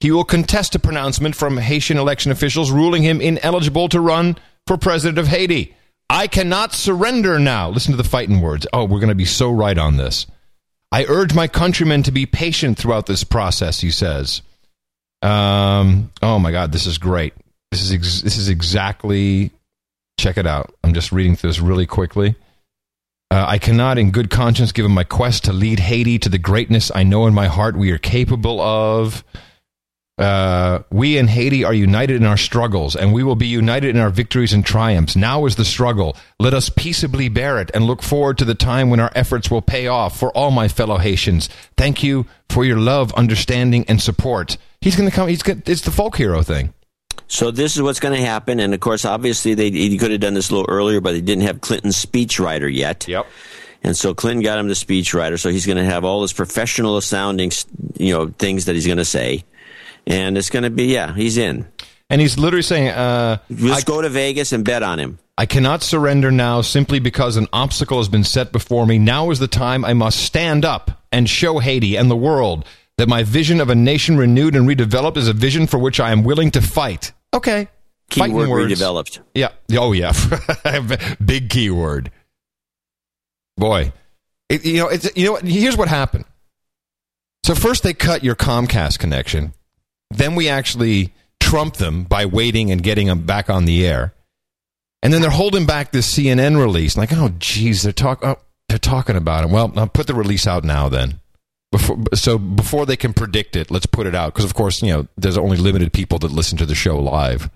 he will contest a pronouncement from Haitian election officials ruling him ineligible to run for president of Haiti. I cannot surrender now. Listen to the fighting words. Oh, we're going to be so right on this. I urge my countrymen to be patient throughout this process, he says. Um, oh my God, this is great. This is ex- this is exactly. Check it out. I'm just reading through this really quickly. Uh, I cannot, in good conscience, give him my quest to lead Haiti to the greatness I know in my heart we are capable of. Uh, we in Haiti are united in our struggles, and we will be united in our victories and triumphs. Now is the struggle. Let us peaceably bear it and look forward to the time when our efforts will pay off. For all my fellow Haitians, thank you for your love, understanding, and support. He's going to come. He's gonna, it's the folk hero thing. So this is what's going to happen, and of course, obviously, they he could have done this a little earlier, but they didn't have Clinton's speechwriter yet. Yep. And so Clinton got him the speechwriter, so he's going to have all his professional sounding, you know, things that he's going to say, and it's going to be yeah, he's in. And he's literally saying, uh, Let's go to Vegas and bet on him. I cannot surrender now simply because an obstacle has been set before me. Now is the time I must stand up and show Haiti and the world that my vision of a nation renewed and redeveloped is a vision for which I am willing to fight. Okay. Keyword words. redeveloped. Yeah. Oh, yeah. Big keyword. Boy. It, you know, it's, you know, what? here's what happened. So first they cut your Comcast connection. Then we actually trump them by waiting and getting them back on the air. And then they're holding back this CNN release. Like, oh, geez, they're talk, oh, they're talking about it. Well, I'll put the release out now. Then, before, so before they can predict it, let's put it out because, of course, you know, there's only limited people that listen to the show live.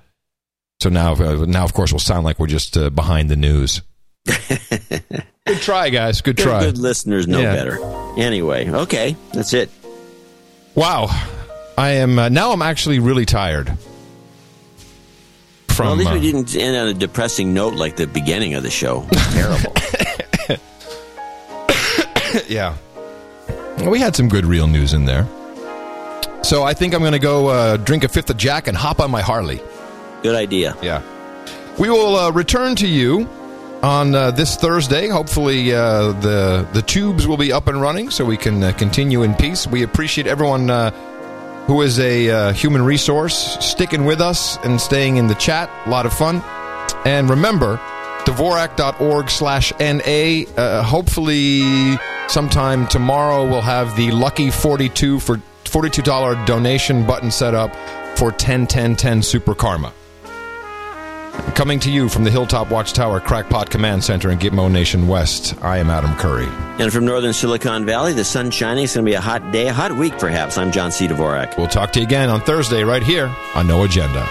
So now, uh, now, of course, we'll sound like we're just uh, behind the news. good try, guys. Good Good- try. Good listeners know Yeah. better. Anyway, okay, that's it. Wow, I am uh, now. I'm actually really tired. From well, at least uh, we didn't end on a depressing note like the beginning of the show. Terrible. yeah. Well, we had some good real news in there. So I think I'm going to go uh, drink a fifth of Jack and hop on my Harley. Good idea. Yeah. We will uh, return to you on uh, this Thursday. Hopefully, uh, the the tubes will be up and running, so we can uh, continue in peace. We appreciate everyone uh, who is a uh, human resource sticking with us and staying in the chat. A lot of fun. And remember, Dvorak.org slash NA. Uh, hopefully, sometime tomorrow, we'll have the lucky 42 for $42 donation button set up for 101010 Super Karma. Coming to you from the Hilltop Watchtower Crackpot Command Center in Gitmo Nation West, I am Adam Curry. and from northern Silicon Valley, the sun's shining. It's going to be a hot day, a hot week, perhaps. I'm John C. Dvorak. We'll talk to you again on Thursday right here on No Agenda.